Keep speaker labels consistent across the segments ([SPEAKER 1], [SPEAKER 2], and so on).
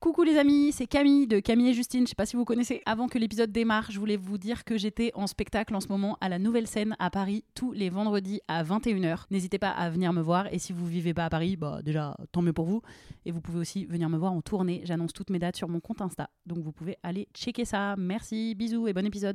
[SPEAKER 1] Coucou les amis, c'est Camille de Camille et Justine. Je sais pas si vous connaissez. Avant que l'épisode démarre, je voulais vous dire que j'étais en spectacle en ce moment à la Nouvelle Scène à Paris tous les vendredis à 21h. N'hésitez pas à venir me voir et si vous vivez pas à Paris, bah déjà tant mieux pour vous. Et vous pouvez aussi venir me voir en tournée. J'annonce toutes mes dates sur mon compte Insta. Donc vous pouvez aller checker ça. Merci, bisous et bon épisode.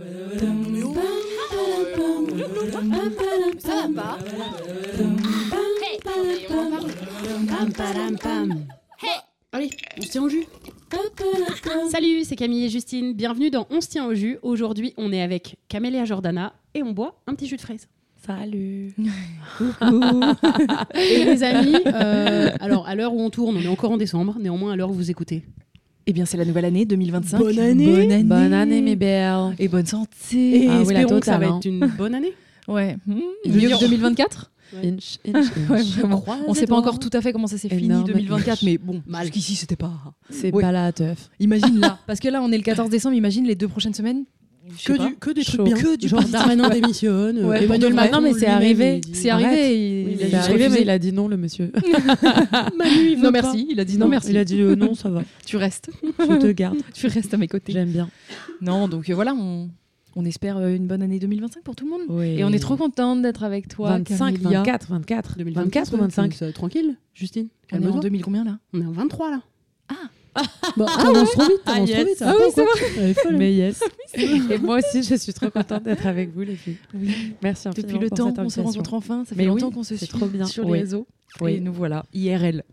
[SPEAKER 2] slash people today.
[SPEAKER 1] Allez, on se tient au jus. Salut, c'est Camille et Justine. Bienvenue dans On se tient au jus. Aujourd'hui, on est avec Camélia Jordana et on boit un petit jus de fraise.
[SPEAKER 3] Salut.
[SPEAKER 1] Et les amis, euh, alors à l'heure où on tourne, on est encore en décembre. Néanmoins, à l'heure où vous écoutez.
[SPEAKER 3] Eh bien, c'est la nouvelle année 2025.
[SPEAKER 1] Bonne année.
[SPEAKER 3] Bonne année.
[SPEAKER 4] Bonne année, mes belles.
[SPEAKER 3] Et bonne santé.
[SPEAKER 1] Et
[SPEAKER 4] Ah oui, la
[SPEAKER 1] espérons que ça va
[SPEAKER 4] hein.
[SPEAKER 1] être une bonne année.
[SPEAKER 3] Ouais. Mmh.
[SPEAKER 4] Mieux
[SPEAKER 3] Mieux
[SPEAKER 4] que
[SPEAKER 3] 2024
[SPEAKER 4] Inch, inch, inch.
[SPEAKER 3] Ouais, vraiment.
[SPEAKER 1] croise
[SPEAKER 3] On
[SPEAKER 1] les
[SPEAKER 3] sait pas encore tout à fait comment ça s'est fini
[SPEAKER 4] Énorme
[SPEAKER 3] 2024,
[SPEAKER 4] inch.
[SPEAKER 3] mais bon, jusqu'ici c'était pas.
[SPEAKER 4] C'est pas la teuf.
[SPEAKER 3] Imagine là, parce que là on est le 14 décembre, imagine les deux prochaines semaines.
[SPEAKER 1] Que, du, que des trucs bien.
[SPEAKER 3] Que du
[SPEAKER 1] Genre. Darmanin démissionne.
[SPEAKER 3] Ouais,
[SPEAKER 1] euh, Emmanuel. Macron
[SPEAKER 4] Non, mais c'est arrivé.
[SPEAKER 3] C'est arrivé. Il-
[SPEAKER 1] a
[SPEAKER 3] a
[SPEAKER 4] arrivé,
[SPEAKER 3] refusé.
[SPEAKER 4] mais il a dit non, le monsieur.
[SPEAKER 1] Manu, il
[SPEAKER 3] Non merci, il a dit non, merci.
[SPEAKER 4] Il a dit euh, non, ça va.
[SPEAKER 3] Tu restes,
[SPEAKER 4] Je te garde.
[SPEAKER 3] tu restes à mes côtés.
[SPEAKER 4] J'aime bien.
[SPEAKER 3] Non, donc euh, voilà, on, on espère euh, une bonne année 2025 pour tout le monde.
[SPEAKER 4] Oui.
[SPEAKER 3] Et on est trop contente d'être avec toi.
[SPEAKER 4] 25,
[SPEAKER 3] Camélia.
[SPEAKER 4] 24, 24. 24 ou
[SPEAKER 1] ouais,
[SPEAKER 4] 25
[SPEAKER 1] c'est- c'est Tranquille, Justine.
[SPEAKER 3] On est en
[SPEAKER 1] calme-toi.
[SPEAKER 3] 2000 combien là?
[SPEAKER 1] On est en 23 là.
[SPEAKER 3] Ah.
[SPEAKER 1] Bon, trop vite,
[SPEAKER 4] Ah,
[SPEAKER 1] trop
[SPEAKER 4] yes.
[SPEAKER 1] vite.
[SPEAKER 4] Ah oui, c'est
[SPEAKER 1] hein.
[SPEAKER 4] Mais yes. Et moi aussi, je suis trop contente d'être avec vous, les filles. Merci infiniment
[SPEAKER 3] Depuis le temps qu'on se rencontre enfin, ça fait longtemps qu'on se suit
[SPEAKER 4] trop bien.
[SPEAKER 3] sur les réseaux.
[SPEAKER 4] Oui.
[SPEAKER 3] Et nous voilà, IRL.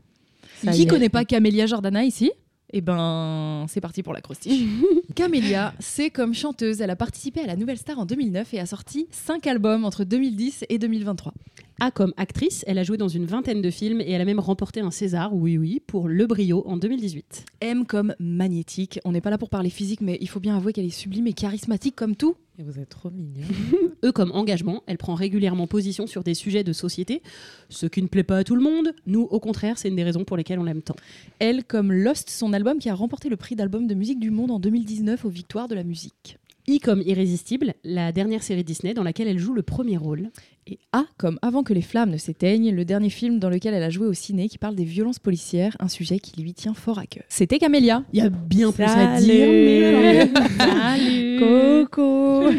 [SPEAKER 3] Qui connaît pas Camélia Jordana ici? Eh ben, c'est parti pour la crostiche. Camélia, c'est comme chanteuse. Elle a participé à la Nouvelle Star en 2009 et a sorti 5 albums entre 2010 et 2023.
[SPEAKER 1] A comme actrice, elle a joué dans une vingtaine de films et elle a même remporté un César, oui oui, pour Le Brio en 2018.
[SPEAKER 3] M comme magnétique. On n'est pas là pour parler physique, mais il faut bien avouer qu'elle est sublime et charismatique comme tout.
[SPEAKER 4] Et vous êtes trop mignons.
[SPEAKER 1] E comme engagement, elle prend régulièrement position sur des sujets de société, ce qui ne plaît pas à tout le monde. Nous, au contraire, c'est une des raisons pour lesquelles on l'aime tant.
[SPEAKER 3] Elle comme Lost, son album qui a remporté le prix d'album de musique du monde en 2019 aux Victoires de la musique.
[SPEAKER 1] I comme Irrésistible, la dernière série Disney dans laquelle elle joue le premier rôle.
[SPEAKER 3] Et A comme Avant que les flammes ne s'éteignent, le dernier film dans lequel elle a joué au ciné qui parle des violences policières, un sujet qui lui tient fort à cœur. C'était Camélia.
[SPEAKER 1] Il y a bien plus à
[SPEAKER 4] Salut.
[SPEAKER 1] dire, mais...
[SPEAKER 3] Salut
[SPEAKER 4] Coco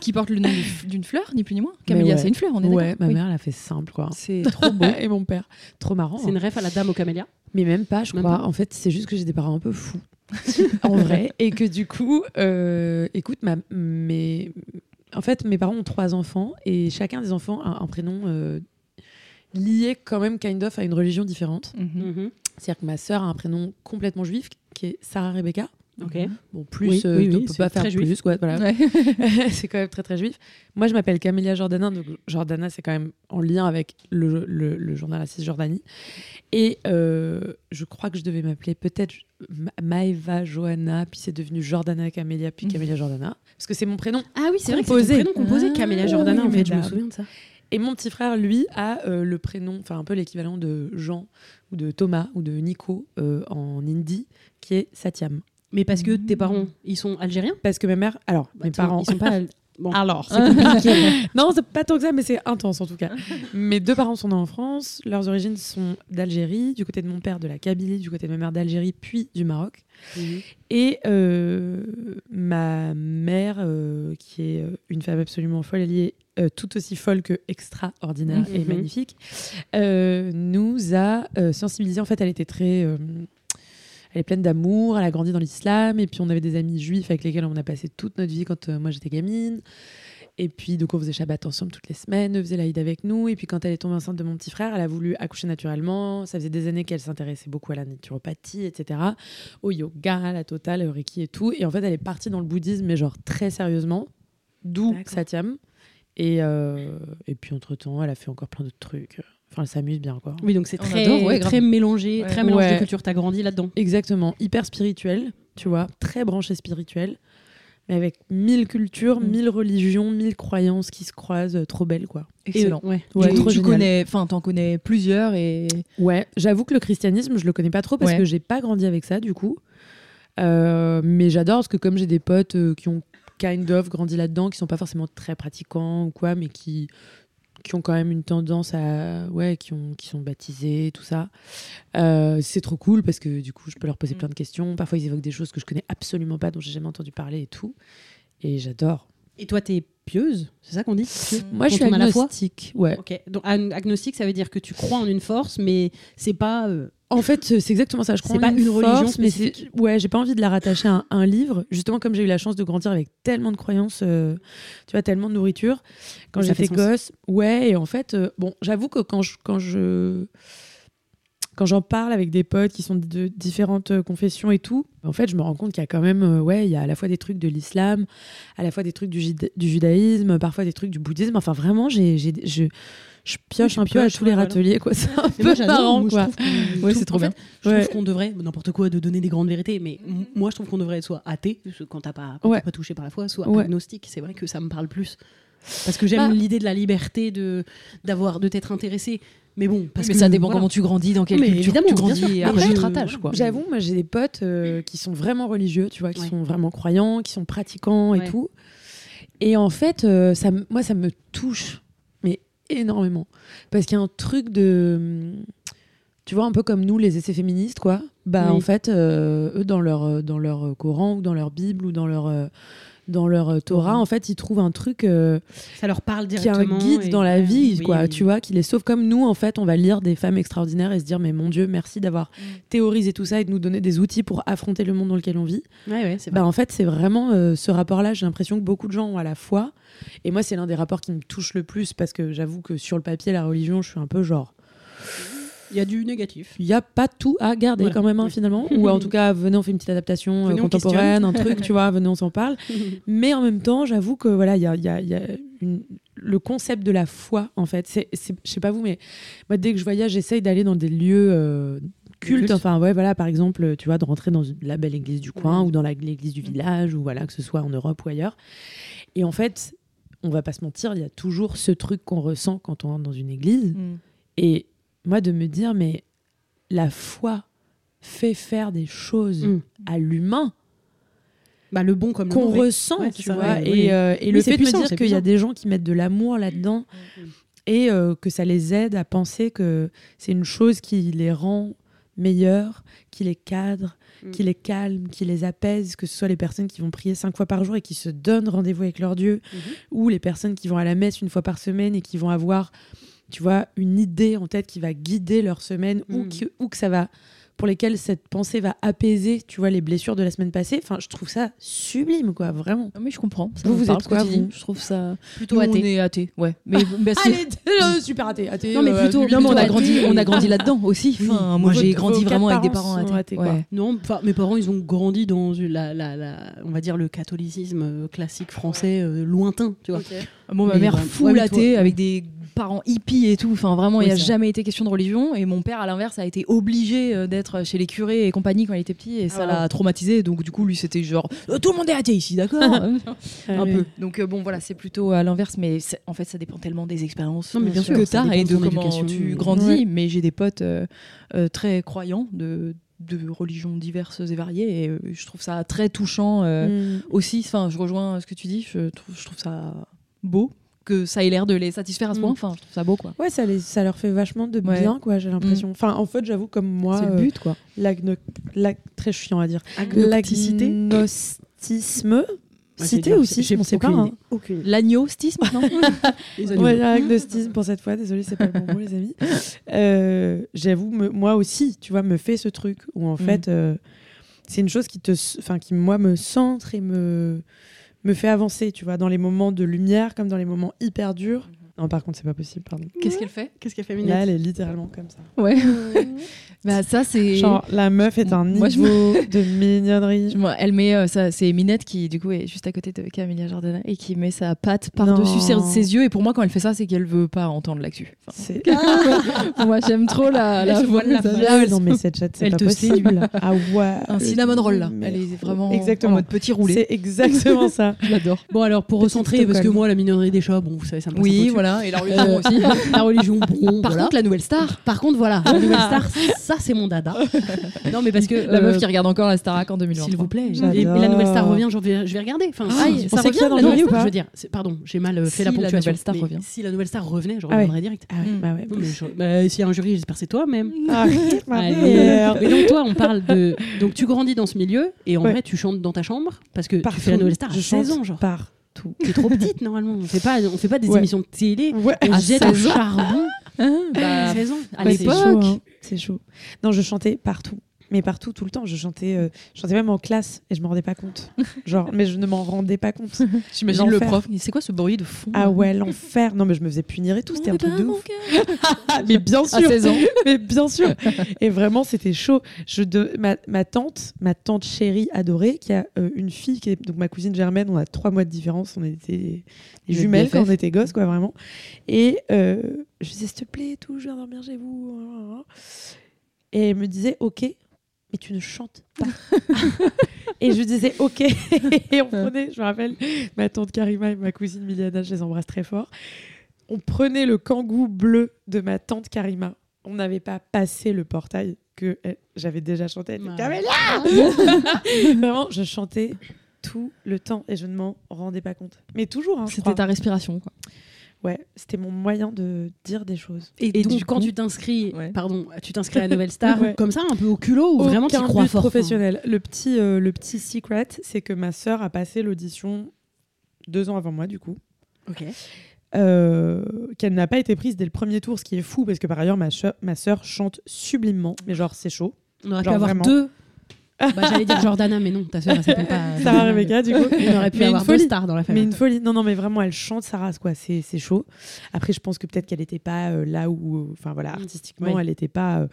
[SPEAKER 3] Qui porte le nom d'une- fleur, ni plus ni moins. Camélia,
[SPEAKER 4] ouais.
[SPEAKER 3] c'est une fleur, on est
[SPEAKER 4] Ouais, ma
[SPEAKER 3] Oui.
[SPEAKER 4] mère, elle a fait simple, quoi.
[SPEAKER 3] C'est trop beau.
[SPEAKER 4] Et mon père. Trop marrant.
[SPEAKER 1] C'est une ref à la dame au camélia?
[SPEAKER 4] Mais même pas, je
[SPEAKER 1] Même
[SPEAKER 4] crois.
[SPEAKER 1] pas
[SPEAKER 4] En fait, c'est juste que j'ai des parents un peu fous. en vrai. Et que du coup, euh, écoute, ma, mes, en fait, mes parents ont trois enfants et chacun des enfants a un prénom euh, lié quand même kind of à une religion différente.
[SPEAKER 3] Mhm.
[SPEAKER 1] Mhm.
[SPEAKER 4] C'est-à-dire que ma sœur a un prénom complètement juif qui est Sarah Rebecca.
[SPEAKER 1] Ok.
[SPEAKER 4] Bon, plus,
[SPEAKER 1] Oui,
[SPEAKER 4] euh,
[SPEAKER 1] oui,
[SPEAKER 4] on
[SPEAKER 1] oui,
[SPEAKER 4] peut pas faire
[SPEAKER 1] très
[SPEAKER 4] plus.
[SPEAKER 1] juif.
[SPEAKER 4] ouais, voilà.
[SPEAKER 3] Ouais.
[SPEAKER 4] c'est quand même très très juif. Moi, je m'appelle Camélia Jordana, donc Jordana, c'est quand même en lien avec le, le, le journal à Cisjordanie. Et euh, je crois que je devais m'appeler peut-être Ma- Maeva Johanna, puis c'est devenu Jordana Camélia, puis
[SPEAKER 3] Mhm.
[SPEAKER 4] Camélia Jordana. Parce que c'est mon prénom.
[SPEAKER 1] Ah oui, c'est vrai que c'est prénom composé,
[SPEAKER 3] Ah,
[SPEAKER 1] Camélia Jordana, en fait, je me souviens de ça.
[SPEAKER 4] Et mon petit frère, lui, a euh, le prénom, enfin un peu l'équivalent de Jean, ou de Thomas, ou de Nico euh, en hindi, qui est Satyam.
[SPEAKER 1] Mais parce que tes parents, ils sont algériens?
[SPEAKER 4] Parce que ma mère, alors,
[SPEAKER 1] Bah,
[SPEAKER 4] mes parents.
[SPEAKER 1] Ils sont pas... Bon.
[SPEAKER 4] Alors, c'est compliqué. non, c'est pas tant que ça, mais c'est intense en tout cas. Mes deux parents sont nés en France. Leurs origines sont d'Algérie, du côté de mon père de la Kabylie, du côté de ma mère d'Algérie, puis du Maroc.
[SPEAKER 1] Mhm.
[SPEAKER 4] Et euh, ma mère, euh, qui est euh, une femme absolument folle, elle est euh, tout aussi folle que extraordinaire et
[SPEAKER 1] Mhm.
[SPEAKER 4] magnifique, nous a sensibilisés. En fait, elle était très. Elle est pleine d'amour, elle a grandi dans l'islam, et puis on avait des amis juifs avec lesquels on a passé toute notre vie quand euh, moi j'étais gamine. Et puis, donc, on faisait Shabbat ensemble toutes les semaines, elle faisait l'Aïd avec nous. Et puis, quand elle est tombée enceinte de mon petit frère, elle a voulu accoucher naturellement. Ça faisait des années qu'elle s'intéressait beaucoup à la naturopathie, etc. Au yoga, à la totale, au Reiki et tout. Et en fait, elle est partie dans le bouddhisme, mais genre très sérieusement. D'où. Satyam. Et, euh, et puis, entre-temps, elle a fait encore plein d'autres trucs. Enfin, elle s'amuse bien, quoi.
[SPEAKER 5] Oui, donc c'est très,
[SPEAKER 3] adore, ouais, grave.
[SPEAKER 5] très mélangé,
[SPEAKER 3] Ouais.
[SPEAKER 5] très mélange
[SPEAKER 4] Ouais.
[SPEAKER 5] de culture. T'as grandi là-dedans.
[SPEAKER 4] Exactement, hyper spirituel, tu vois, très branché spirituel, mais avec mille cultures,
[SPEAKER 3] Mm.
[SPEAKER 4] mille religions, mille croyances qui se croisent, euh, trop belles, quoi.
[SPEAKER 3] Excellent.
[SPEAKER 5] Et, ouais.
[SPEAKER 4] Ouais,
[SPEAKER 3] tu,
[SPEAKER 4] trop
[SPEAKER 3] tu
[SPEAKER 4] génial.
[SPEAKER 3] connais, enfin, t'en connais plusieurs et
[SPEAKER 4] Ouais, j'avoue que le christianisme, je le connais pas trop parce
[SPEAKER 3] Ouais.
[SPEAKER 4] que j'ai pas grandi avec ça, du coup. Euh, mais j'adore parce que comme j'ai des potes euh, qui ont kind of grandi là-dedans, qui sont pas forcément très pratiquants ou quoi, mais qui qui ont quand même une tendance à ouais qui ont qui sont baptisés tout ça Euh, c'est trop cool parce que du coup je peux leur poser
[SPEAKER 3] Mm.
[SPEAKER 4] plein de questions parfois ils évoquent des choses que je connais absolument pas dont j'ai jamais entendu parler et tout et j'adore
[SPEAKER 5] Et toi, t'es pieuse C'est ça qu'on dit?
[SPEAKER 4] Moi je suis agnostique ouais
[SPEAKER 5] Ok. Donc ag- agnostique, ça veut dire que tu crois en une force, mais c'est pas. euh,
[SPEAKER 4] En fait, c'est exactement ça. Je crois
[SPEAKER 5] C'est pas une religion
[SPEAKER 4] force, mais c'est ouais, j'ai pas envie de la rattacher à un, un livre. Justement, comme j'ai eu la chance de grandir avec tellement de croyances, euh, tu vois, tellement de nourriture. Quand j'étais gosse, ouais. Et en fait, euh, bon, j'avoue que quand je quand je quand j'en parle avec des potes qui sont de différentes euh, confessions et tout, en fait, je me rends compte qu'il y a quand même, euh, ouais, il y a à la fois des trucs de l'islam, à la fois des trucs du, judaïsme, parfois des trucs du bouddhisme. Enfin, vraiment, j'ai, je, je pioche un peu à tous les râteliers, quoi. C'est un peu marrant, quoi.
[SPEAKER 3] Ouais, c'est trop bien.
[SPEAKER 5] Je trouve qu'on devrait, n'importe quoi, de donner des grandes vérités, mais m- moi, je trouve qu'on devrait être soit athée, quand t'as pas, pas touché par la foi, soit agnostique. C'est vrai que ça me parle plus. Parce que j'aime
[SPEAKER 4] Bah.
[SPEAKER 5] l'idée de la liberté, de, d'avoir, de t'être intéressé. Mais bon, parce
[SPEAKER 3] mais
[SPEAKER 5] que
[SPEAKER 3] ça dépend
[SPEAKER 5] voilà.
[SPEAKER 3] comment tu grandis, dans quelle
[SPEAKER 5] Mais
[SPEAKER 3] culture
[SPEAKER 5] évidemment,
[SPEAKER 3] tu grandis.
[SPEAKER 5] Après,
[SPEAKER 3] tu te rattaches, quoi.
[SPEAKER 4] J'avoue, moi j'ai des potes euh, qui sont vraiment religieux, tu vois, qui
[SPEAKER 5] Ouais.
[SPEAKER 4] sont vraiment croyants, qui sont pratiquants et
[SPEAKER 5] Ouais.
[SPEAKER 4] tout. Et en fait, euh, ça, me- moi ça me touche, mais énormément. Parce qu'il y a un truc de. Tu vois, un peu comme nous, les essais féministes, quoi. Bah,
[SPEAKER 5] Oui.
[SPEAKER 4] en fait, euh, eux, dans leur, dans leur Coran ou dans leur Bible ou dans leur, dans leur euh, Torah, en fait, ils trouvent un truc. euh,
[SPEAKER 5] Ça leur parle
[SPEAKER 4] qui a
[SPEAKER 5] directement.
[SPEAKER 4] un guide
[SPEAKER 5] et-
[SPEAKER 4] dans la vie,
[SPEAKER 5] Oui,
[SPEAKER 4] quoi,
[SPEAKER 5] oui.
[SPEAKER 4] tu vois, qui les sauve comme nous, en fait, on va lire des femmes extraordinaires et se dire, mais mon Dieu, merci d'avoir
[SPEAKER 5] Mm.
[SPEAKER 4] théorisé tout ça et de nous donner des outils pour affronter le monde dans lequel on vit.
[SPEAKER 5] Ouais, ouais.
[SPEAKER 4] Bah, en fait, c'est vraiment euh, ce rapport-là, j'ai l'impression que beaucoup de gens ont à la fois. Et moi, c'est l'un des rapports qui me touche le plus parce que j'avoue que sur le papier, la religion, je suis un peu genre,
[SPEAKER 5] Il y a du négatif.
[SPEAKER 4] il n'y a pas tout à garder quand même, hein, finalement. Ou en tout cas, venez, on fait une petite adaptation euh,
[SPEAKER 5] Venez,
[SPEAKER 4] contemporaine, un truc, tu vois, venez, on s'en parle. Mais en même temps, j'avoue que voilà, il y a, y a- y a une- le concept de la foi, en fait. Je sais pas vous, mais moi, dès que je voyage, j'essaye d'aller dans des lieux euh, cultes.
[SPEAKER 5] Cultes.
[SPEAKER 4] Enfin, ouais, voilà, par exemple, tu vois, de rentrer dans la belle église du coin
[SPEAKER 5] Ouais.
[SPEAKER 4] ou dans l'église du village, ou voilà, que ce soit en Europe ou ailleurs. Et en fait, on va pas se mentir, il y a toujours ce truc qu'on ressent quand on entre dans une église.
[SPEAKER 3] Mm.
[SPEAKER 4] Et moi, de me dire, mais la foi fait faire des choses
[SPEAKER 5] Mm.
[SPEAKER 4] à l'humain
[SPEAKER 5] Bah, le bon comme
[SPEAKER 4] qu'on ressent,
[SPEAKER 5] Ouais,
[SPEAKER 4] tu vois. et
[SPEAKER 5] oui.
[SPEAKER 4] euh, et
[SPEAKER 5] Oui,
[SPEAKER 4] le fait de me dire qu'il y a des gens qui mettent de l'amour là-dedans et euh, que ça les aide à penser que c'est une chose qui les rend meilleurs, qui les cadre,
[SPEAKER 5] Mm.
[SPEAKER 4] qui les calme, qui les apaise, que ce soit les personnes qui vont prier cinq fois par jour et qui se donnent rendez-vous avec leur Dieu,
[SPEAKER 5] Mhm.
[SPEAKER 4] ou les personnes qui vont à la messe une fois par semaine et qui vont avoir, tu vois, une idée en tête qui va guider leur semaine, ou,
[SPEAKER 5] Mm.
[SPEAKER 4] qui- ou que ça va pour lesquelles cette pensée va apaiser, tu vois, les blessures de la semaine passée. Enfin, je trouve ça sublime, quoi, vraiment.
[SPEAKER 3] Non, mais je comprends. Ça
[SPEAKER 4] Vous, vous êtes quoi, vous
[SPEAKER 3] Je trouve ça.
[SPEAKER 5] Plutôt
[SPEAKER 3] Nous,
[SPEAKER 5] athée.
[SPEAKER 3] On est athée, ouais. Mais
[SPEAKER 4] Allez, euh, super athée, athée.
[SPEAKER 5] Non, mais
[SPEAKER 4] euh,
[SPEAKER 5] plutôt-
[SPEAKER 4] adulte,
[SPEAKER 3] Non, mais on a grandi,
[SPEAKER 5] athée.
[SPEAKER 3] on a grandi là-dedans aussi.
[SPEAKER 4] Oui.
[SPEAKER 3] Moi, j'ai grandi vraiment avec des
[SPEAKER 4] parents
[SPEAKER 3] athées.
[SPEAKER 4] athées, quoi.
[SPEAKER 3] Ouais.
[SPEAKER 5] Non, enfin, mes parents, ils ont grandi dans la, la, la- on va dire le catholicisme euh, classique français euh, lointain, tu vois.
[SPEAKER 3] Bon, ma
[SPEAKER 5] Mais
[SPEAKER 3] mère
[SPEAKER 5] ouais.
[SPEAKER 3] full
[SPEAKER 5] Ouais,
[SPEAKER 3] athée
[SPEAKER 5] toi-
[SPEAKER 3] avec des parents hippies et tout. Enfin, vraiment, il
[SPEAKER 5] Oui,
[SPEAKER 3] n'y a
[SPEAKER 5] ça.
[SPEAKER 3] jamais été question de religion. Et mon père, à l'inverse, a été obligé euh, d'être chez les curés et compagnie quand il était petit. Et ça
[SPEAKER 4] Ah.
[SPEAKER 3] l'a traumatisé. Donc, du coup, lui, c'était genre Euh, tout le monde est athée ici, d'accord un
[SPEAKER 4] Allez.
[SPEAKER 3] peu. Donc, euh, bon, voilà, c'est plutôt à l'inverse. Mais en fait, ça dépend tellement des expériences
[SPEAKER 5] Non, mais bien
[SPEAKER 3] que tu
[SPEAKER 5] ça
[SPEAKER 3] as et
[SPEAKER 5] de
[SPEAKER 3] comment tu grandis.
[SPEAKER 4] Ouais.
[SPEAKER 3] Mais j'ai des potes euh, euh, très croyants de, de religions diverses et variées. Et je trouve ça très touchant. euh,
[SPEAKER 4] Mm.
[SPEAKER 3] aussi, enfin, je rejoins ce que tu dis, je trouve, je trouve ça beau que ça ait l'air de les satisfaire à ce
[SPEAKER 4] Mm.
[SPEAKER 3] point. Enfin, je trouve ça beau, quoi.
[SPEAKER 4] Ouais, ça, les- ça leur fait vachement de
[SPEAKER 3] Ouais.
[SPEAKER 4] bien, quoi, j'ai l'impression. Enfin, en fait, j'avoue, comme moi,
[SPEAKER 3] c'est le
[SPEAKER 4] euh,
[SPEAKER 3] but, quoi.
[SPEAKER 4] très chiant à dire.
[SPEAKER 5] J'ai
[SPEAKER 4] cité aussi,
[SPEAKER 5] j'ai
[SPEAKER 4] on sait pas. hein.
[SPEAKER 3] L'agnostisme, non
[SPEAKER 5] Les
[SPEAKER 4] On
[SPEAKER 5] animaux.
[SPEAKER 4] va dire agnostisme pour cette fois, désolé, c'est pas le bon mot, les amis. Euh, J'avoue, me- moi aussi, tu vois, me fait ce truc où en
[SPEAKER 3] Mm.
[SPEAKER 4] fait, euh, c'est une chose qui te, enfin, qui moi me centre et me me fait avancer, tu vois, dans les moments de lumière comme dans les moments hyper durs. Non, par contre, c'est pas possible, pardon.
[SPEAKER 3] Qu'est-ce qu'elle fait?
[SPEAKER 1] Qu'est-ce qu'elle fait,
[SPEAKER 4] Là,
[SPEAKER 1] Minette?
[SPEAKER 4] elle est littéralement comme ça.
[SPEAKER 3] Ouais. bah ça c'est.
[SPEAKER 4] Genre, la meuf est un
[SPEAKER 3] Moi, je
[SPEAKER 4] niveau de mignonnerie.
[SPEAKER 3] Moi, elle met euh, ça, c'est Minette qui du coup est juste à côté de Camélia Jordana et qui met sa patte par-dessus ses, yeux. Et pour moi, quand elle fait ça, c'est qu'elle veut pas entendre l'actu. Enfin,
[SPEAKER 4] C'est...
[SPEAKER 3] moi, j'aime trop la, la
[SPEAKER 1] se voile la
[SPEAKER 3] voix.
[SPEAKER 1] face.
[SPEAKER 4] Ah non, mais cette chatte, c'est
[SPEAKER 1] Elle
[SPEAKER 4] pas
[SPEAKER 1] te
[SPEAKER 4] possible. Ah ouais.
[SPEAKER 3] Un cinnamon roll là. Elle est vraiment
[SPEAKER 4] Exactement.
[SPEAKER 3] en mode petit roulé.
[SPEAKER 4] C'est exactement ça.
[SPEAKER 3] Je l'adore.
[SPEAKER 1] Bon, alors, pour recentrer, parce que moi, la mignonnerie des chats, bon, vous savez, ça me passe un peu
[SPEAKER 3] Oui,
[SPEAKER 1] dessus.
[SPEAKER 3] Voilà. Et la religion
[SPEAKER 1] Euh,
[SPEAKER 3] aussi.
[SPEAKER 1] la religion, bon,
[SPEAKER 3] Par
[SPEAKER 1] voilà.
[SPEAKER 3] contre, la nouvelle star.
[SPEAKER 1] Par contre, voilà, la nouvelle star, ça, c'est mon dada. Non, mais parce que.
[SPEAKER 3] La
[SPEAKER 1] euh,
[SPEAKER 3] meuf qui regarde encore la Starac en 2023.
[SPEAKER 1] S'il vous plaît.
[SPEAKER 4] J'adore.
[SPEAKER 1] Et, et la nouvelle star revient, je vais, je vais regarder. Enfin,
[SPEAKER 3] Ah, il-
[SPEAKER 1] ça
[SPEAKER 4] on sait
[SPEAKER 1] revient
[SPEAKER 4] dans
[SPEAKER 1] la
[SPEAKER 4] le
[SPEAKER 1] nouvelle star. Je veux dire, pardon, j'ai mal euh, fait
[SPEAKER 3] Si
[SPEAKER 1] la
[SPEAKER 3] la
[SPEAKER 1] ponctuation.
[SPEAKER 3] nouvelle star
[SPEAKER 1] mais
[SPEAKER 3] revient.
[SPEAKER 1] Si la nouvelle star revenait, je
[SPEAKER 4] Ah ouais.
[SPEAKER 1] reviendrais direct.
[SPEAKER 4] Ah ouais, bah ouais.
[SPEAKER 1] Mais je- bah, S'il y a un jury, j'espère que c'est toi même.
[SPEAKER 4] Ah, ma
[SPEAKER 1] Allez.
[SPEAKER 4] mère.
[SPEAKER 1] Et donc toi, on parle de. Donc tu grandis dans ce milieu et en vrai, tu chantes dans ta chambre parce que tu fais la nouvelle star à
[SPEAKER 4] Je
[SPEAKER 1] 16
[SPEAKER 4] chante
[SPEAKER 1] ans, genre.
[SPEAKER 4] Partout.
[SPEAKER 1] T'es trop petite normalement. On fait pas, on fait pas des
[SPEAKER 4] Ouais.
[SPEAKER 1] émissions de télé.
[SPEAKER 4] Ouais.
[SPEAKER 1] On se jette au
[SPEAKER 3] 16 ans.
[SPEAKER 1] charbon
[SPEAKER 3] Ah,
[SPEAKER 1] à
[SPEAKER 3] bah,
[SPEAKER 1] 16 ans. À
[SPEAKER 4] Ouais, c'est
[SPEAKER 1] l'époque.
[SPEAKER 4] chaud. hein. C'est chaud. Non, je chantais partout. Mais partout, tout le temps. Je chantais, euh, je chantais même en classe et je me rendais pas compte. Genre, mais je ne m'en rendais pas compte.
[SPEAKER 3] J'imagine le prof. C'est quoi ce bruit de fond
[SPEAKER 4] Ah ouais, l'enfer. Non, mais je me faisais punir et tout. C'était un truc de ouf.
[SPEAKER 3] À
[SPEAKER 4] mais bien sûr.
[SPEAKER 3] 16 ans.
[SPEAKER 4] mais bien sûr. Et vraiment, c'était chaud. Je de, ma, ma tante, ma tante chérie adorée, qui a euh, une fille qui est donc ma cousine Germaine. On a trois mois de différence. On était jumelles quand on était gosses, quoi, vraiment. Et euh, je disais, s'il te plaît, tout, je viens dormir chez vous. Et elle me disait, ok, mais tu ne chantes pas. et je disais, ok. et on prenait, je me rappelle, ma tante Karima et ma cousine Miliana, je les embrasse très fort. On prenait le kangou bleu de ma tante Karima. On n'avait pas passé le portail que elle- j'avais déjà chanté. Elle
[SPEAKER 1] Ouais.
[SPEAKER 4] Vraiment, je chantais tout le temps et je ne m'en rendais pas compte. Mais toujours, hein,
[SPEAKER 3] C'était ta respiration, quoi.
[SPEAKER 4] Ouais, c'était mon moyen de dire des choses.
[SPEAKER 1] Et,
[SPEAKER 3] Et
[SPEAKER 1] donc,
[SPEAKER 3] du
[SPEAKER 1] quand
[SPEAKER 3] coup-
[SPEAKER 1] tu t'inscris,
[SPEAKER 3] Ouais.
[SPEAKER 1] pardon, tu t'inscris à la nouvelle star,
[SPEAKER 4] Ouais.
[SPEAKER 1] comme ça, un peu au culot, ou vraiment tu crois fort hein
[SPEAKER 4] professionnel. Le petit, euh, le petit secret, c'est que ma sœur a passé l'audition deux ans avant moi, du coup.
[SPEAKER 1] Ok.
[SPEAKER 4] Euh, qu'elle n'a pas été prise dès le premier tour, ce qui est fou parce que par ailleurs ma, ma sœur chante sublimement, mais genre c'est chaud.
[SPEAKER 1] On aurait pu avoir
[SPEAKER 4] vraiment.
[SPEAKER 1] deux. Bah, J'allais dire Jordana, mais non, ta sœur, elle s'appelle pas.
[SPEAKER 4] Sarah Rebecca, du coup.
[SPEAKER 1] On aurait pu
[SPEAKER 4] Mais une
[SPEAKER 1] avoir deux
[SPEAKER 4] folie.
[SPEAKER 1] stars dans la
[SPEAKER 4] Mais
[SPEAKER 1] famille.
[SPEAKER 4] une folie. Non, non, mais vraiment, elle chante sa race, quoi. C'est chaud. Après, je pense que peut-être qu'elle n'était pas euh, là où. euh, Enfin, voilà,
[SPEAKER 1] Mm.
[SPEAKER 4] artistiquement,
[SPEAKER 1] Oui.
[SPEAKER 4] elle n'était pas. euh,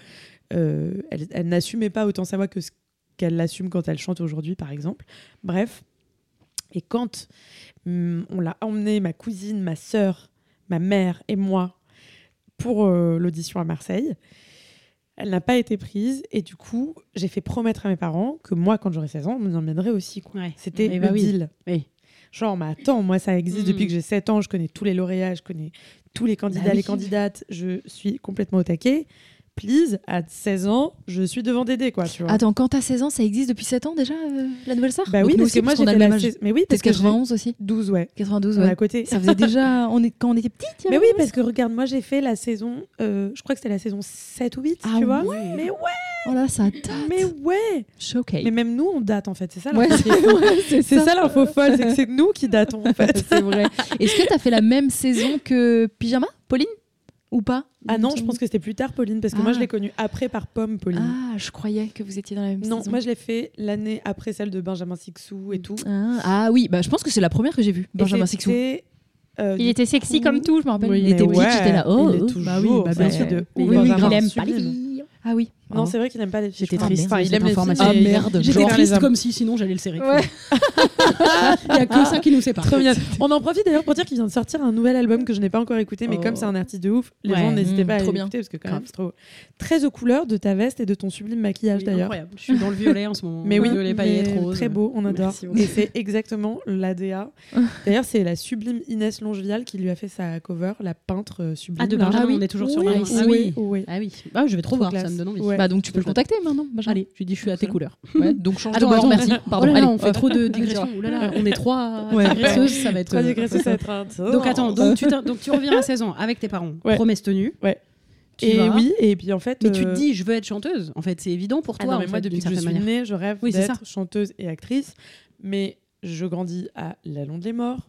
[SPEAKER 4] euh, elle elle n'assumait pas autant sa voix que ce qu'elle l'assume quand elle chante aujourd'hui, par exemple. Bref. Et quand hum, on l'a emmenée, ma cousine, ma sœur, ma mère et moi, pour euh, l'audition à Marseille, elle n'a pas été prise. Et du coup, j'ai fait promettre à mes parents que moi, quand j'aurai 16 ans, on m'y emmènerait aussi. quoi.
[SPEAKER 1] Ouais.
[SPEAKER 4] C'était
[SPEAKER 1] Eh
[SPEAKER 4] le
[SPEAKER 1] bah oui.
[SPEAKER 4] deal.
[SPEAKER 1] Oui.
[SPEAKER 4] Genre, mais attends, moi, ça existe
[SPEAKER 1] Mm.
[SPEAKER 4] depuis que j'ai 7 ans. Je connais tous les lauréats, je connais tous les candidats,
[SPEAKER 1] Bah oui.
[SPEAKER 4] les candidates. Je suis complètement au taquet. Please, à 16 ans, je suis devant Dédé, quoi, tu vois.
[SPEAKER 3] Attends, quand t'as 16 ans, ça existe depuis 7 ans déjà, euh, la nouvelle star?
[SPEAKER 4] Bah oui, parce que moi, j'ai la Mais oui,
[SPEAKER 3] Peut-être
[SPEAKER 4] parce que j'ai
[SPEAKER 3] 91 aussi
[SPEAKER 4] 12, ouais.
[SPEAKER 3] 92,
[SPEAKER 4] On est
[SPEAKER 3] ouais.
[SPEAKER 4] à côté.
[SPEAKER 3] Ça faisait déjà. On est... Quand on était petite,
[SPEAKER 4] Mais oui, parce que regarde, moi, j'ai fait la saison. euh, je crois que c'était la saison 7 ou 8,
[SPEAKER 3] Ah
[SPEAKER 4] tu vois.
[SPEAKER 1] ouais.
[SPEAKER 4] Mais ouais,
[SPEAKER 3] Oh là, ça date.
[SPEAKER 4] mais ouais.
[SPEAKER 3] Showcase.
[SPEAKER 4] Mais même nous, on date, en fait. C'est ça
[SPEAKER 3] Ouais,
[SPEAKER 4] l'info
[SPEAKER 3] C'est
[SPEAKER 4] ça l'info folle, c'est que c'est nous qui datons, en fait.
[SPEAKER 3] c'est vrai. Est-ce que t'as fait la même saison que Pyjama, Pauline? Ou pas
[SPEAKER 4] Ah non, je pense que c'était plus tard, Pauline, parce que moi,
[SPEAKER 3] Ah.
[SPEAKER 4] je l'ai connue après par Pomme, Pauline.
[SPEAKER 3] Ah, je croyais que vous étiez dans la même
[SPEAKER 4] Non,
[SPEAKER 3] saison.
[SPEAKER 4] moi je l'ai fait l'année après celle de Benjamin Sixou et tout.
[SPEAKER 3] Ah, ah oui, bah, je pense que c'est la première que j'ai vue, Benjamin Sixou.
[SPEAKER 4] euh,
[SPEAKER 3] Il était sexy
[SPEAKER 4] coup-
[SPEAKER 3] comme tout, je me rappelle.
[SPEAKER 1] Oui,
[SPEAKER 3] il était petit,
[SPEAKER 4] ouais,
[SPEAKER 3] j'étais là. Oh,
[SPEAKER 4] il est
[SPEAKER 3] oh.
[SPEAKER 4] toujours,
[SPEAKER 1] Bah oui, bah bien
[SPEAKER 4] ouais,
[SPEAKER 1] sûr.
[SPEAKER 4] de
[SPEAKER 1] oui, oui, il aime pas les filles.
[SPEAKER 3] Ah oui.
[SPEAKER 4] Non, c'est vrai qu'il n'aime pas les filles.
[SPEAKER 1] J'étais triste
[SPEAKER 4] Enfin, il aime les filles.
[SPEAKER 3] Ah, merde.
[SPEAKER 1] J'étais triste comme si sinon j'allais le serrer.
[SPEAKER 4] Ouais.
[SPEAKER 1] Il y a que ça qui nous sépare.
[SPEAKER 4] Trop mignon. On en profite d'ailleurs pour dire qu'il vient de sortir un nouvel album que je n'ai pas encore écouté, mais
[SPEAKER 3] Oh.
[SPEAKER 4] comme c'est un artiste de ouf, les
[SPEAKER 1] Ouais.
[SPEAKER 4] gens n'hésitez
[SPEAKER 3] Mmh,
[SPEAKER 4] pas à
[SPEAKER 3] trop
[SPEAKER 4] aller
[SPEAKER 3] bien.
[SPEAKER 4] écouter parce que quand même c'est trop très aux couleurs de ta veste et de ton sublime maquillage
[SPEAKER 1] Oui,
[SPEAKER 4] d'ailleurs.
[SPEAKER 1] Incroyable. Je suis dans le violet en ce moment.
[SPEAKER 4] Mais oui,
[SPEAKER 1] violet paillettes rose.
[SPEAKER 4] très beau, on adore. Et c'est exactement l'ADA. D'ailleurs, c'est la sublime Inès Longevial qui lui a fait sa cover, la peintre euh, sublime.
[SPEAKER 1] Ah, de. Benjamin,
[SPEAKER 3] Ah oui.
[SPEAKER 1] on est toujours sur
[SPEAKER 4] Oui,
[SPEAKER 1] Marie. Ah oui. Ah oui. Ah, je vais trop voir, ça me donne envie.
[SPEAKER 3] Bah donc tu peux le contacter maintenant, Benjamin.
[SPEAKER 1] Allez, je lui dis je suis à tes couleurs.
[SPEAKER 3] Ouais, donc change
[SPEAKER 1] Attends,
[SPEAKER 3] de
[SPEAKER 1] attends,
[SPEAKER 3] merci.
[SPEAKER 1] Oh
[SPEAKER 3] Pardon.
[SPEAKER 1] là là,
[SPEAKER 3] allez.
[SPEAKER 1] on fait trop de digressions. Ouh là là, on est trois
[SPEAKER 4] Ouais.
[SPEAKER 1] digresseuses, ça va être.
[SPEAKER 4] Trois
[SPEAKER 1] euh,
[SPEAKER 4] digressions, ça va être un
[SPEAKER 1] Donc attends, donc tu, t'in- donc tu reviens à 16 ans avec tes parents,
[SPEAKER 4] Ouais.
[SPEAKER 1] promesse tenue.
[SPEAKER 4] Ouais.
[SPEAKER 1] Tu
[SPEAKER 4] Et
[SPEAKER 1] vas,
[SPEAKER 4] oui, et puis en fait.
[SPEAKER 1] Mais tu te
[SPEAKER 4] euh,
[SPEAKER 1] dis, je veux être chanteuse. En fait, c'est évident pour
[SPEAKER 4] Ah
[SPEAKER 1] toi.
[SPEAKER 4] non, mais
[SPEAKER 1] en
[SPEAKER 4] moi,
[SPEAKER 1] fait,
[SPEAKER 4] depuis que je suis née, je rêve
[SPEAKER 1] Oui,
[SPEAKER 4] d'être chanteuse et actrice. Mais je grandis à La Londe les Morts.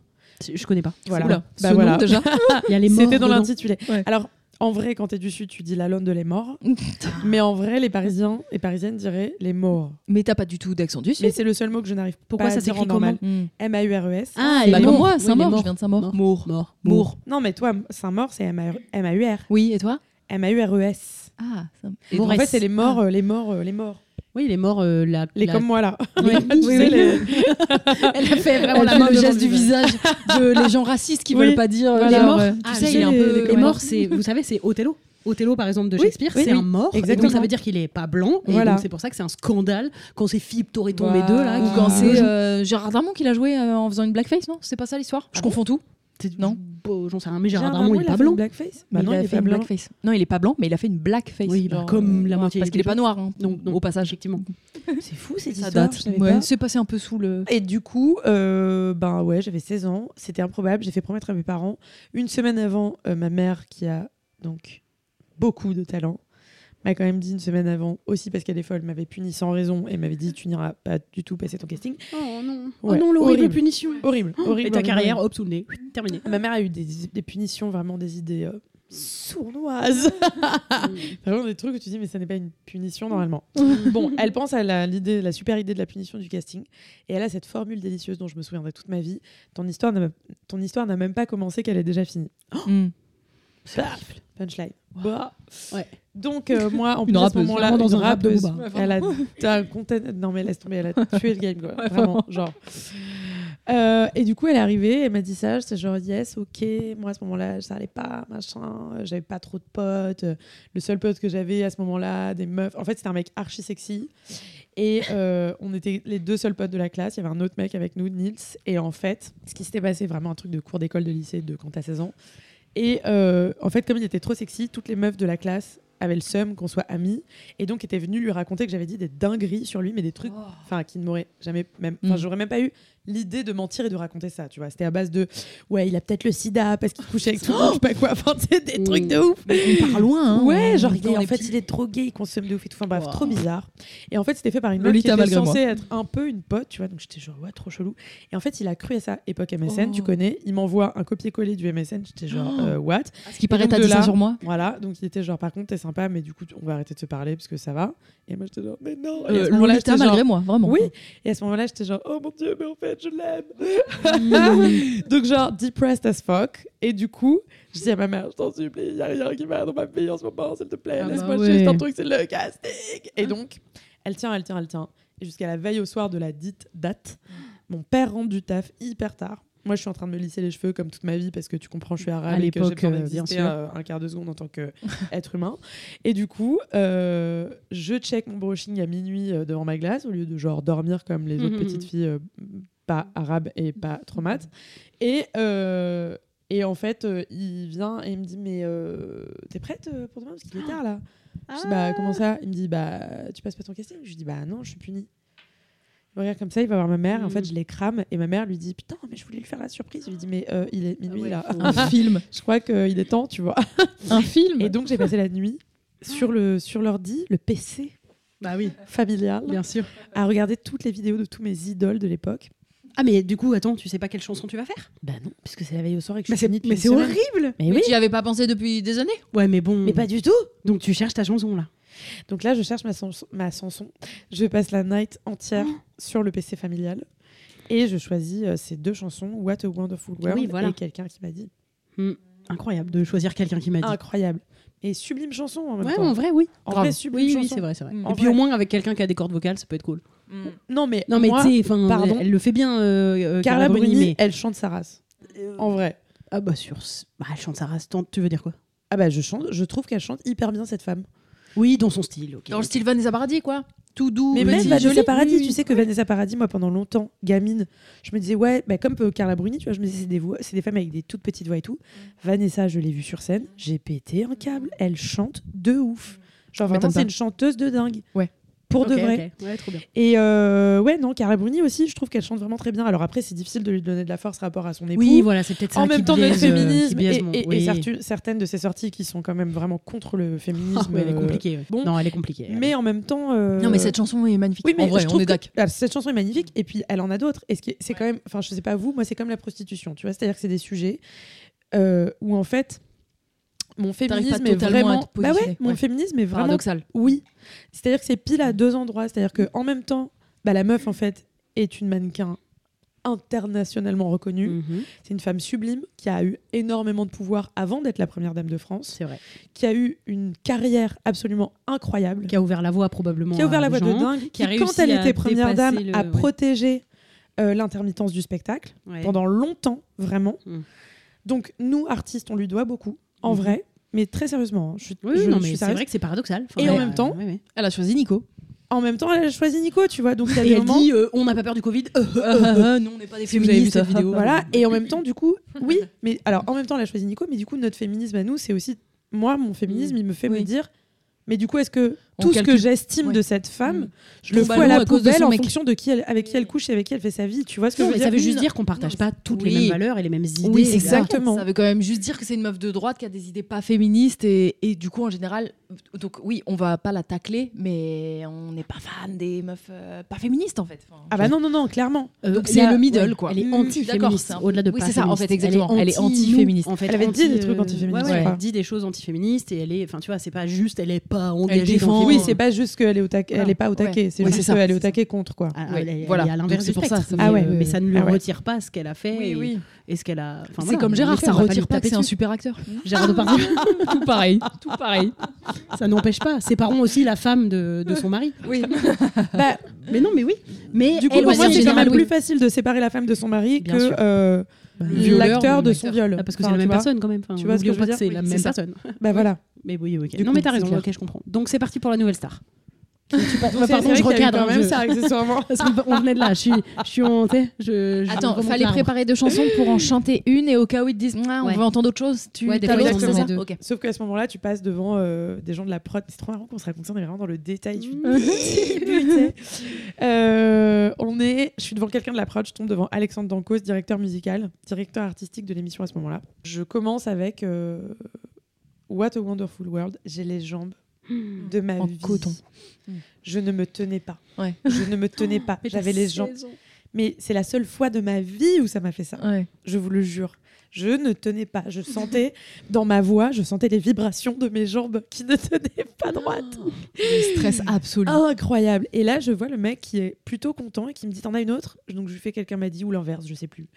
[SPEAKER 1] Je connais pas.
[SPEAKER 4] Voilà.
[SPEAKER 3] Oula,
[SPEAKER 4] Bah voilà.
[SPEAKER 3] nom déjà.
[SPEAKER 1] Il y a les morts.
[SPEAKER 4] C'était dans l'intitulé.
[SPEAKER 3] Ouais.
[SPEAKER 4] Alors, en vrai, quand t'es du Sud, tu dis la de les morts. mais en vrai, les Parisiens et Parisiennes diraient les morts.
[SPEAKER 3] Mais t'as pas du tout d'accent du
[SPEAKER 4] Mais
[SPEAKER 3] Sud.
[SPEAKER 4] c'est le seul mot que je n'arrive
[SPEAKER 5] Pourquoi
[SPEAKER 4] pas
[SPEAKER 5] ça
[SPEAKER 4] à dire en
[SPEAKER 5] s'écrit
[SPEAKER 4] normal.
[SPEAKER 3] Mm.
[SPEAKER 4] M-A-U-R-E-S.
[SPEAKER 5] Ah,
[SPEAKER 3] Bah,
[SPEAKER 5] les
[SPEAKER 3] comme
[SPEAKER 5] morts.
[SPEAKER 3] moi, Saint-Maur, je viens de Saint-Maur.
[SPEAKER 5] Mort. Mort. Mort.
[SPEAKER 4] Non, mais toi, Saint-Maur, c'est M-A-U-R.
[SPEAKER 3] Oui, et toi
[SPEAKER 4] M-A-u-R-E-S.
[SPEAKER 3] Ah, ça...
[SPEAKER 4] Et en fait, c'est les morts, euh, les morts, euh, les morts.
[SPEAKER 5] Oui, les morts, euh, la,
[SPEAKER 4] Les
[SPEAKER 5] la-
[SPEAKER 4] comme moi là.
[SPEAKER 5] Oui,
[SPEAKER 4] Tu
[SPEAKER 5] oui,
[SPEAKER 4] sais,
[SPEAKER 5] oui.
[SPEAKER 4] les-
[SPEAKER 5] Elle a fait vraiment
[SPEAKER 3] Elle
[SPEAKER 5] la
[SPEAKER 3] fait
[SPEAKER 5] main
[SPEAKER 3] le geste du visage de les gens racistes qui
[SPEAKER 4] Oui.
[SPEAKER 3] veulent pas dire.
[SPEAKER 4] Voilà.
[SPEAKER 5] Les
[SPEAKER 3] genre,
[SPEAKER 5] morts,
[SPEAKER 3] euh,
[SPEAKER 5] tu
[SPEAKER 4] Ah,
[SPEAKER 5] sais, il est un peu.
[SPEAKER 4] les
[SPEAKER 5] Les
[SPEAKER 4] commandes.
[SPEAKER 5] morts, c'est, vous savez, c'est Othello. Othello, par exemple, de Shakespeare,
[SPEAKER 4] oui,
[SPEAKER 5] c'est
[SPEAKER 4] oui.
[SPEAKER 5] un mort. Et donc,
[SPEAKER 4] Exactement.
[SPEAKER 5] ça veut dire qu'il est pas blanc. Et
[SPEAKER 4] Voilà.
[SPEAKER 5] donc, c'est pour ça que c'est un scandale quand c'est Philippe Torreton,
[SPEAKER 4] Voilà.
[SPEAKER 5] les deux, là.
[SPEAKER 3] Ou quand
[SPEAKER 4] Ah.
[SPEAKER 3] c'est euh, Gérard Darmon qui l'a joué euh, en faisant une blackface, non? C'est pas ça l'histoire? Je
[SPEAKER 4] Ah bon
[SPEAKER 3] confonds tout. Non?
[SPEAKER 5] Bon, J'en sais rien, mais
[SPEAKER 4] Gérard
[SPEAKER 5] Darmon, il est pas blanc.
[SPEAKER 4] Blackface Bah non,
[SPEAKER 3] il, a
[SPEAKER 4] il est
[SPEAKER 3] fait
[SPEAKER 4] pas
[SPEAKER 3] une
[SPEAKER 4] blanc.
[SPEAKER 3] blackface. Non, il est pas blanc, mais il a fait une blackface.
[SPEAKER 5] Oui, bah,
[SPEAKER 3] Genre,
[SPEAKER 5] comme
[SPEAKER 3] euh,
[SPEAKER 5] la moitié
[SPEAKER 3] Parce qu'il est pas noir, hein,
[SPEAKER 5] non.
[SPEAKER 3] au passage.
[SPEAKER 5] Effectivement.
[SPEAKER 4] C'est fou cette
[SPEAKER 3] Ça
[SPEAKER 4] histoire.
[SPEAKER 3] date. Ouais, c'est passé un peu sous le.
[SPEAKER 4] Et du coup, euh, ben ouais, j'avais 16 ans, c'était improbable. J'ai fait promettre à mes parents. Une semaine avant, euh, ma mère, qui a donc beaucoup de talent, m'a quand même dit une semaine avant, aussi parce qu'elle est folle, m'avait puni sans raison et m'avait dit tu n'iras pas du tout passer ton casting.
[SPEAKER 5] Oh non.
[SPEAKER 4] Ouais,
[SPEAKER 5] oh non, l'horrible
[SPEAKER 4] horrible.
[SPEAKER 5] punition.
[SPEAKER 4] Horrible, horrible.
[SPEAKER 5] Et ta carrière, hop, sous le nez. Terminé.
[SPEAKER 4] Ma mère a eu des, des punitions, vraiment des idées euh, sournoises. vraiment des trucs où tu dis mais ça n'est pas une punition normalement. bon, elle pense à la, l'idée, la super idée de la punition du casting et elle a cette formule délicieuse dont je me souviendrai toute ma vie. Ton histoire n'a, ton histoire n'a même pas commencé qu'elle est déjà finie.
[SPEAKER 3] Mm.
[SPEAKER 4] Paf, punchline. Bah.
[SPEAKER 5] Ouais.
[SPEAKER 4] Donc euh, moi en
[SPEAKER 3] Une
[SPEAKER 4] plus à ce moment-là,
[SPEAKER 5] dans
[SPEAKER 4] une
[SPEAKER 5] un rap de
[SPEAKER 4] rappeuse,
[SPEAKER 5] Booba.
[SPEAKER 4] elle a t'as un content- non mais laisse tomber, elle a tué le game quoi.
[SPEAKER 3] Ouais,
[SPEAKER 4] vraiment, genre. Euh, et du coup, elle est arrivée, elle m'a dit ça, j'étais genre yes, ok. Moi à ce moment-là, ça allait pas, machin. euh, J'avais pas trop de potes. Le seul pote que j'avais à ce moment-là, des meufs. En fait, c'était un mec archi sexy. Et euh, on était les deux seuls potes de la classe. Il y avait un autre mec avec nous, Nils. Et en fait, ce qui s'était passé, vraiment un truc de cours d'école de lycée de quand t'as 16 ans. Et euh, en fait, comme il était trop sexy, toutes les meufs de la classe avaient le seum qu'on soit amis. Et donc étaient venues lui raconter que j'avais dit des dingueries sur lui, mais des trucs enfin qui ne m'auraient jamais même enfin
[SPEAKER 3] Mm.
[SPEAKER 4] j'aurais même pas eu l'idée de mentir et de raconter ça tu vois. C'était à base de ouais il a peut-être le sida parce qu'il couchait avec monde je sais pas quoi. Enfin c'est des
[SPEAKER 5] Mm.
[SPEAKER 4] trucs de ouf.
[SPEAKER 3] On part loin, hein.
[SPEAKER 4] ouais genre il est-
[SPEAKER 3] on
[SPEAKER 4] en fait il est drogué il consomme de ouf et tout. Enfin bref
[SPEAKER 3] Wow.
[SPEAKER 4] trop bizarre. Et en fait c'était fait par une meuf qui était censée être un peu une pote tu vois. Donc j'étais genre ouais trop chelou. Et en fait il a cru à ça époque MSN tu
[SPEAKER 3] Oh.
[SPEAKER 4] connais. Il m'envoie un copier-coller du MSN j'étais genre
[SPEAKER 3] Oh.
[SPEAKER 4] euh, what?
[SPEAKER 3] Ce qui paraît, t'as dit ça sur moi.
[SPEAKER 4] voilà. Donc il était genre par contre t'es sympa mais du coup on va arrêter de se parler parce que ça va. Et moi j'étais genre mais non.
[SPEAKER 3] Euh,
[SPEAKER 4] genre-
[SPEAKER 3] malgré moi, vraiment.
[SPEAKER 4] oui, et à ce moment-là, j'étais genre, oh mon dieu, mais en fait, je l'aime. Donc, genre, depressed as fuck. Et du coup, je dis à ma mère, je t'en supplie, il n'y a rien qui va dans ma vie en ce moment, s'il te plaît,
[SPEAKER 3] Ah bah
[SPEAKER 4] laisse-moi
[SPEAKER 3] ouais.
[SPEAKER 4] juste un truc, c'est le casting. Et donc, elle tient, elle tient, elle tient. Et jusqu'à la veille au soir de la dite date, mon père rentre du taf hyper tard. Moi, je suis en train de me lisser les cheveux comme toute ma vie parce que tu comprends, je suis arabe
[SPEAKER 5] À l'époque, euh, bien sûr.
[SPEAKER 4] euh, un quart de seconde en tant qu'être humain. Et du coup, euh, je check mon brushing à minuit euh, devant ma glace au lieu de genre dormir comme les autres
[SPEAKER 5] Mhm.
[SPEAKER 4] petites filles euh, pas arabes et pas traumates. Et, euh, et en fait, euh, il vient et il me dit Mais euh, t'es prête euh, pour demain? Parce qu'il est tard là. Je dis Bah comment ça? Il me dit Bah tu passes pas ton casting? Je lui dis Bah non, je suis punie. Il me regarde comme ça, il va voir ma mère. En fait,
[SPEAKER 5] Mhm.
[SPEAKER 4] je les crame et ma mère lui dit Putain, mais je voulais lui faire la surprise. Je lui dis Mais il est minuit
[SPEAKER 5] ouais,
[SPEAKER 4] là.
[SPEAKER 5] faut-
[SPEAKER 3] Un film.
[SPEAKER 4] je crois qu'il est temps, tu vois.
[SPEAKER 3] Un film?
[SPEAKER 4] Et donc, j'ai passé la nuit sur le sur l'ordi, le PC
[SPEAKER 5] Bah oui,
[SPEAKER 4] familial,
[SPEAKER 5] bien sûr.
[SPEAKER 4] à regarder toutes les vidéos de tous mes idoles de l'époque.
[SPEAKER 5] Ah, mais du coup, attends, tu sais pas quelle chanson tu vas faire?
[SPEAKER 4] Bah non, puisque c'est la veille au soir et que je
[SPEAKER 5] Mais
[SPEAKER 4] suis
[SPEAKER 5] c'est
[SPEAKER 4] finie depuis
[SPEAKER 5] mais
[SPEAKER 4] une
[SPEAKER 5] c'est
[SPEAKER 4] semaine.
[SPEAKER 5] horrible
[SPEAKER 4] Mais
[SPEAKER 3] Mais
[SPEAKER 4] oui.
[SPEAKER 3] tu y avais pas pensé depuis des années?
[SPEAKER 5] Ouais, mais bon.
[SPEAKER 4] Mais pas du tout.
[SPEAKER 5] Donc tu cherches ta chanson là.
[SPEAKER 4] Donc là, je cherche ma, chanson- ma chanson. Je passe la night entière sur le PC familial. Et je choisis euh, ces deux chansons, What a Wonderful World
[SPEAKER 5] Oui, voilà.
[SPEAKER 4] et quelqu'un qui m'a dit.
[SPEAKER 5] Incroyable de choisir quelqu'un qui m'a dit.
[SPEAKER 4] Incroyable. Et sublime chanson en même
[SPEAKER 5] ouais,
[SPEAKER 4] temps.
[SPEAKER 5] en vrai, oui.
[SPEAKER 4] En
[SPEAKER 5] Grave.
[SPEAKER 4] vrai, sublime
[SPEAKER 5] oui, oui,
[SPEAKER 4] chanson.
[SPEAKER 5] c'est vrai, c'est vrai.
[SPEAKER 3] Mm.
[SPEAKER 5] Et
[SPEAKER 4] En
[SPEAKER 5] puis
[SPEAKER 4] vrai.
[SPEAKER 5] au moins avec quelqu'un qui a des cordes vocales, ça peut être cool.
[SPEAKER 4] Non, mais,
[SPEAKER 5] Non, mais
[SPEAKER 4] moi, pardon.
[SPEAKER 5] elle le fait bien, euh, euh,
[SPEAKER 4] Carla Bruni,
[SPEAKER 5] mais
[SPEAKER 4] elle chante sa race. En vrai.
[SPEAKER 5] ah bah sur, bah, elle chante sa race. Tant- Tu veux dire quoi?
[SPEAKER 4] Ah bah je chante, je trouve qu'elle chante hyper bien cette femme.
[SPEAKER 5] Oui, dans son style.
[SPEAKER 3] Dans le style Vanessa Paradis, quoi. Tout doux.
[SPEAKER 4] Mais même Vanessa. Paradis,
[SPEAKER 3] Oui.
[SPEAKER 4] tu sais que Vanessa Paradis, moi pendant longtemps, gamine, je me disais ouais, bah, comme euh, Carla Bruni, tu vois, je me disais c'est des voix, c'est des femmes avec des toutes petites voix et tout. Vanessa, je l'ai vue sur scène, j'ai pété un câble, elle chante de ouf. Genre vraiment c'est une chanteuse de dingue.
[SPEAKER 3] Ouais.
[SPEAKER 4] Pour de vrai.
[SPEAKER 5] ok. Ouais, trop bien.
[SPEAKER 4] Et euh, ouais, non, Carla Bruni aussi, je trouve qu'elle chante vraiment très bien. Alors après, c'est difficile de lui donner de la force rapport à son époux.
[SPEAKER 5] Oui, voilà, c'est peut-être ça
[SPEAKER 4] en même temps, notre
[SPEAKER 5] biaise, euh, qui
[SPEAKER 4] féminisme
[SPEAKER 5] biaise
[SPEAKER 4] et, certu- certaines de ses sorties qui sont quand même vraiment contre le féminisme.
[SPEAKER 5] Ah, ouais, elle est
[SPEAKER 4] euh,
[SPEAKER 5] compliquée. ouais.
[SPEAKER 4] bon.
[SPEAKER 5] Non, elle est compliquée.
[SPEAKER 4] Mais en même temps. euh,
[SPEAKER 3] Non, mais cette chanson est magnifique.
[SPEAKER 4] Oui, mais
[SPEAKER 3] en vrai,
[SPEAKER 4] je
[SPEAKER 3] on
[SPEAKER 4] trouve
[SPEAKER 3] est
[SPEAKER 4] que-
[SPEAKER 3] d'accord.
[SPEAKER 4] Cette chanson est magnifique et puis elle en a d'autres. Et ce c'est quand même, enfin, je sais pas vous, moi c'est comme la prostitution, tu vois, c'est-à-dire que c'est des sujets euh, où en fait, mon féminisme est vraiment. Bah ouais, mon
[SPEAKER 3] ouais.
[SPEAKER 4] féminisme est vraiment.
[SPEAKER 3] Paradoxal.
[SPEAKER 4] Oui. C'est-à-dire que c'est pile à deux endroits. C'est-à-dire que en même temps, bah, la meuf, en fait, est une mannequin internationalement reconnue.
[SPEAKER 1] Mhm.
[SPEAKER 4] C'est une femme sublime qui a eu énormément de pouvoir avant d'être la première dame de France,
[SPEAKER 1] C'est vrai.
[SPEAKER 4] qui a eu une carrière absolument incroyable,
[SPEAKER 1] Qui a ouvert la voie probablement.
[SPEAKER 4] qui a ouvert la voie de dingue, qui,
[SPEAKER 1] a
[SPEAKER 4] quand elle était première dame,
[SPEAKER 1] le-
[SPEAKER 4] a
[SPEAKER 1] ouais.
[SPEAKER 4] protégé euh, l'intermittence du spectacle
[SPEAKER 1] Ouais.
[SPEAKER 4] pendant longtemps, vraiment.
[SPEAKER 1] Mm.
[SPEAKER 4] Donc, nous, artistes, on lui doit beaucoup, en
[SPEAKER 1] Mhm.
[SPEAKER 4] vrai, mais très sérieusement. hein, Je,
[SPEAKER 1] Oui,
[SPEAKER 4] je-
[SPEAKER 1] non,
[SPEAKER 4] je
[SPEAKER 1] mais
[SPEAKER 4] suis
[SPEAKER 1] c'est vrai que c'est paradoxal.
[SPEAKER 4] Et en même temps,
[SPEAKER 1] ouais, ouais.
[SPEAKER 3] Elle a choisi Nico.
[SPEAKER 4] En même temps, elle a choisi Nico, tu vois. Donc,
[SPEAKER 1] Et elle
[SPEAKER 4] moments.
[SPEAKER 1] dit euh, on n'a pas peur du Covid. Euh,
[SPEAKER 3] non, on n'est pas des
[SPEAKER 1] si vous avez vu
[SPEAKER 3] féministes.
[SPEAKER 1] cette vidéo.
[SPEAKER 4] Voilà, et en même temps, du coup, oui, mais alors en même temps, elle a choisi Nico, mais du coup, notre féminisme à nous, c'est aussi. Moi, mon féminisme, il me fait me dire, mais du coup, est-ce que tout ce que j'estime
[SPEAKER 3] Ouais.
[SPEAKER 4] de cette femme,
[SPEAKER 3] Mm.
[SPEAKER 4] je le fous à la poubelle en
[SPEAKER 3] mec.
[SPEAKER 4] fonction de qui elle, avec qui elle couche et avec qui elle fait sa vie Tu vois ce que
[SPEAKER 1] Non,
[SPEAKER 4] je
[SPEAKER 1] mais
[SPEAKER 4] veux
[SPEAKER 1] ça veut juste dire qu'on partage pas toutes les mêmes valeurs et les mêmes idées.
[SPEAKER 3] Oui.
[SPEAKER 4] Exactement.
[SPEAKER 3] Ça veut quand même juste dire que c'est une meuf de droite qui a des idées pas féministes et, et du coup, en général, donc oui, on va pas la tacler, mais on n'est pas fan des meufs euh, pas féministes en fait. Enfin,
[SPEAKER 4] Ah bah non, non, non, clairement.
[SPEAKER 1] Euh,
[SPEAKER 3] Donc c'est le middle,
[SPEAKER 1] ouais,
[SPEAKER 3] quoi.
[SPEAKER 1] Elle est
[SPEAKER 3] Mm,
[SPEAKER 1] anti-féministe. Au-delà de
[SPEAKER 3] oui, c'est ça, en fait, exactement. Elle est anti-féministe.
[SPEAKER 4] Elle avait dit des
[SPEAKER 1] anti,
[SPEAKER 4] trucs anti-féministes.
[SPEAKER 1] Elle dit des choses anti-féministes et elle est. Enfin, tu vois, c'est pas juste. Elle est pas engagée
[SPEAKER 3] défend-
[SPEAKER 1] dans
[SPEAKER 4] Oui,
[SPEAKER 1] féminisme.
[SPEAKER 4] c'est pas juste qu'elle est au taquet, elle est pas au taquet,
[SPEAKER 3] Ouais.
[SPEAKER 4] c'est juste qu'elle est au taquet contre quoi.
[SPEAKER 1] Ah,
[SPEAKER 3] Ouais,
[SPEAKER 1] elle est-
[SPEAKER 3] voilà.
[SPEAKER 1] à l'inverse du
[SPEAKER 3] pour ça,
[SPEAKER 1] spectre.
[SPEAKER 3] ça
[SPEAKER 1] mais,
[SPEAKER 4] Ah ouais,
[SPEAKER 1] euh,
[SPEAKER 4] ouais,
[SPEAKER 1] mais ça ne lui
[SPEAKER 4] ah ouais.
[SPEAKER 1] retire pas ce qu'elle a fait et, et ce qu'elle a. enfin,
[SPEAKER 3] c'est
[SPEAKER 1] voilà,
[SPEAKER 3] comme Gérard, ça retire pas que c'est un super acteur.
[SPEAKER 1] Gérard Depardieu,
[SPEAKER 3] tout pareil, tout pareil.
[SPEAKER 1] ça n'empêche pas. Séparons aussi la femme de, son mari.
[SPEAKER 3] Oui.
[SPEAKER 4] Bah,
[SPEAKER 1] Mais non, mais oui. Mais
[SPEAKER 4] du coup, pour moi, c'est quand même plus facile de séparer la femme de son mari que l'acteur de son viol.
[SPEAKER 1] Ah, parce que c'est la même personne quand même. Enfin,
[SPEAKER 4] Tu vois ce que je
[SPEAKER 1] pas
[SPEAKER 4] veux
[SPEAKER 1] que c'est
[SPEAKER 4] dire
[SPEAKER 1] la même personne.
[SPEAKER 4] Bah voilà.
[SPEAKER 1] Mais oui, ok. Non, mais t'as raison, ok, je comprends. Donc c'est parti pour la nouvelle star.
[SPEAKER 4] Donc,
[SPEAKER 1] pardon,
[SPEAKER 4] c'est vrai
[SPEAKER 1] je
[SPEAKER 4] qu'il y a eu
[SPEAKER 1] recadre,
[SPEAKER 4] quand même
[SPEAKER 1] je-
[SPEAKER 4] ça accessoirement.
[SPEAKER 1] Parce qu'on venait de là. Je suis, je suis en. Je, je
[SPEAKER 3] Attends, fallait préparer deux chansons pour en chanter une et au cas où ils te disent Ah, on
[SPEAKER 1] Ouais.
[SPEAKER 3] veut entendre autre chose, tu
[SPEAKER 1] Ouais, des
[SPEAKER 3] t'as
[SPEAKER 1] fois, les deux.
[SPEAKER 3] Ok.
[SPEAKER 4] Sauf qu'à ce moment-là, tu passes devant euh, des gens de la prod. C'est trop marrant qu'on se raconte ça, on est vraiment dans le détail. du sais. Euh, on est, je suis devant quelqu'un de la prod, je tombe devant Alexandre Dancos, directeur musical, directeur artistique de l'émission à ce moment-là. Je commence avec euh, What a Wonderful World. J'ai les jambes de ma
[SPEAKER 3] En
[SPEAKER 4] vie.
[SPEAKER 3] coton.
[SPEAKER 4] Je ne me tenais pas.
[SPEAKER 3] Ouais.
[SPEAKER 4] Je ne me tenais pas. J'avais les jambes.
[SPEAKER 1] 16 ans.
[SPEAKER 4] Mais c'est la seule fois de ma vie où ça m'a fait ça.
[SPEAKER 3] Ouais.
[SPEAKER 4] Je vous le jure. Je ne tenais pas. Je sentais dans ma voix, je sentais les vibrations de mes jambes qui ne tenaient pas droite.
[SPEAKER 3] Le stress absolu.
[SPEAKER 4] Incroyable. Et là, je vois le mec qui est plutôt content et qui me dit T'en as une autre? Donc je lui fais quelqu'un m'a dit ou l'inverse, je sais plus.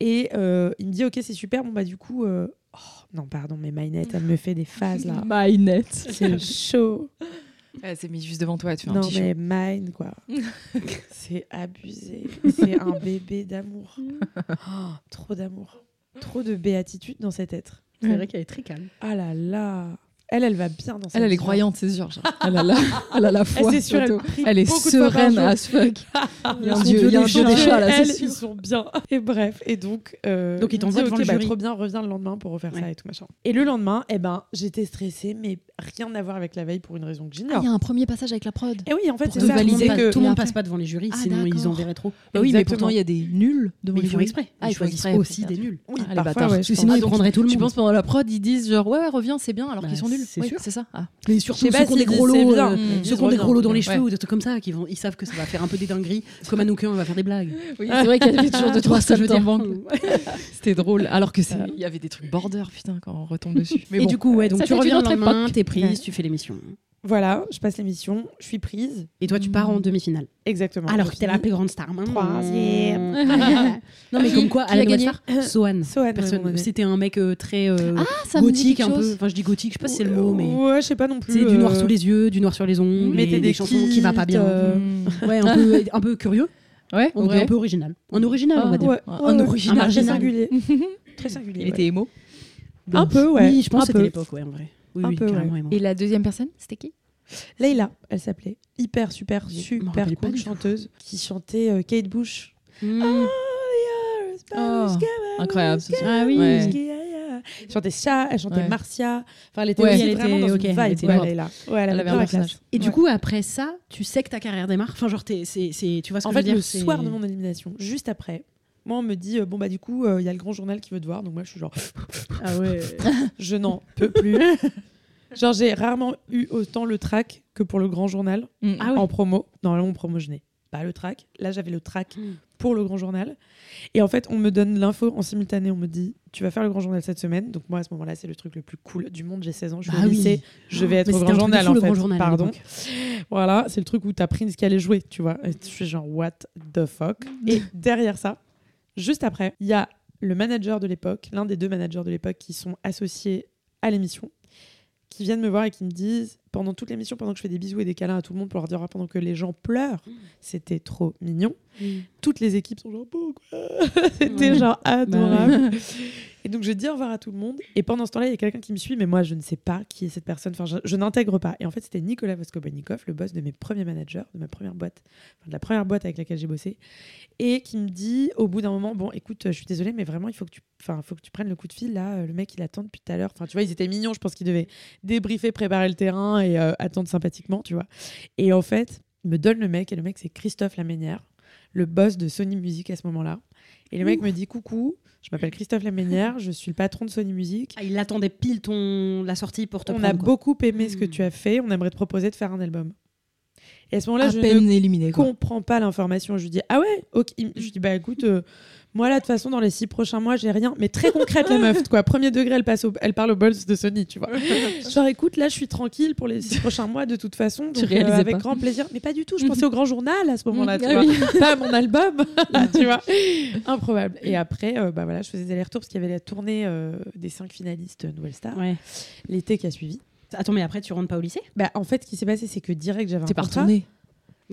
[SPEAKER 4] Et euh, il me dit Ok, c'est super. Bon, bah, du coup. euh, non, pardon, mais Mainette, elle me fait des phases là.
[SPEAKER 3] My net.
[SPEAKER 4] C'est chaud.
[SPEAKER 3] Elle s'est mise juste devant toi, tu un
[SPEAKER 4] Non,
[SPEAKER 3] show.
[SPEAKER 4] mais mine, quoi. c'est abusé. C'est un bébé d'amour. Oh, trop d'amour. Trop de béatitude dans cet être.
[SPEAKER 1] C'est vrai qu'elle est très calme.
[SPEAKER 4] Ah là là. Elle, elle va bien dans cette
[SPEAKER 3] Elle, elle est croyante, c'est sûr. genre. Elle a la, elle a la
[SPEAKER 4] Elle,
[SPEAKER 3] foi.
[SPEAKER 4] sûr, elle,
[SPEAKER 3] Elle est sereine as fuck. Il y a un dieu,
[SPEAKER 4] des
[SPEAKER 3] dieu des
[SPEAKER 4] chats,
[SPEAKER 3] là,
[SPEAKER 4] elles,
[SPEAKER 3] c'est sûr.
[SPEAKER 4] ils sont bien. Et bref, et donc, euh,
[SPEAKER 1] Donc, ils
[SPEAKER 4] il
[SPEAKER 1] t'envoient
[SPEAKER 4] dit,
[SPEAKER 1] devant
[SPEAKER 4] Ok,
[SPEAKER 1] le
[SPEAKER 4] bah,
[SPEAKER 1] jury.
[SPEAKER 4] trop bien, reviens le lendemain pour refaire ça et tout machin. Et le lendemain, eh ben, j'étais stressée, mais rien à voir avec la veille pour une raison que
[SPEAKER 3] Ah,
[SPEAKER 4] j'ignore.
[SPEAKER 3] il y a un premier passage avec la prod.
[SPEAKER 4] Et oui, en fait,
[SPEAKER 3] Pour
[SPEAKER 4] c'est ça.
[SPEAKER 3] valider
[SPEAKER 4] c'est
[SPEAKER 1] Tout le monde
[SPEAKER 4] que
[SPEAKER 1] passe- tout le monde passe pas devant les jurys,
[SPEAKER 3] Ah,
[SPEAKER 1] sinon ils en
[SPEAKER 3] d'accord.
[SPEAKER 1] verraient trop.
[SPEAKER 3] Bah oui, mais pourtant, il y a des nuls devant les
[SPEAKER 1] ils font
[SPEAKER 3] jurys.
[SPEAKER 1] exprès.
[SPEAKER 3] Ah,
[SPEAKER 1] ils choisissent
[SPEAKER 3] exprès,
[SPEAKER 1] aussi des nuls.
[SPEAKER 4] Oui,
[SPEAKER 3] Ah,
[SPEAKER 4] parfois,
[SPEAKER 1] Parce
[SPEAKER 4] je
[SPEAKER 1] que sinon,
[SPEAKER 4] pense.
[SPEAKER 1] ils prendraient tout le
[SPEAKER 3] Tu
[SPEAKER 1] monde.
[SPEAKER 3] penses pendant la prod, ils disent genre ouais, ouais, reviens, c'est bien, alors
[SPEAKER 1] Bah,
[SPEAKER 3] qu'ils sont nuls.
[SPEAKER 1] c'est
[SPEAKER 3] Oui,
[SPEAKER 1] sûr.
[SPEAKER 3] c'est ça.
[SPEAKER 1] Mais
[SPEAKER 4] Je
[SPEAKER 1] surtout
[SPEAKER 4] pas
[SPEAKER 1] ceux qui ont des gros lots, euh, ceux qui ont des gros lots dans les cheveux ou des trucs comme ça, qui vont, ils savent que ça va faire un peu des dingueries. Comme à nous on va faire des blagues.
[SPEAKER 3] Oui, c'est vrai qu'il y avait toujours deux trois
[SPEAKER 1] je.
[SPEAKER 3] C'était drôle. Alors que c'est, il y avait des trucs border, putain, quand on retombe dessus. Mais
[SPEAKER 1] Et du coup, ouais, donc tu reviens le lendemain, t'es prise,
[SPEAKER 4] Ouais.
[SPEAKER 1] tu fais l'émission.
[SPEAKER 4] Voilà, je passe l'émission, je suis prise.
[SPEAKER 1] Et toi, tu pars en demi-finale.
[SPEAKER 4] Exactement.
[SPEAKER 1] Alors que t'es la plus grande star. maintenant.
[SPEAKER 4] Troisième.
[SPEAKER 1] non, mais comme quoi, à la
[SPEAKER 3] gagné
[SPEAKER 1] star, Sohan.
[SPEAKER 4] Sohan,
[SPEAKER 1] Personne-
[SPEAKER 4] ouais.
[SPEAKER 1] C'était un mec euh, très euh,
[SPEAKER 3] Ah, ça me dit
[SPEAKER 1] gothique un peu. Enfin, je dis gothique, je sais pas si c'est le mot, mais
[SPEAKER 4] Ouais, je sais pas non plus.
[SPEAKER 1] c'est du noir
[SPEAKER 4] euh,
[SPEAKER 1] sous les yeux, du noir sur les ongles,
[SPEAKER 4] mettez
[SPEAKER 1] et des
[SPEAKER 4] des
[SPEAKER 1] chansons qui va pas bien. Ouais, un peu, un peu curieux,
[SPEAKER 3] Ouais,
[SPEAKER 1] en vrai,
[SPEAKER 3] vrai.
[SPEAKER 1] un peu original. Un original, on va dire.
[SPEAKER 4] Ouais,
[SPEAKER 3] Un
[SPEAKER 4] ouais, ouais.
[SPEAKER 3] original.
[SPEAKER 4] Un très singulier. Très singulier.
[SPEAKER 3] Il
[SPEAKER 4] ouais.
[SPEAKER 3] était émo.
[SPEAKER 4] Un peu, ouais.
[SPEAKER 1] Oui, je pense que c'était l'époque, ouais, en vrai. Oui,
[SPEAKER 4] Un
[SPEAKER 1] oui,
[SPEAKER 4] peu,
[SPEAKER 1] carrément.
[SPEAKER 3] Et la deuxième personne, c'était qui?
[SPEAKER 4] Leila, elle s'appelait. Hyper, super, super
[SPEAKER 1] pas
[SPEAKER 4] cool chanteuse qui chantait euh, Kate Bush.
[SPEAKER 1] Hmm.
[SPEAKER 3] Oh, incroyable.
[SPEAKER 1] Ah oui.
[SPEAKER 3] Ouais.
[SPEAKER 4] Elle chantait ça, elle chantait
[SPEAKER 3] Ouais.
[SPEAKER 4] Marcia. Enfin, elle était
[SPEAKER 3] Ouais.
[SPEAKER 4] aussi
[SPEAKER 1] Elle
[SPEAKER 4] vraiment
[SPEAKER 1] était-
[SPEAKER 4] dans
[SPEAKER 1] ok,
[SPEAKER 4] une
[SPEAKER 1] elle
[SPEAKER 4] vibe,
[SPEAKER 1] était
[SPEAKER 4] ouais,
[SPEAKER 1] forte.
[SPEAKER 4] Leila. Ouais, elle
[SPEAKER 3] Elle
[SPEAKER 4] avait
[SPEAKER 3] un
[SPEAKER 4] la classe.
[SPEAKER 1] Et du coup, après ça, tu sais que ta carrière démarre. Enfin, genre, t'es- c'est, c'est, tu vois ce que
[SPEAKER 4] En
[SPEAKER 1] je
[SPEAKER 4] fait,
[SPEAKER 1] veux dire
[SPEAKER 4] le
[SPEAKER 1] c'est-
[SPEAKER 4] soir de mon élimination, juste après, moi, on me dit euh, bon, bah, du coup, euh, il y a le grand journal qui veut te voir. Donc, moi, je suis genre,
[SPEAKER 1] Ah ouais.
[SPEAKER 4] je n'en peux plus. genre, j'ai rarement eu autant le track que pour le grand journal
[SPEAKER 3] Hmm.
[SPEAKER 1] Ah oui.
[SPEAKER 4] en promo. Normalement, en promo, je n'ai pas le track. Là, j'avais le track pour le grand journal. Et en fait, on me donne l'info en simultané. On me dit, tu vas faire le grand journal cette semaine. Donc moi, à ce moment-là, c'est le truc le plus cool du monde. J'ai 16 ans, je suis
[SPEAKER 5] Bah
[SPEAKER 4] au
[SPEAKER 5] oui.
[SPEAKER 4] lycée, je vais être
[SPEAKER 5] Mais
[SPEAKER 4] au grand journal en fait.
[SPEAKER 5] Grand Journal,
[SPEAKER 4] Pardon. Voilà, c'est le truc où t'as Prince qui allait jouer, tu vois. Et je suis genre, what the fuck? Et derrière ça, juste après, il y a le manager de l'époque, l'un des deux managers de l'époque qui sont associés à l'émission, qui viennent me voir et qui me disent, pendant toute l'émission, pendant que je fais des bisous et des câlins à tout le monde pour leur dire, ah, pendant que les gens pleurent, c'était trop mignon. Toutes les équipes sont genre, pourquoi? C'était
[SPEAKER 5] Ouais.
[SPEAKER 4] genre
[SPEAKER 5] Bah
[SPEAKER 4] adorable. Et donc je dis au revoir à tout le monde. Et pendant ce temps-là, il y a quelqu'un qui me suit, mais moi je ne sais pas qui est cette personne. Enfin, je, n'intègre pas. Et en fait, c'était Nicolas Voskobonikov, le boss de mes premiers managers, de ma première boîte, enfin, de la première boîte avec laquelle j'ai bossé, et qui me dit au bout d'un moment, bon, écoute, je suis désolée, mais vraiment, il faut que tu, enfin, faut que tu prennes le coup de fil là. Euh, Le mec, il attend depuis tout à l'heure. Enfin, tu vois, ils étaient mignons. Je pense qu'ils devaient débriefer, préparer le terrain et euh, attendre sympathiquement, tu vois. Et en fait, il me donne le mec, et le mec, c'est Christophe Laménière, le boss de Sony Music à ce moment-là. Et le mec me dit coucou. Je m'appelle Christophe Laménière, je suis le patron de Sony Music.
[SPEAKER 1] Ah, il attendait pile ton la sortie pour te
[SPEAKER 4] On
[SPEAKER 1] prendre.
[SPEAKER 4] a
[SPEAKER 1] quoi.
[SPEAKER 4] beaucoup aimé ce que tu as fait, on aimerait te proposer de faire un album. Et à ce moment-là, je ne
[SPEAKER 3] éliminé.
[SPEAKER 4] Comprends pas l'information. Je lui dis ah ouais, ok. Je lui dis bah écoute, euh, moi là de toute façon dans les six prochains mois j'ai rien, mais très concrète la meuf quoi. Premier degré, elle passe, au- elle parle au boss de Sony, tu vois. Genre écoute, là je suis tranquille pour les six prochains mois de toute façon, donc, euh, avec
[SPEAKER 3] pas.
[SPEAKER 4] grand plaisir. Mais pas du tout. Je pensais au grand journal à ce moment-là, tu
[SPEAKER 3] Ah
[SPEAKER 4] vois, pas à mon album, tu vois. Improbable. Et après, euh, bah voilà, je faisais des allers-retours parce qu'il y avait la tournée euh, des cinq finalistes Nouvelle Star
[SPEAKER 1] Ouais.
[SPEAKER 4] l'été qui a suivi.
[SPEAKER 1] Attends, mais après tu rentres pas au lycée?
[SPEAKER 4] Bah, en fait, ce qui s'est passé, c'est que direct, j'avais un
[SPEAKER 3] T'es pas
[SPEAKER 4] contrat.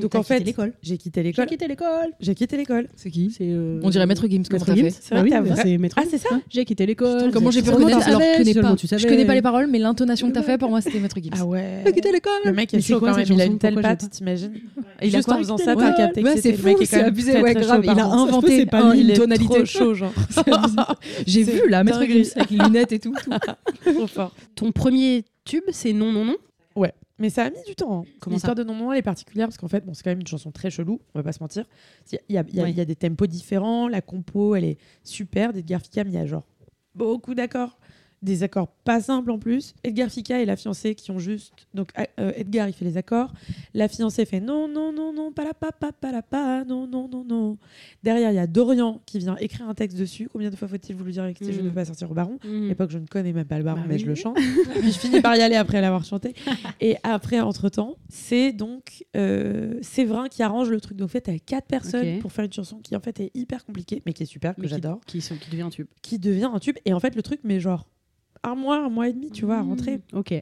[SPEAKER 4] Donc, en fait,
[SPEAKER 1] quitté l'école.
[SPEAKER 4] J'ai quitté
[SPEAKER 1] J'ai
[SPEAKER 4] l'école. J'ai quitté l'école.
[SPEAKER 3] C'est qui
[SPEAKER 1] C'est. euh,
[SPEAKER 3] On dirait Maître Gims,
[SPEAKER 1] Maître Gims.
[SPEAKER 3] fait
[SPEAKER 4] C'est vrai,
[SPEAKER 1] Ah oui,
[SPEAKER 4] vrai-
[SPEAKER 1] c'est Maître
[SPEAKER 4] Ah, c'est ça
[SPEAKER 1] J'ai quitté l'école.
[SPEAKER 3] Comment j'ai pu reconnaître
[SPEAKER 1] tu
[SPEAKER 3] alors que je
[SPEAKER 1] savais,
[SPEAKER 3] connais pas,
[SPEAKER 1] tu
[SPEAKER 3] je
[SPEAKER 1] savais.
[SPEAKER 3] connais pas les paroles, mais l'intonation que t'as fait pour moi c'était Maître Gims.
[SPEAKER 4] Ah ouais.
[SPEAKER 1] J'ai quitté l'école.
[SPEAKER 4] Le mec est chaud quand même. Il a une telle patte,
[SPEAKER 1] j'ai
[SPEAKER 4] t'imagines
[SPEAKER 3] il a
[SPEAKER 4] Juste
[SPEAKER 3] quoi
[SPEAKER 4] en faisant ça, t'as capté que
[SPEAKER 3] c'est
[SPEAKER 4] le mec
[SPEAKER 3] fou,
[SPEAKER 4] est
[SPEAKER 3] abusé, Il a inventé une
[SPEAKER 4] Il est
[SPEAKER 3] tonalité.
[SPEAKER 4] trop chaud, genre.
[SPEAKER 3] J'ai vu là, Maître. Gims avec les lunettes et tout. tout.
[SPEAKER 4] Trop fort.
[SPEAKER 1] Ton premier tube, c'est non, non, non.
[SPEAKER 4] Ouais. Mais ça a mis du temps. hein. L'histoire de Non Non, elle est particulière parce qu'en fait, bon, c'est quand même une chanson très chelou, on va pas se mentir. Y y
[SPEAKER 1] Oui.
[SPEAKER 4] il y a des tempos différents, la compo, elle est super. D'Edgar Ficam, il y a genre beaucoup d'accords. Des accords pas simples en plus. Edgar Fica et la fiancée qui ont juste. Donc euh, Edgar, il fait les accords. La fiancée fait non, non, non, non, pas la pa, pa, pas la pa, non, non, non, non. Derrière, il y a Dorian qui vient écrire un texte dessus. Combien de fois faut-il vous le dire avec Je ne
[SPEAKER 1] Mm.
[SPEAKER 4] veux pas sortir au baron. À
[SPEAKER 1] Mm.
[SPEAKER 4] l'époque, je ne connais même pas le baron,
[SPEAKER 1] Bah
[SPEAKER 4] mais
[SPEAKER 1] oui.
[SPEAKER 4] je le chante. Puis je finis par y aller après l'avoir chanté. Et après, entre-temps, c'est donc euh, Séverin qui arrange le truc. Donc, en fait, t'as quatre personnes pour faire une chanson qui, en fait, est hyper compliquée, mais qui est super, que
[SPEAKER 1] qui-
[SPEAKER 4] j'adore,
[SPEAKER 1] Qui, sont- qui devient un tube.
[SPEAKER 4] qui devient un tube. Et en fait, le truc, mais genre, un mois, un mois et demi, tu vois, à rentrer.
[SPEAKER 1] Mm. Ok.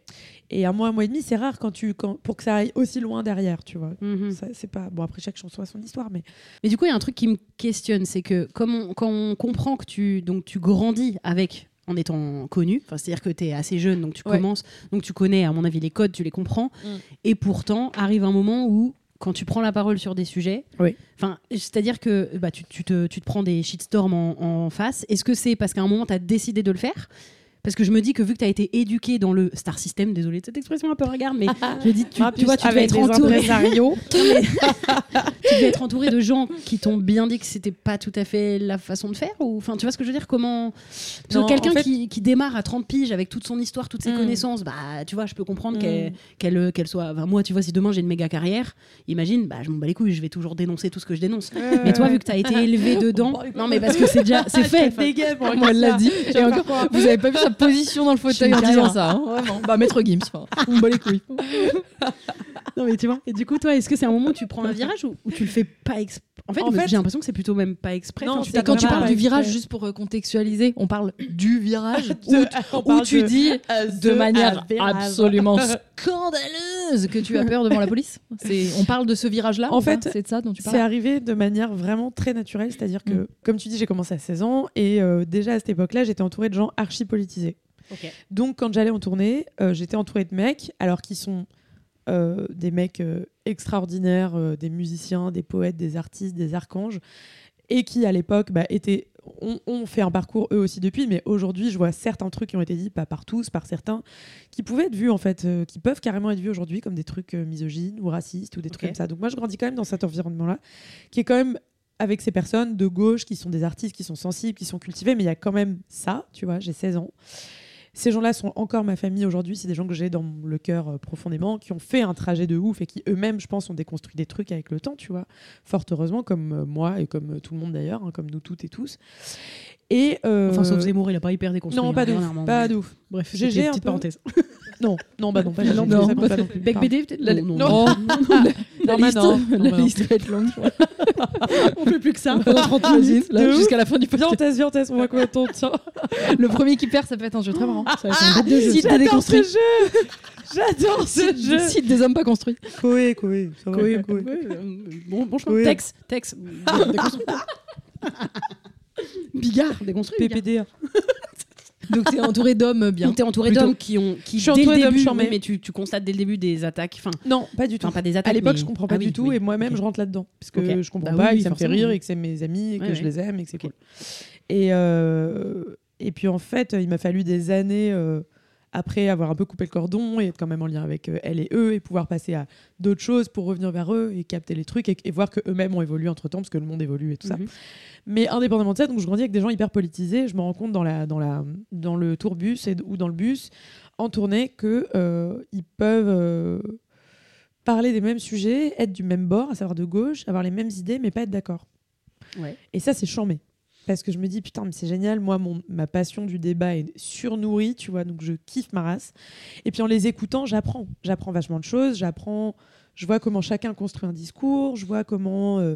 [SPEAKER 4] Et un mois, un mois et demi, c'est rare quand tu, quand, pour que ça aille aussi loin derrière, tu vois. Ça, c'est pas bon après chaque chanson a son histoire mais
[SPEAKER 1] Mais du coup, il y a un truc qui me questionne, c'est que comme on- quand on comprend que tu, donc, tu grandis avec en étant connu, enfin, c'est-à-dire que tu es assez jeune, donc tu
[SPEAKER 4] Ouais.
[SPEAKER 1] commences, donc tu connais, à mon avis, les codes, tu les comprends,
[SPEAKER 4] Mm.
[SPEAKER 1] et pourtant, arrive un moment où, quand tu prends la parole sur des sujets,
[SPEAKER 4] Oui.
[SPEAKER 1] c'est-à-dire que bah, tu, tu te, tu te prends des shitstorms en, en face, est-ce que c'est parce qu'à un moment, tu as décidé de le faire parce que je me dis que vu que tu as été éduqué dans le star system, désolé de cette expression un peu regarde, mais je dis, tu,
[SPEAKER 4] Ah,
[SPEAKER 1] tu vois, tu devais être entouré.
[SPEAKER 4] impresarios.
[SPEAKER 1] Non, mais tu devais être entouré de gens qui t'ont bien dit que c'était pas tout à fait la façon de faire ou enfin tu vois ce que je veux dire comment quelqu'un
[SPEAKER 4] en fait-
[SPEAKER 1] qui, qui démarre à 30 piges avec toute son histoire toutes ses
[SPEAKER 4] Mm.
[SPEAKER 1] connaissances bah tu vois je peux comprendre
[SPEAKER 4] Mm.
[SPEAKER 1] qu'elle soit enfin, moi tu vois si demain j'ai une méga carrière imagine bah je m'en bats les couilles je vais toujours dénoncer tout ce que je dénonce mais toi vu que tu as été élevé dedans non mais parce que c'est déjà c'est fait enfin,
[SPEAKER 3] Moi, elle l'a dit. Et encore, vous avez pas vu sa position dans le fauteuil en disant ça. hein, vraiment. Bah, Maître Gims, on me bat les couilles.
[SPEAKER 1] non mais tu vois et du coup toi est-ce que c'est un moment où tu prends un virage ou, ou tu le fais pas exprès en fait,
[SPEAKER 4] En fait-
[SPEAKER 1] j'ai l'impression que c'est plutôt même pas exprès
[SPEAKER 4] Non,
[SPEAKER 1] tu
[SPEAKER 3] quand tu parles du virage, juste pour euh, contextualiser, on parle du virage où, tu dis de manière absolument scandaleuse que tu as peur devant la police. C'est, on parle de ce virage-là.
[SPEAKER 4] En fait,
[SPEAKER 3] c'est de ça dont tu
[SPEAKER 4] C'est
[SPEAKER 3] parles.
[SPEAKER 4] arrivé de manière vraiment très naturelle, c'est-à-dire que,
[SPEAKER 3] Mm.
[SPEAKER 4] comme tu dis, j'ai commencé à 16 ans et euh, déjà à cette époque-là, j'étais entourée de gens archi politisés. Donc, quand j'allais en tournée, euh, j'étais entourée de mecs, alors qui sont euh, des mecs euh, extraordinaires, euh, des musiciens, des poètes, des artistes, des archanges, et qui à l'époque bah, étaient, ont, ont fait un parcours eux aussi depuis, mais aujourd'hui, je vois certains trucs qui ont été dits, pas par tous, par certains, qui pouvaient être vus en fait, euh, qui peuvent carrément être vus aujourd'hui comme des trucs euh, misogynes ou racistes ou des trucs comme ça. Donc moi, je grandis quand même dans cet environnement-là, qui est quand même avec ces personnes de gauche qui sont des artistes, qui sont sensibles, qui sont cultivés, mais il y a quand même ça, tu vois, j'ai 16 ans. Ces gens-là sont encore ma famille aujourd'hui. C'est des gens que j'ai dans le cœur euh, profondément, qui ont fait un trajet de ouf et qui eux-mêmes, je pense, ont déconstruit des trucs avec le temps, tu vois. Fort heureusement, comme euh, moi et comme euh, tout le monde d'ailleurs, hein, comme nous toutes et tous. Et euh,
[SPEAKER 1] Enfin, sauf Zemmour, il a pas hyper déconstruit.
[SPEAKER 4] non,
[SPEAKER 1] hein,
[SPEAKER 4] pas de ouf, pas de ouf.
[SPEAKER 1] Bref,
[SPEAKER 4] GG
[SPEAKER 1] petite
[SPEAKER 4] peu.
[SPEAKER 1] parenthèse.
[SPEAKER 4] Non, non, bah non, pas
[SPEAKER 1] Non, non, pas-
[SPEAKER 4] pas non plus.
[SPEAKER 1] Bec. BD, peut-être Non,
[SPEAKER 4] non.
[SPEAKER 1] non.
[SPEAKER 4] Non,
[SPEAKER 1] La liste, la liste va être longue. On fait plus que ça pendant 30
[SPEAKER 4] De
[SPEAKER 1] minutes, jusqu'à la fin du
[SPEAKER 4] on
[SPEAKER 1] podcast.
[SPEAKER 4] teste, viens, on on voit combien de temps on.
[SPEAKER 3] Le premier qui perd, ça peut être un jeu très marrant.
[SPEAKER 1] Ça va être un bête de jeu.
[SPEAKER 4] J'adore ce jeu J'adore ce jeu
[SPEAKER 3] site des hommes pas construits.
[SPEAKER 4] Coé, Coé, va,
[SPEAKER 1] Coé,
[SPEAKER 4] Coé.
[SPEAKER 1] Bon, bon choix. Tex, Tex. Bigard, déconstruit.
[SPEAKER 4] PPDA.
[SPEAKER 3] Donc t'es entouré d'hommes bien.
[SPEAKER 1] T'es entouré d'hommes qui ont, qui
[SPEAKER 4] Je suis
[SPEAKER 1] dès le début, oui, mais tu, tu constates dès le début des attaques. Enfin,
[SPEAKER 4] Non, pas du tout.
[SPEAKER 1] pas des attaques.
[SPEAKER 4] À l'époque,
[SPEAKER 1] mais-
[SPEAKER 4] je comprends pas
[SPEAKER 1] Ah
[SPEAKER 4] du
[SPEAKER 1] oui,
[SPEAKER 4] tout
[SPEAKER 1] oui.
[SPEAKER 4] et moi-même, je rentre là-dedans parce que
[SPEAKER 1] Ok.
[SPEAKER 4] je comprends
[SPEAKER 1] Bah
[SPEAKER 4] pas
[SPEAKER 1] oui,
[SPEAKER 4] et que ça me fait rire et que c'est mes amis et que
[SPEAKER 1] Ouais,
[SPEAKER 4] je
[SPEAKER 1] ouais.
[SPEAKER 4] les aime et que c'est cool. Et, euh, et puis en fait, il m'a fallu des années euh, après avoir un peu coupé le cordon et être quand même en lien avec euh, elle et eux et pouvoir passer à d'autres choses pour revenir vers eux et capter les trucs et, et voir que eux-mêmes ont évolué entre temps parce que le monde évolue et tout ça.
[SPEAKER 1] Mhm.
[SPEAKER 4] Mais indépendamment de ça, donc je grandis avec des gens hyper politisés. Je me rends compte dans, la, dans, la, dans le tourbus et, ou dans le bus en tournée que euh, ils peuvent euh, parler des mêmes sujets, être du même bord, à savoir de gauche, avoir les mêmes idées, mais pas être d'accord.
[SPEAKER 1] Ouais.
[SPEAKER 4] Et ça, c'est chambé. Parce que je me dis, putain, mais c'est génial. Moi, mon, ma passion du débat est surnourrie, tu vois, donc je kiffe ma race. Et puis en les écoutant, j'apprends. J'apprends vachement de choses. J'apprends. Je vois comment chacun construit un discours. Je vois comment euh,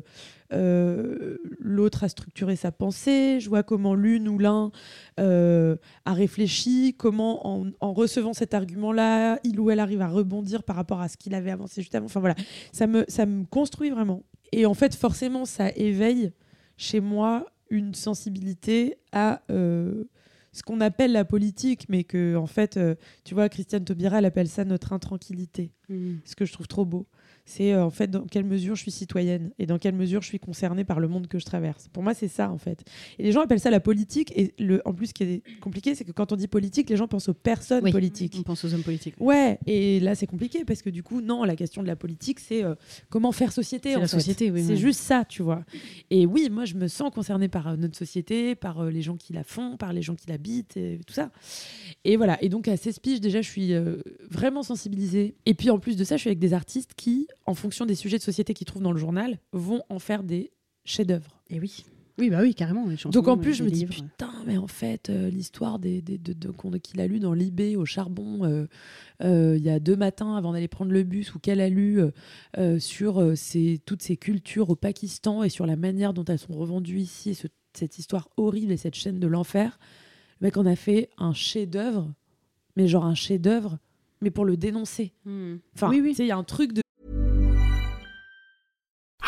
[SPEAKER 4] euh, l'autre a structuré sa pensée. Je vois comment l'une ou l'un euh, a réfléchi. Comment, en, en recevant cet argument-là, il ou elle arrive à rebondir par rapport à ce qu'il avait avancé juste avant. Enfin voilà, ça me, ça me construit vraiment. Et en fait, forcément, ça éveille chez moi une sensibilité à euh, ce qu'on appelle la politique, mais que, en fait, euh, tu vois, Christiane Taubira, elle appelle ça notre intranquillité,
[SPEAKER 1] Mhm.
[SPEAKER 4] ce que je trouve trop beau. C'est euh, en fait dans quelle mesure je suis citoyenne et dans quelle mesure je suis concernée par le monde que je traverse. Pour moi, c'est ça, en fait. Et les gens appellent ça la politique. Et le, en plus, ce qui est compliqué, c'est que quand on dit politique, les gens pensent aux personnes
[SPEAKER 1] Oui.
[SPEAKER 4] politiques.
[SPEAKER 1] On pense aux hommes politiques.
[SPEAKER 4] Ouais, et là c'est compliqué parce que du coup, non, la question de la politique, c'est euh, comment faire société.
[SPEAKER 1] C'est la
[SPEAKER 4] fait.
[SPEAKER 1] société, oui,
[SPEAKER 4] C'est
[SPEAKER 1] oui.
[SPEAKER 4] juste ça, tu vois. Et oui, moi je me sens concernée par euh, notre société, par les gens qui la font, par les gens qui l'habitent, et tout ça. Et voilà, et donc à 16 piges, déjà, je suis vraiment sensibilisée. Et puis en plus de ça, je suis avec des artistes qui, en fonction des sujets de société qu'ils trouvent dans le journal, vont en faire des chefs-d'œuvre.
[SPEAKER 1] Et oui. Oui, bah oui, carrément. les chansons,
[SPEAKER 4] Donc en
[SPEAKER 1] euh,
[SPEAKER 4] plus, je
[SPEAKER 1] les
[SPEAKER 4] me dis,
[SPEAKER 1] livres.
[SPEAKER 4] putain, mais en fait, euh, l'histoire des, des- de, de- qu'il a lu dans Libé au charbon euh, euh, il y a deux matins avant d'aller prendre le bus, ou qu'elle a lu euh, euh, sur euh, ces- toutes ces cultures au Pakistan et sur la manière dont elles sont revendues ici, et ce- cette histoire horrible et cette chaîne de l'enfer. Le mec en a fait un chef-d'œuvre, mais genre un chef-d'œuvre, mais pour le dénoncer.
[SPEAKER 1] Mhm.
[SPEAKER 4] Enfin,
[SPEAKER 1] oui,
[SPEAKER 4] tu
[SPEAKER 1] oui.
[SPEAKER 4] sais, il y a un truc de.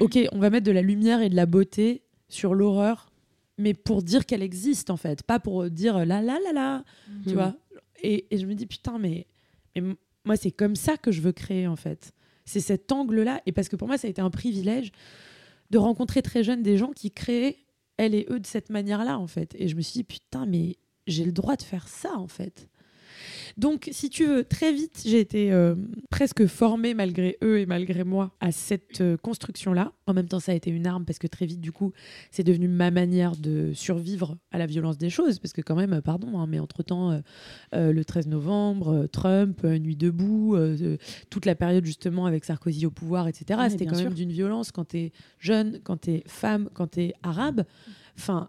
[SPEAKER 4] Ok, on va mettre de la lumière et de la beauté sur l'horreur, mais pour dire qu'elle existe en fait, pas pour dire euh, la la la la, tu
[SPEAKER 1] Mhm.
[SPEAKER 4] vois. Et, et je me dis putain, mais, moi c'est comme ça que je veux créer en fait. C'est cet angle-là, et parce que pour moi ça a été un privilège de rencontrer très jeune des gens qui créaient elle et eux de cette manière-là en fait. Et je me suis dit putain, mais j'ai le droit de faire ça en fait. Donc, si tu veux, très vite, j'ai été euh, presque formée malgré eux et malgré moi à cette euh, construction-là. En même temps, ça a été une arme parce que très vite, du coup, c'est devenu ma manière de survivre à la violence des choses. Parce que quand même, euh, pardon, hein, mais entre-temps, euh, le 13 novembre, Trump, Nuit debout, toute la période justement avec Sarkozy au pouvoir, etc. C'était quand
[SPEAKER 1] sûr.
[SPEAKER 4] même d'une violence quand t'es jeune, quand t'es femme, quand t'es arabe. Enfin,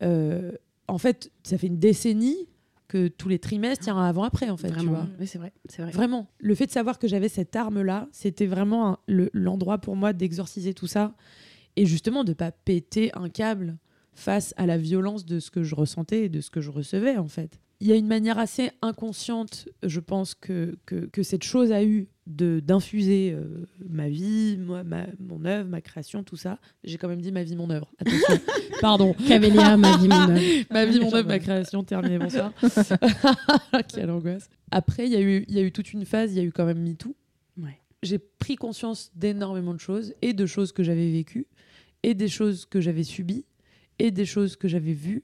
[SPEAKER 4] en fait, ça fait une décennie que tous les trimestres, il y a un avant-après, en fait. tu
[SPEAKER 1] Vraiment.
[SPEAKER 4] vois.
[SPEAKER 1] Oui, c'est vrai. C'est vrai.
[SPEAKER 4] Vraiment. Le fait de savoir que j'avais cette arme-là, c'était vraiment un- le- l'endroit pour moi d'exorciser tout ça et justement de pas péter un câble face à la violence de ce que je ressentais et de ce que je recevais en fait. Il y a une manière assez inconsciente, je pense, que, que, que cette chose a eu de d'infuser euh, ma vie, moi, ma, mon œuvre, ma création, tout ça. J'ai quand même dit ma vie, mon œuvre. Attention, pardon.
[SPEAKER 1] Camélia, ma vie, mon œuvre.
[SPEAKER 4] ma vie, mon œuvre, ma création, terminé, bonsoir. Quelle angoisse. Après, il y, a eu- y a eu toute une phase, il y a eu quand même MeToo.
[SPEAKER 1] Ouais.
[SPEAKER 4] J'ai pris conscience d'énormément de choses, et de choses que j'avais vécues, et des choses que j'avais subies, et des choses que j'avais vues,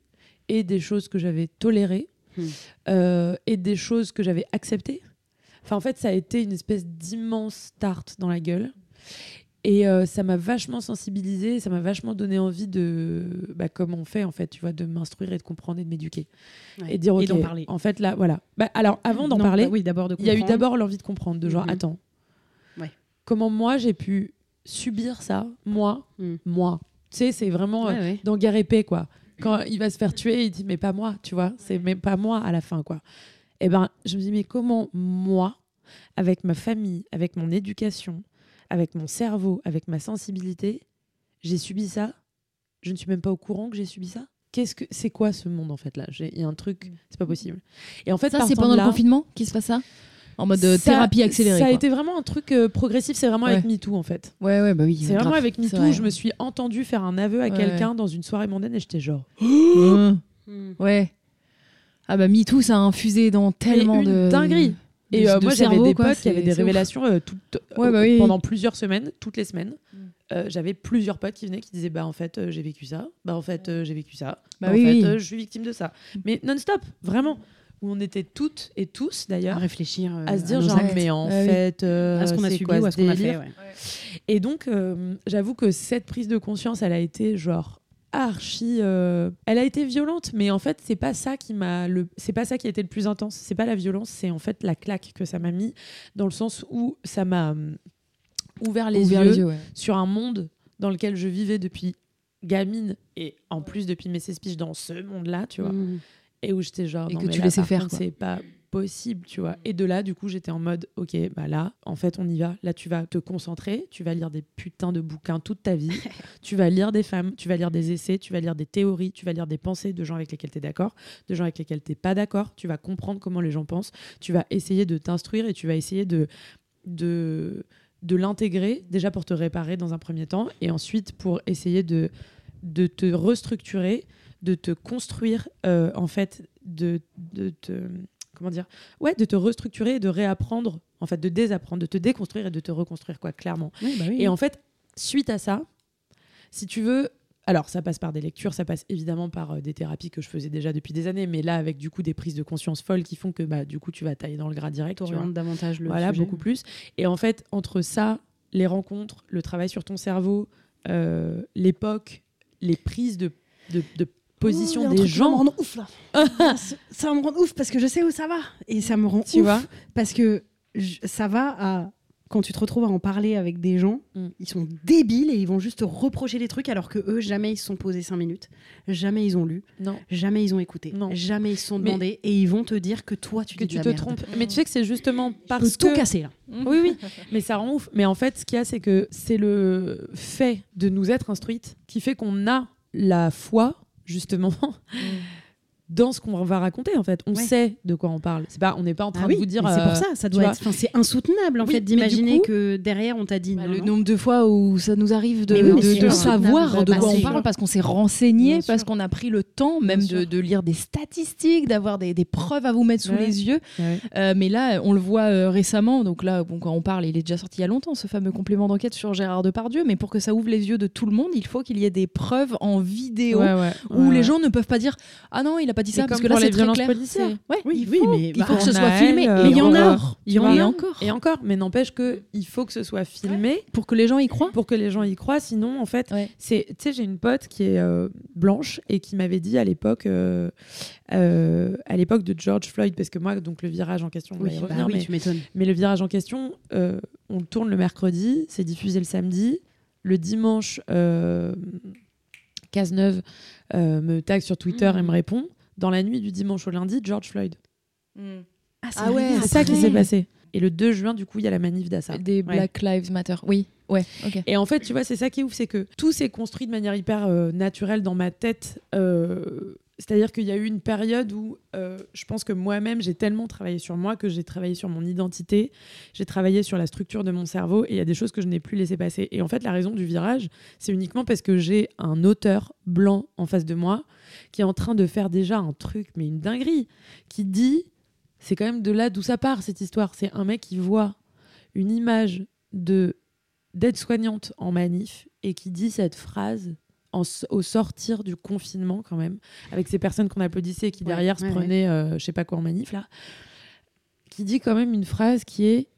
[SPEAKER 4] et des choses que j'avais tolérées,
[SPEAKER 1] Hmm.
[SPEAKER 4] euh, et des choses que j'avais acceptées. Enfin, en fait, ça a été une espèce d'immense tarte dans la gueule. Et euh, ça m'a vachement sensibilisée, ça m'a vachement donné envie de, bah, comme on fait en fait, tu vois, de m'instruire et de comprendre et de m'éduquer.
[SPEAKER 1] Ouais.
[SPEAKER 4] Et dire, ok,
[SPEAKER 1] d'en parler.
[SPEAKER 4] en fait, là, voilà. Bah, alors, avant d'en parler,
[SPEAKER 1] bah oui, d'abord
[SPEAKER 4] il y a eu d'abord l'envie de comprendre, de genre,
[SPEAKER 1] Mhm.
[SPEAKER 4] attends,
[SPEAKER 1] Ouais.
[SPEAKER 4] comment moi j'ai pu subir ça, moi,
[SPEAKER 1] Mm.
[SPEAKER 4] moi. Tu sais, c'est vraiment euh,
[SPEAKER 1] Ouais, ouais.
[SPEAKER 4] dans Guerre épée, quoi. Quand il va se faire tuer, il dit, mais pas moi, tu vois, c'est même pas moi à la fin, quoi. Et ben, je me dis, mais comment moi, avec ma famille, avec mon éducation, avec mon cerveau, avec ma sensibilité, j'ai subi ça? Je ne suis même pas au courant que j'ai subi ça? Qu'est-ce que c'est quoi ce monde en fait là? Il y a un truc, c'est pas possible. Et en fait,
[SPEAKER 3] Ça, c'est pendant le confinement qui se passe ça? En mode euh,
[SPEAKER 4] ça-
[SPEAKER 3] thérapie accélérée.
[SPEAKER 4] Ça a
[SPEAKER 3] quoi.
[SPEAKER 4] été vraiment un truc euh, progressif, c'est vraiment avec
[SPEAKER 3] Ouais.
[SPEAKER 4] MeToo en fait.
[SPEAKER 3] Ouais, ouais, bah oui.
[SPEAKER 4] C'est vraiment
[SPEAKER 3] grave.
[SPEAKER 4] avec MeToo,
[SPEAKER 3] vrai.
[SPEAKER 4] je me suis entendue faire un aveu à
[SPEAKER 3] Ouais,
[SPEAKER 4] quelqu'un dans une soirée mondaine et j'étais genre.
[SPEAKER 3] Mmh.
[SPEAKER 1] Mm.
[SPEAKER 3] Ouais. Ah bah MeToo, ça a infusé dans tellement
[SPEAKER 4] une
[SPEAKER 3] de.
[SPEAKER 4] dinguerie. Et euh,
[SPEAKER 3] de
[SPEAKER 4] moi, j'avais
[SPEAKER 3] cerveau,
[SPEAKER 4] des
[SPEAKER 3] quoi,
[SPEAKER 4] potes qui
[SPEAKER 3] c'est-
[SPEAKER 4] avaient des
[SPEAKER 3] c'est ouf.
[SPEAKER 4] révélations euh, toutes-
[SPEAKER 3] Ouais, bah oui.
[SPEAKER 4] pendant plusieurs semaines, toutes les semaines.
[SPEAKER 3] Mm.
[SPEAKER 4] Euh, j'avais plusieurs potes qui venaient qui disaient bah en fait euh, j'ai vécu ça bah en fait euh, j'ai vécu ça
[SPEAKER 3] Bah
[SPEAKER 4] bah,
[SPEAKER 3] oui,
[SPEAKER 4] en fait
[SPEAKER 3] oui.
[SPEAKER 4] euh, je suis victime de ça mais non-stop vraiment où on était toutes et tous
[SPEAKER 1] À
[SPEAKER 4] d'ailleurs
[SPEAKER 1] réfléchir. euh,
[SPEAKER 4] à se dire
[SPEAKER 1] nos
[SPEAKER 4] genre
[SPEAKER 1] actes.
[SPEAKER 4] mais en
[SPEAKER 3] Ah oui.
[SPEAKER 4] fait euh,
[SPEAKER 1] à ce qu'on a
[SPEAKER 4] c'est
[SPEAKER 1] subi
[SPEAKER 4] quoi
[SPEAKER 1] ou à
[SPEAKER 4] ce
[SPEAKER 1] qu'on a fait. ouais.
[SPEAKER 4] Et donc, euh, j'avoue que cette prise de conscience, elle a été genre archi. euh, Elle a été violente, mais en fait, c'est pas ça qui m'a le. C'est pas ça qui a été le plus intense. C'est pas la violence, c'est en fait la claque que ça m'a mis, dans le sens où ça m'a hum, ouvert les
[SPEAKER 3] Ouvert
[SPEAKER 4] yeux
[SPEAKER 3] les yeux, ouais.
[SPEAKER 4] sur un monde dans lequel je vivais depuis gamine et en plus depuis mes 16 piges dans ce monde-là, tu vois
[SPEAKER 1] Mm.
[SPEAKER 4] et où j'étais genre
[SPEAKER 3] Et
[SPEAKER 4] non,
[SPEAKER 3] que
[SPEAKER 4] mais
[SPEAKER 3] tu
[SPEAKER 4] là,
[SPEAKER 3] laissais faire,
[SPEAKER 4] c'est pas possible tu vois. Et de là du coup j'étais en mode ok bah là en fait on y va. Là tu vas te concentrer tu vas lire des putains de bouquins toute ta vie. Tu vas lire des femmes tu vas lire des essais tu vas lire des théories tu vas lire des pensées de gens avec lesquels tu es d'accord de gens avec lesquels tu pas d'accord. Tu vas comprendre comment les gens pensent. Tu vas essayer de t'instruire et tu vas essayer de de de l'intégrer déjà pour te réparer dans un premier temps et ensuite pour essayer de de te restructurer de te construire euh, en fait de, de te comment dire ouais de te restructurer et de réapprendre en fait de désapprendre de te déconstruire et de te reconstruire quoi clairement
[SPEAKER 1] Oui, bah oui.
[SPEAKER 4] et en fait suite à ça si tu veux alors ça passe par des lectures ça passe évidemment par euh, des thérapies que je faisais déjà depuis des années mais là avec du coup des prises de conscience folles qui font que bah du coup tu vas tailler dans le gras direct tu vois.
[SPEAKER 1] t'orientes davantage le
[SPEAKER 4] voilà
[SPEAKER 1] sujet.
[SPEAKER 4] beaucoup plus et en fait entre ça les rencontres le travail sur ton cerveau euh, l'époque les prises de, de, de position des
[SPEAKER 1] qui va me
[SPEAKER 4] gens
[SPEAKER 1] rendre ouf là. ça ça me rendre ouf parce que je sais où ça va et ça me rend
[SPEAKER 4] Tu
[SPEAKER 1] ouf
[SPEAKER 4] vois
[SPEAKER 1] parce que je- ça va à quand tu te retrouves à en parler avec des gens,
[SPEAKER 4] Mm.
[SPEAKER 1] ils sont débiles et ils vont juste te reprocher des trucs alors que eux jamais ils se sont posés cinq minutes, jamais ils ont lu,
[SPEAKER 4] non
[SPEAKER 1] jamais ils ont écouté,
[SPEAKER 4] Non.
[SPEAKER 1] jamais ils se sont
[SPEAKER 4] Mais-
[SPEAKER 1] demandés et ils vont te dire que toi tu
[SPEAKER 4] que te
[SPEAKER 1] merde.
[SPEAKER 4] trompes mais tu sais que c'est justement
[SPEAKER 1] Je peux
[SPEAKER 4] parce
[SPEAKER 1] tout
[SPEAKER 4] que
[SPEAKER 1] casser là.
[SPEAKER 4] Oui, oui, mais ça rend ouf. Mais en fait, ce qu'il y a, c'est que c'est le fait de nous être instruites qui fait qu'on a la foi, justement, dans ce qu'on va raconter. En fait, on
[SPEAKER 1] Ouais.
[SPEAKER 4] sait de quoi on parle. C'est pas, on n'est pas en train
[SPEAKER 1] Ah
[SPEAKER 4] de vous dire.
[SPEAKER 1] c'est
[SPEAKER 4] euh,
[SPEAKER 1] pour ça, ça
[SPEAKER 4] tu
[SPEAKER 1] doit être, enfin, c'est insoutenable en
[SPEAKER 4] Oui,
[SPEAKER 1] fait d'imaginer que derrière on t'a dit
[SPEAKER 3] Bah,
[SPEAKER 1] non,
[SPEAKER 3] le
[SPEAKER 1] non.
[SPEAKER 3] nombre de fois où ça nous arrive de,
[SPEAKER 1] oui,
[SPEAKER 3] savoir de quoi on parle parce qu'on s'est renseigné, parce qu'on a pris le temps même de, lire des statistiques, d'avoir des, des preuves à vous mettre sous
[SPEAKER 4] Ouais.
[SPEAKER 3] les yeux.
[SPEAKER 4] Ouais.
[SPEAKER 3] Euh, mais là, on le voit euh, récemment. Donc là, bon, quand on parle, il est déjà sorti il y a longtemps, ce fameux complément d'enquête sur Gérard Depardieu. Mais pour que ça ouvre les yeux de tout le monde, il faut qu'il y ait des preuves en vidéo. Où les gens ne peuvent pas dire ah non il a pas dit
[SPEAKER 4] Mais
[SPEAKER 3] ça
[SPEAKER 4] comme
[SPEAKER 3] parce que là c'est très clair
[SPEAKER 4] policières.
[SPEAKER 3] C'est- ouais,
[SPEAKER 1] Oui,
[SPEAKER 3] il
[SPEAKER 1] oui,
[SPEAKER 3] faut,
[SPEAKER 1] mais
[SPEAKER 3] il
[SPEAKER 1] bah,
[SPEAKER 3] faut que ce soit filmé
[SPEAKER 4] euh,
[SPEAKER 1] Mais il y en a, il y en a.
[SPEAKER 3] encore
[SPEAKER 4] Et encore, mais n'empêche que il faut que ce soit filmé
[SPEAKER 3] pour que les gens y croient
[SPEAKER 4] pour que les gens y croient. Sinon, en fait,
[SPEAKER 3] Ouais.
[SPEAKER 4] c'est, tu sais, j'ai une pote qui est euh, blanche et qui m'avait dit à l'époque, euh, euh, à l'époque de George Floyd, parce que moi, donc le virage en question, on va
[SPEAKER 1] Oui,
[SPEAKER 4] y
[SPEAKER 1] bah
[SPEAKER 4] revenir,
[SPEAKER 1] oui,
[SPEAKER 4] mais,
[SPEAKER 1] tu m'étonnes.
[SPEAKER 4] mais le virage en question, euh, on le tourne le mercredi, c'est diffusé le samedi, le dimanche, euh, Cazeneuve euh, me tag sur Twitter et
[SPEAKER 1] Mhm.
[SPEAKER 4] me répond. Dans la nuit du dimanche au lundi, George Floyd.
[SPEAKER 1] Ah, c'est
[SPEAKER 3] Ah ouais,
[SPEAKER 1] arrivé
[SPEAKER 4] C'est ça qui s'est passé. Et le 2 juin, du coup, il y a la manif d'Assa.
[SPEAKER 3] des
[SPEAKER 4] Ouais.
[SPEAKER 3] Black Lives Matter oui ouais
[SPEAKER 4] Et en fait, tu vois, c'est ça qui est ouf, c'est que tout s'est construit de manière hyper euh, naturelle dans ma tête. euh, c'est-à-dire qu'il y a eu une période où euh, je pense que moi-même, j'ai tellement travaillé sur moi que j'ai travaillé sur mon identité, j'ai travaillé sur la structure de mon cerveau et il y a des choses que je n'ai plus laissé passer. Et en fait, la raison du virage, c'est uniquement parce que j'ai un auteur blanc en face de moi qui est en train de faire déjà un truc, mais une dinguerie, qui dit, c'est quand même de là d'où ça part cette histoire. C'est un mec qui voit une image de d'aide-soignante en manif et qui dit cette phrase en au sortir du confinement quand même, avec ces personnes qu'on applaudissait et qui
[SPEAKER 1] Ouais,
[SPEAKER 4] derrière se prenaient euh, je sais pas quoi en manif là, qui dit quand même une phrase qui est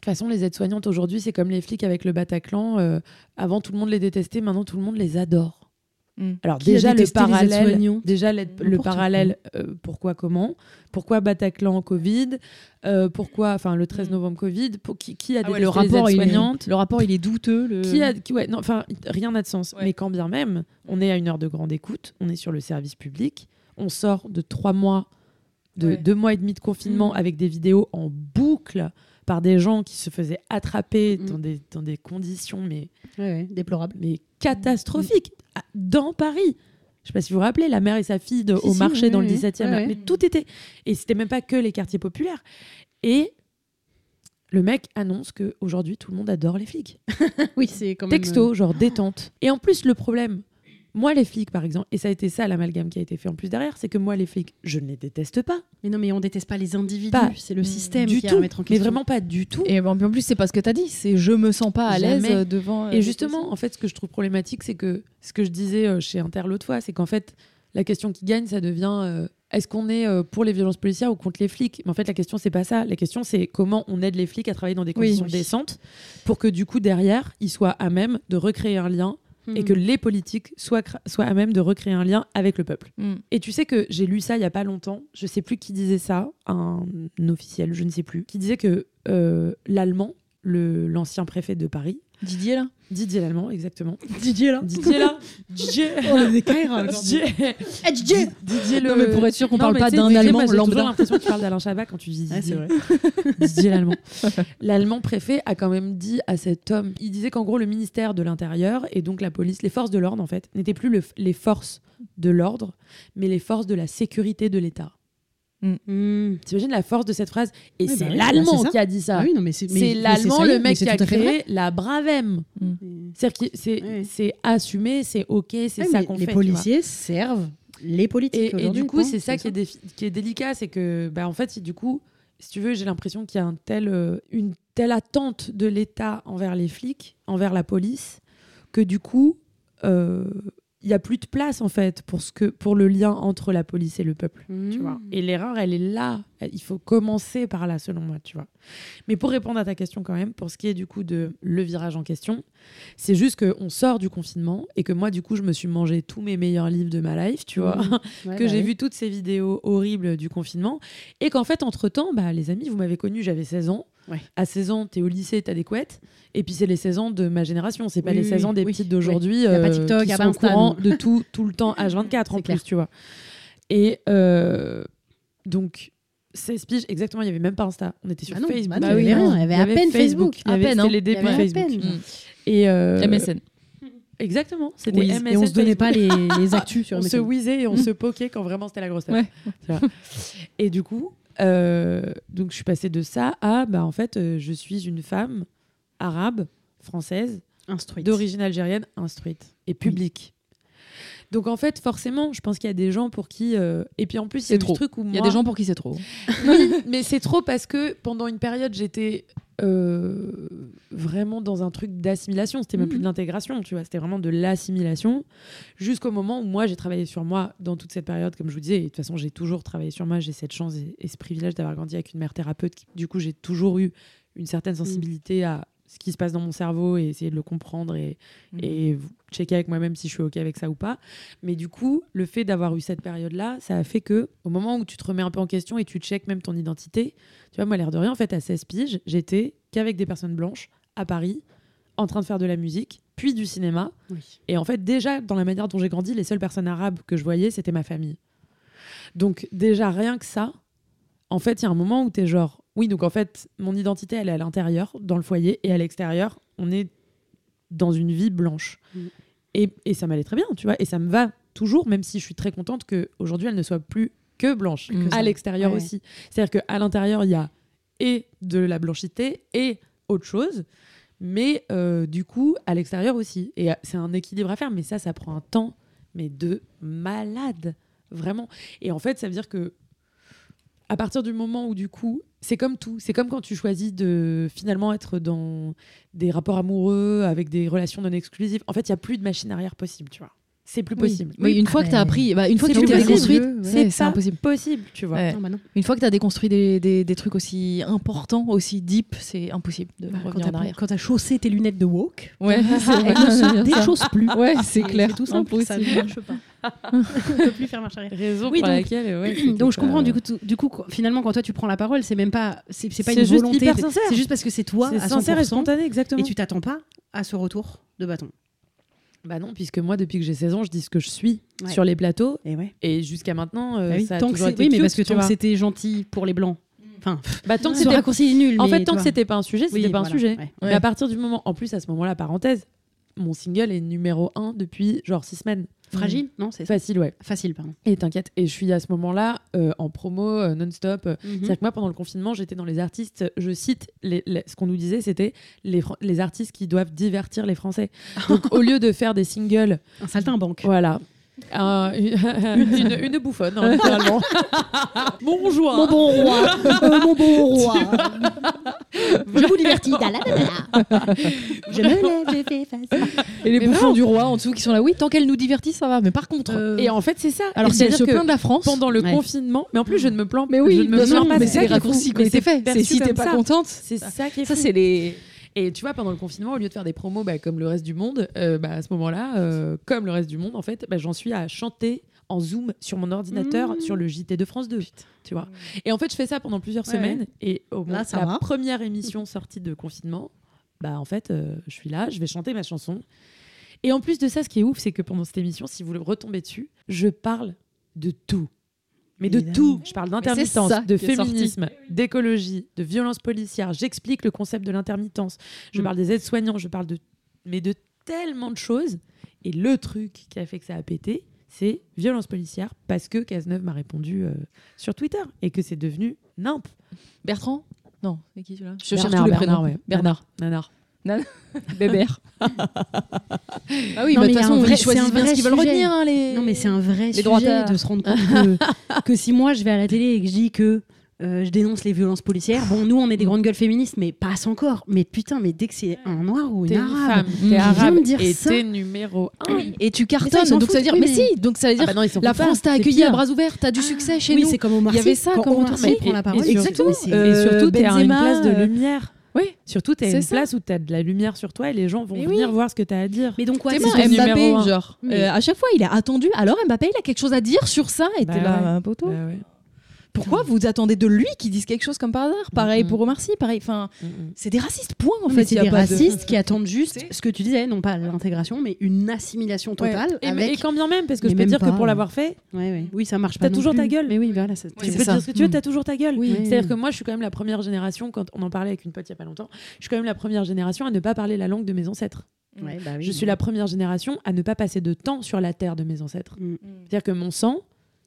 [SPEAKER 4] de toute façon, les aides-soignantes aujourd'hui, c'est comme les flics avec le Bataclan. euh, avant, tout le monde les détestait, maintenant, tout le monde les adore.
[SPEAKER 3] Mm.
[SPEAKER 4] Alors,
[SPEAKER 1] Qui
[SPEAKER 4] déjà, le parallèle, déjà le parallèle pourquoi, comment? Pourquoi Bataclan, Covid? Euh, Pourquoi, enfin, le 13 novembre, Covid? Pour, qui, qui a
[SPEAKER 3] Ah ouais, le rapport, il est, le rapport, il est douteux. Le...
[SPEAKER 4] qui a, qui- ouais, non, enfin, rien n'a de sens.
[SPEAKER 3] Ouais.
[SPEAKER 4] Mais quand bien même, on est à une heure de grande écoute, on est sur le service public, on sort de trois mois, de deux mois et demi de confinement
[SPEAKER 1] Mm.
[SPEAKER 4] avec des vidéos en boucle par des gens qui se faisaient attraper
[SPEAKER 1] Mm.
[SPEAKER 4] dans, des, dans des conditions mais,
[SPEAKER 1] Ouais, ouais, déplorable.
[SPEAKER 4] mais catastrophiques dans Paris. Je sais pas si vous vous rappelez, la mère et sa fille de-
[SPEAKER 1] Si,
[SPEAKER 4] au
[SPEAKER 1] si,
[SPEAKER 4] marché
[SPEAKER 1] oui,
[SPEAKER 4] dans
[SPEAKER 1] oui,
[SPEAKER 4] le
[SPEAKER 1] oui.
[SPEAKER 4] 17e.
[SPEAKER 1] Ouais,
[SPEAKER 4] là.
[SPEAKER 1] ouais.
[SPEAKER 4] Mais tout était. Et c'était même pas que les quartiers populaires. Et le mec annonce que aujourd'hui tout le monde adore les flics.
[SPEAKER 1] Oui, c'est quand même. euh,
[SPEAKER 4] Texto, genre détente. Et en plus, le problème, moi, les flics, par exemple, et ça a été ça l'amalgame qui a été fait en plus derrière, c'est que moi, les flics, je ne les déteste pas.
[SPEAKER 1] Mais non, mais on déteste pas les individus. C'est le système
[SPEAKER 4] du
[SPEAKER 1] qui a à mettre en
[SPEAKER 4] Mais
[SPEAKER 1] question.
[SPEAKER 4] vraiment pas du tout.
[SPEAKER 3] Et en plus, c'est pas ce que t'as dit. C'est je me sens pas à l'aise devant. euh,
[SPEAKER 4] Et justement, en fait, ce que je trouve problématique, c'est que ce que je disais euh, chez Inter l'autre fois, c'est qu'en fait, la question qui gagne, ça devient euh, est-ce qu'on est euh, pour les violences policières ou contre les flics? Mais en fait, la question, c'est pas ça. La question, c'est comment on aide les flics à travailler dans des
[SPEAKER 3] Oui.
[SPEAKER 4] conditions
[SPEAKER 1] Oui.
[SPEAKER 4] décentes pour que du coup, derrière, ils soient à même de recréer un lien et que les politiques soient, soient à même de recréer un lien avec le peuple.
[SPEAKER 3] Mm.
[SPEAKER 4] Et tu sais que j'ai lu ça il y a pas longtemps, je sais plus qui disait ça, un officiel, je ne sais plus, qui disait que euh, l'allemand, le- l'ancien préfet de Paris,
[SPEAKER 3] Didier là.
[SPEAKER 4] Didier l'allemand, exactement.
[SPEAKER 1] Didier là.
[SPEAKER 4] Didier là Didier
[SPEAKER 1] On a des Kaira
[SPEAKER 4] Didier
[SPEAKER 1] Eh, Didier
[SPEAKER 4] Didier le...
[SPEAKER 3] Non, mais pour être sûr qu'on parle pas d'un Allemand
[SPEAKER 4] moi, J'ai toujours
[SPEAKER 3] lambda.
[SPEAKER 4] l'impression que tu parles d'Alain Chabat quand tu dis Didier.
[SPEAKER 1] vrai.
[SPEAKER 4] Didier l'allemand. L'allemand préfet a quand même dit à cet homme, il disait qu'en gros le ministère de l'Intérieur et donc la police, les forces de l'ordre en fait, n'étaient plus le- les forces de l'ordre, mais les forces de la sécurité de l'État.
[SPEAKER 1] Hmm.
[SPEAKER 4] T'imagines la force de cette phrase Et
[SPEAKER 1] Oui,
[SPEAKER 4] c'est
[SPEAKER 1] bah oui,
[SPEAKER 4] l'allemand
[SPEAKER 1] bah, c'est
[SPEAKER 4] qui a dit ça.
[SPEAKER 1] Ah oui, non, mais c'est.
[SPEAKER 4] c'est l'allemand, le mec
[SPEAKER 1] c'est
[SPEAKER 4] qui a créé la Bravem. C'est-à-dire que c'est c'est assumé, c'est ok, c'est
[SPEAKER 1] Ouais,
[SPEAKER 4] ça qu'on
[SPEAKER 1] les
[SPEAKER 4] fait. vois.
[SPEAKER 1] policiers servent les politiques.
[SPEAKER 4] Et, du coup, c'est ça qui est,
[SPEAKER 1] ça.
[SPEAKER 4] défi- qui est délicat, c'est que, bah, en fait, si du coup, si tu veux, j'ai l'impression qu'il y a un tel, euh, une telle attente de l'État envers les flics, envers la police, que du coup, euh, il y a plus de place en fait pour ce que pour le lien entre la police et le peuple. tu vois.
[SPEAKER 1] Mmh.
[SPEAKER 4] Et l'erreur, elle est là. Il faut commencer par là, selon moi, tu vois. Mais pour répondre à ta question quand même, pour ce qui est du coup de le virage en question, c'est juste qu'on sort du confinement et que moi, du coup, je me suis mangé tous mes meilleurs livres de ma life, tu vois,
[SPEAKER 1] Ouais,
[SPEAKER 4] que
[SPEAKER 1] bah
[SPEAKER 4] j'ai
[SPEAKER 1] oui.
[SPEAKER 4] vu toutes ces vidéos horribles du confinement et qu'en fait, entre-temps, bah, les amis, vous m'avez connu, j'avais 16 ans.
[SPEAKER 1] Ouais.
[SPEAKER 4] À 16 ans, t'es au lycée, t'as des couettes. Et puis, c'est les 16 ans de ma génération. C'est pas
[SPEAKER 1] Oui,
[SPEAKER 4] les
[SPEAKER 1] oui,
[SPEAKER 4] 16 ans des
[SPEAKER 1] oui.
[SPEAKER 4] petites d'aujourd'hui
[SPEAKER 1] pas
[SPEAKER 4] euh,
[SPEAKER 1] TikTok,
[SPEAKER 4] qui
[SPEAKER 1] y a
[SPEAKER 4] sont
[SPEAKER 1] pas
[SPEAKER 4] au
[SPEAKER 1] Insta,
[SPEAKER 4] courant de tout, tout le temps, H24 en plus, tu vois. Et euh, donc, 16 piges, exactement, il n'y avait même pas Insta. On était sur
[SPEAKER 1] Ah non,
[SPEAKER 4] Facebook.
[SPEAKER 1] bah non,
[SPEAKER 4] il y
[SPEAKER 1] avait à peine Facebook.
[SPEAKER 3] À peine,
[SPEAKER 4] c'était
[SPEAKER 3] hein.
[SPEAKER 4] les débuts Facebook.
[SPEAKER 1] peine.
[SPEAKER 3] Mm.
[SPEAKER 4] Et euh,
[SPEAKER 3] MSN.
[SPEAKER 4] Exactement, c'était
[SPEAKER 1] Whiz.
[SPEAKER 4] MSN.
[SPEAKER 1] Et on se donnait pas
[SPEAKER 4] Facebook.
[SPEAKER 1] les, les actus sur
[SPEAKER 4] on se
[SPEAKER 1] MSN.
[SPEAKER 4] whizzait et on se poquait quand vraiment c'était la grosse tête.
[SPEAKER 3] Ouais.
[SPEAKER 4] Et du coup, donc je suis passée de ça à, bah en fait, euh, je suis une femme arabe, française,
[SPEAKER 1] Instruite.
[SPEAKER 4] d'origine algérienne, instruite et publique. Donc en fait, forcément, je pense qu'il y a des gens pour qui. euh, Et puis en plus, il y
[SPEAKER 3] C'est
[SPEAKER 4] a
[SPEAKER 3] trop.
[SPEAKER 4] truc où
[SPEAKER 3] Il y a
[SPEAKER 4] moi-
[SPEAKER 3] des gens pour qui c'est trop.
[SPEAKER 4] oui, mais c'est trop parce que pendant une période, j'étais euh, vraiment dans un truc d'assimilation. C'était même plus de l'intégration, tu vois. C'était vraiment de l'assimilation. Jusqu'au moment où moi, j'ai travaillé sur moi dans toute cette période, comme je vous disais. Et de toute façon, j'ai toujours travaillé sur moi. J'ai cette chance et, et ce privilège d'avoir grandi avec une mère thérapeute. Qui, du coup, j'ai toujours eu une certaine sensibilité à ce qui se passe dans mon cerveau et essayer de le comprendre et, et checker avec moi-même si je suis OK avec ça ou pas. Mais du coup, le fait d'avoir eu cette période-là, ça a fait que au moment où tu te remets un peu en question et tu checkes même ton identité, tu vois, moi, l'air de rien, en fait, à 16 piges, j'étais qu'avec des personnes blanches à Paris, en train de faire de la musique, puis du cinéma.
[SPEAKER 1] Oui.
[SPEAKER 4] Et en fait, déjà, dans la manière dont j'ai grandi, les seules personnes arabes que je voyais, c'était ma famille. Donc, déjà, rien que ça, en fait, il y a un moment où tu es genre, oui, donc en fait, mon identité, elle est à l'intérieur, dans le foyer, et à l'extérieur, on est dans une vie blanche.
[SPEAKER 1] Mm.
[SPEAKER 4] Et, et ça m'allait très bien, tu vois, et ça me va toujours, même si je suis très contente qu'aujourd'hui, elle ne soit plus que blanche,
[SPEAKER 1] Que
[SPEAKER 4] à l'extérieur
[SPEAKER 1] Ouais.
[SPEAKER 4] aussi. C'est-à-dire qu'à l'intérieur, il y a et de la blanchité et autre chose. Mais euh, du coup, à l'extérieur aussi. Et euh, c'est un équilibre à faire. Mais ça, ça prend un temps, mais de malade. Vraiment. Et en fait, ça veut dire que à partir du moment où, du coup, c'est comme tout. C'est comme quand tu choisis de finalement être dans des rapports amoureux avec des relations non exclusives. En fait, il n'y a plus de machine arrière possible, tu vois. C'est plus possible.
[SPEAKER 3] Oui, une
[SPEAKER 1] Ah
[SPEAKER 3] fois que
[SPEAKER 1] ben,
[SPEAKER 3] tu as appris, bah, une fois que tu t'es déconstruite, ouais,
[SPEAKER 4] C'est
[SPEAKER 3] impossible.
[SPEAKER 4] possible, tu vois.
[SPEAKER 3] Ouais.
[SPEAKER 1] Non, bah non.
[SPEAKER 3] Une fois que tu as déconstruit des, des, des trucs aussi importants, aussi deep, c'est impossible de
[SPEAKER 1] Bah, quand
[SPEAKER 3] revenir en
[SPEAKER 1] t'as
[SPEAKER 3] arrière.
[SPEAKER 1] quand t'as chaussé tes lunettes de woke,
[SPEAKER 3] Ouais,
[SPEAKER 1] elles ne se déchaussent plus.
[SPEAKER 3] Ouais, c'est clair.
[SPEAKER 1] C'est tout simple, ça ne marche pas. On ne peut plus faire marche arrière.
[SPEAKER 4] Raison
[SPEAKER 1] Oui,
[SPEAKER 4] pour
[SPEAKER 1] donc-
[SPEAKER 4] laquelle, ouais,
[SPEAKER 1] Donc je comprends du coup, du coup finalement quand toi tu prends la parole c'est même pas c'est c'est pas une volonté c'est juste parce que c'est toi
[SPEAKER 4] sincère et
[SPEAKER 1] 100%
[SPEAKER 4] spontané, exactement.
[SPEAKER 1] et tu t'attends pas à ce retour de bâton.
[SPEAKER 4] Bah non, puisque moi, depuis que j'ai 16 ans, je dis ce que je suis
[SPEAKER 1] Ouais.
[SPEAKER 4] sur les plateaux.
[SPEAKER 1] Et ouais.
[SPEAKER 4] Et jusqu'à maintenant, euh,
[SPEAKER 1] Bah oui,
[SPEAKER 4] ça a
[SPEAKER 1] tant que
[SPEAKER 4] toujours
[SPEAKER 1] c'est
[SPEAKER 4] été
[SPEAKER 1] oui mais parce que que c'était gentil pour les blancs. Enfin,
[SPEAKER 4] Bah, tant que c'était
[SPEAKER 1] raccourci est nul.
[SPEAKER 4] En fait, tant que c'était pas un sujet, c'était
[SPEAKER 1] Oui,
[SPEAKER 4] pas un sujet.
[SPEAKER 1] ouais.
[SPEAKER 4] Mais à partir du moment, en plus à ce moment-là, parenthèse, mon single est numéro 1 depuis genre 6 semaines.
[SPEAKER 1] Fragile, non c'est.
[SPEAKER 4] Facile, ouais.
[SPEAKER 1] Facile pardon.
[SPEAKER 4] Et t'inquiète, et je suis à ce moment-là euh, en promo euh, non-stop.
[SPEAKER 1] Mhm.
[SPEAKER 4] C'est-à-dire que moi, pendant le confinement, j'étais dans les artistes, je cite, les- les- ce qu'on nous disait, c'était les, les artistes qui doivent divertir les Français. Donc au lieu de faire des singles,
[SPEAKER 1] Un saltimbanque.
[SPEAKER 4] voilà. Un- une, une- une bouffonne, hein, littéralement. Bonjour.
[SPEAKER 1] Mon bon roi, euh, mon bon roi. je vous divertis. Da, la, da, da, da. Je me lève, je fais face.
[SPEAKER 3] Et les
[SPEAKER 4] Mais
[SPEAKER 3] bouffons
[SPEAKER 4] non.
[SPEAKER 3] du roi en dessous qui sont là, oui, tant qu'elle nous divertit, ça va. Mais par contre,
[SPEAKER 1] Euh,
[SPEAKER 4] Et en fait, c'est ça.
[SPEAKER 3] alors
[SPEAKER 4] c'est-à-dire
[SPEAKER 3] se
[SPEAKER 4] que
[SPEAKER 3] plaint de la France,
[SPEAKER 4] pendant le
[SPEAKER 1] Ouais.
[SPEAKER 4] confinement, mais en plus, je ne me plains
[SPEAKER 3] mais oui,
[SPEAKER 4] je ne me plains pas.
[SPEAKER 3] mais
[SPEAKER 4] ça
[SPEAKER 3] c'est les raccourcis qui ont
[SPEAKER 4] Mais
[SPEAKER 3] été
[SPEAKER 4] c'est
[SPEAKER 3] faits. C'est
[SPEAKER 4] perçu
[SPEAKER 3] si t'es pas contente.
[SPEAKER 4] C'est ça qui est
[SPEAKER 3] Ça, c'est les.
[SPEAKER 4] Et tu vois, pendant le confinement, au lieu de faire des promos bah, comme le reste du monde, euh, bah, à ce moment-là, euh, comme le reste du monde, en fait, bah, j'en suis à chanter en Zoom sur mon ordinateur
[SPEAKER 1] Mmh.
[SPEAKER 4] sur le JT de France 2. Tu vois. Et en fait, je fais ça pendant plusieurs
[SPEAKER 1] Ouais,
[SPEAKER 4] semaines. Et au moment
[SPEAKER 1] Là, ça
[SPEAKER 4] la
[SPEAKER 1] va.
[SPEAKER 4] première émission sortie de confinement, bah, en fait, euh, je suis là, je vais chanter ma chanson. Et en plus de ça, ce qui est ouf, c'est que pendant cette émission, si vous le retombez dessus, je parle de tout. Mais de tout. Je parle d'intermittence, de féminisme, d'écologie, de violence policière. J'explique le concept de l'intermittence. Je
[SPEAKER 1] Mm.
[SPEAKER 4] parle des aides-soignants, je parle de mais de tellement de choses. Et le truc qui a fait que ça a pété, c'est violence policière parce que Cazeneuve m'a répondu euh, sur Twitter et que c'est devenu nimp.
[SPEAKER 3] Bertrand? Non, c'est qui celui-là? Je cherche
[SPEAKER 4] Bernard,
[SPEAKER 3] tous les
[SPEAKER 4] Bernard,
[SPEAKER 3] prénoms.
[SPEAKER 4] ouais.
[SPEAKER 3] Bernard.
[SPEAKER 4] Nanar.
[SPEAKER 3] Bébert. ah oui,
[SPEAKER 1] Non,
[SPEAKER 3] bah, de toute façon,
[SPEAKER 1] vrai-
[SPEAKER 3] ils choisissent
[SPEAKER 1] c'est un
[SPEAKER 3] bien ce qu'ils veulent retenir. hein, les...
[SPEAKER 1] Non mais c'est un vrai sujet
[SPEAKER 3] droitards.
[SPEAKER 1] de se rendre compte que, que si moi je vais à la télé et que je dis que euh, je dénonce les violences policières, bon nous on est des grandes gueules féministes mais passe encore. Mais putain mais dès que c'est un noir ou une
[SPEAKER 4] T'es une
[SPEAKER 1] arabe
[SPEAKER 4] femme, t'es arabe
[SPEAKER 1] me dire
[SPEAKER 4] et
[SPEAKER 1] ça.
[SPEAKER 4] t'es numéro 1.
[SPEAKER 3] Et tu
[SPEAKER 1] ça,
[SPEAKER 3] cartonnes,
[SPEAKER 1] s'en
[SPEAKER 3] donc ça veut
[SPEAKER 1] foutent,
[SPEAKER 3] dire.
[SPEAKER 1] oui,
[SPEAKER 3] mais,
[SPEAKER 1] mais-
[SPEAKER 3] si, donc ça veut dire.
[SPEAKER 4] Ah bah non,
[SPEAKER 3] la France t'a accueilli à bras ouverts, t'as du succès chez
[SPEAKER 1] oui
[SPEAKER 3] nous.
[SPEAKER 1] c'est comme Omar
[SPEAKER 3] Il y avait ça
[SPEAKER 1] Quand. Sy
[SPEAKER 3] Mais-
[SPEAKER 1] prend la parole. Exactement.
[SPEAKER 3] euh,
[SPEAKER 4] et surtout, t'es à une place de
[SPEAKER 3] euh,
[SPEAKER 4] lumière.
[SPEAKER 3] Oui.
[SPEAKER 4] Surtout, t'es à
[SPEAKER 3] C'est
[SPEAKER 4] une
[SPEAKER 3] ça.
[SPEAKER 4] place où t'as de la lumière sur toi et les gens vont
[SPEAKER 3] Mais
[SPEAKER 4] venir
[SPEAKER 3] oui.
[SPEAKER 4] voir ce que t'as à dire.
[SPEAKER 1] Mais donc quoi
[SPEAKER 3] T'es
[SPEAKER 1] c'est
[SPEAKER 4] un.
[SPEAKER 3] Mbappé, genre.
[SPEAKER 1] Mais-
[SPEAKER 3] euh, à chaque fois, il est attendu. Alors Mbappé, il a quelque chose à dire sur ça. Et
[SPEAKER 4] Bah
[SPEAKER 3] t'es là,
[SPEAKER 4] ouais.
[SPEAKER 3] un poteau.
[SPEAKER 4] Bah ouais.
[SPEAKER 3] Pourquoi vous attendez de lui qu'il dise quelque chose comme par hasard? Pareil pour Omar Sy, pareil. Enfin,
[SPEAKER 4] Mm,
[SPEAKER 3] c'est des racistes, point en
[SPEAKER 1] Non,
[SPEAKER 3] fait.
[SPEAKER 1] c'est des
[SPEAKER 3] pas de-
[SPEAKER 1] racistes qui attendent juste ce que tu disais, non pas l'intégration, mais une assimilation totale.
[SPEAKER 4] Et,
[SPEAKER 1] avec...
[SPEAKER 4] et quand bien même, parce que
[SPEAKER 1] Mais
[SPEAKER 4] je peux dire
[SPEAKER 1] pas,
[SPEAKER 4] que pour
[SPEAKER 1] ouais.
[SPEAKER 4] l'avoir fait,
[SPEAKER 1] Ouais, ouais. Oui, ça marche
[SPEAKER 4] T'as
[SPEAKER 1] pas. non
[SPEAKER 4] toujours ta gueule.
[SPEAKER 1] Mais oui, voilà.
[SPEAKER 4] tu peux
[SPEAKER 3] ça.
[SPEAKER 4] dire ce que tu veux,
[SPEAKER 1] Mm.
[SPEAKER 4] t'as toujours ta gueule.
[SPEAKER 1] Oui.
[SPEAKER 4] C'est-à-dire que moi, je suis quand même la première génération, quand on en parlait avec une pote il y a pas longtemps, je suis quand même la première génération à ne pas parler la langue de mes ancêtres.
[SPEAKER 1] Ouais, bah oui.
[SPEAKER 4] Je suis la première génération à ne pas passer de temps sur la terre de mes ancêtres.
[SPEAKER 1] Mm.
[SPEAKER 4] C'est-à-dire que mon sang,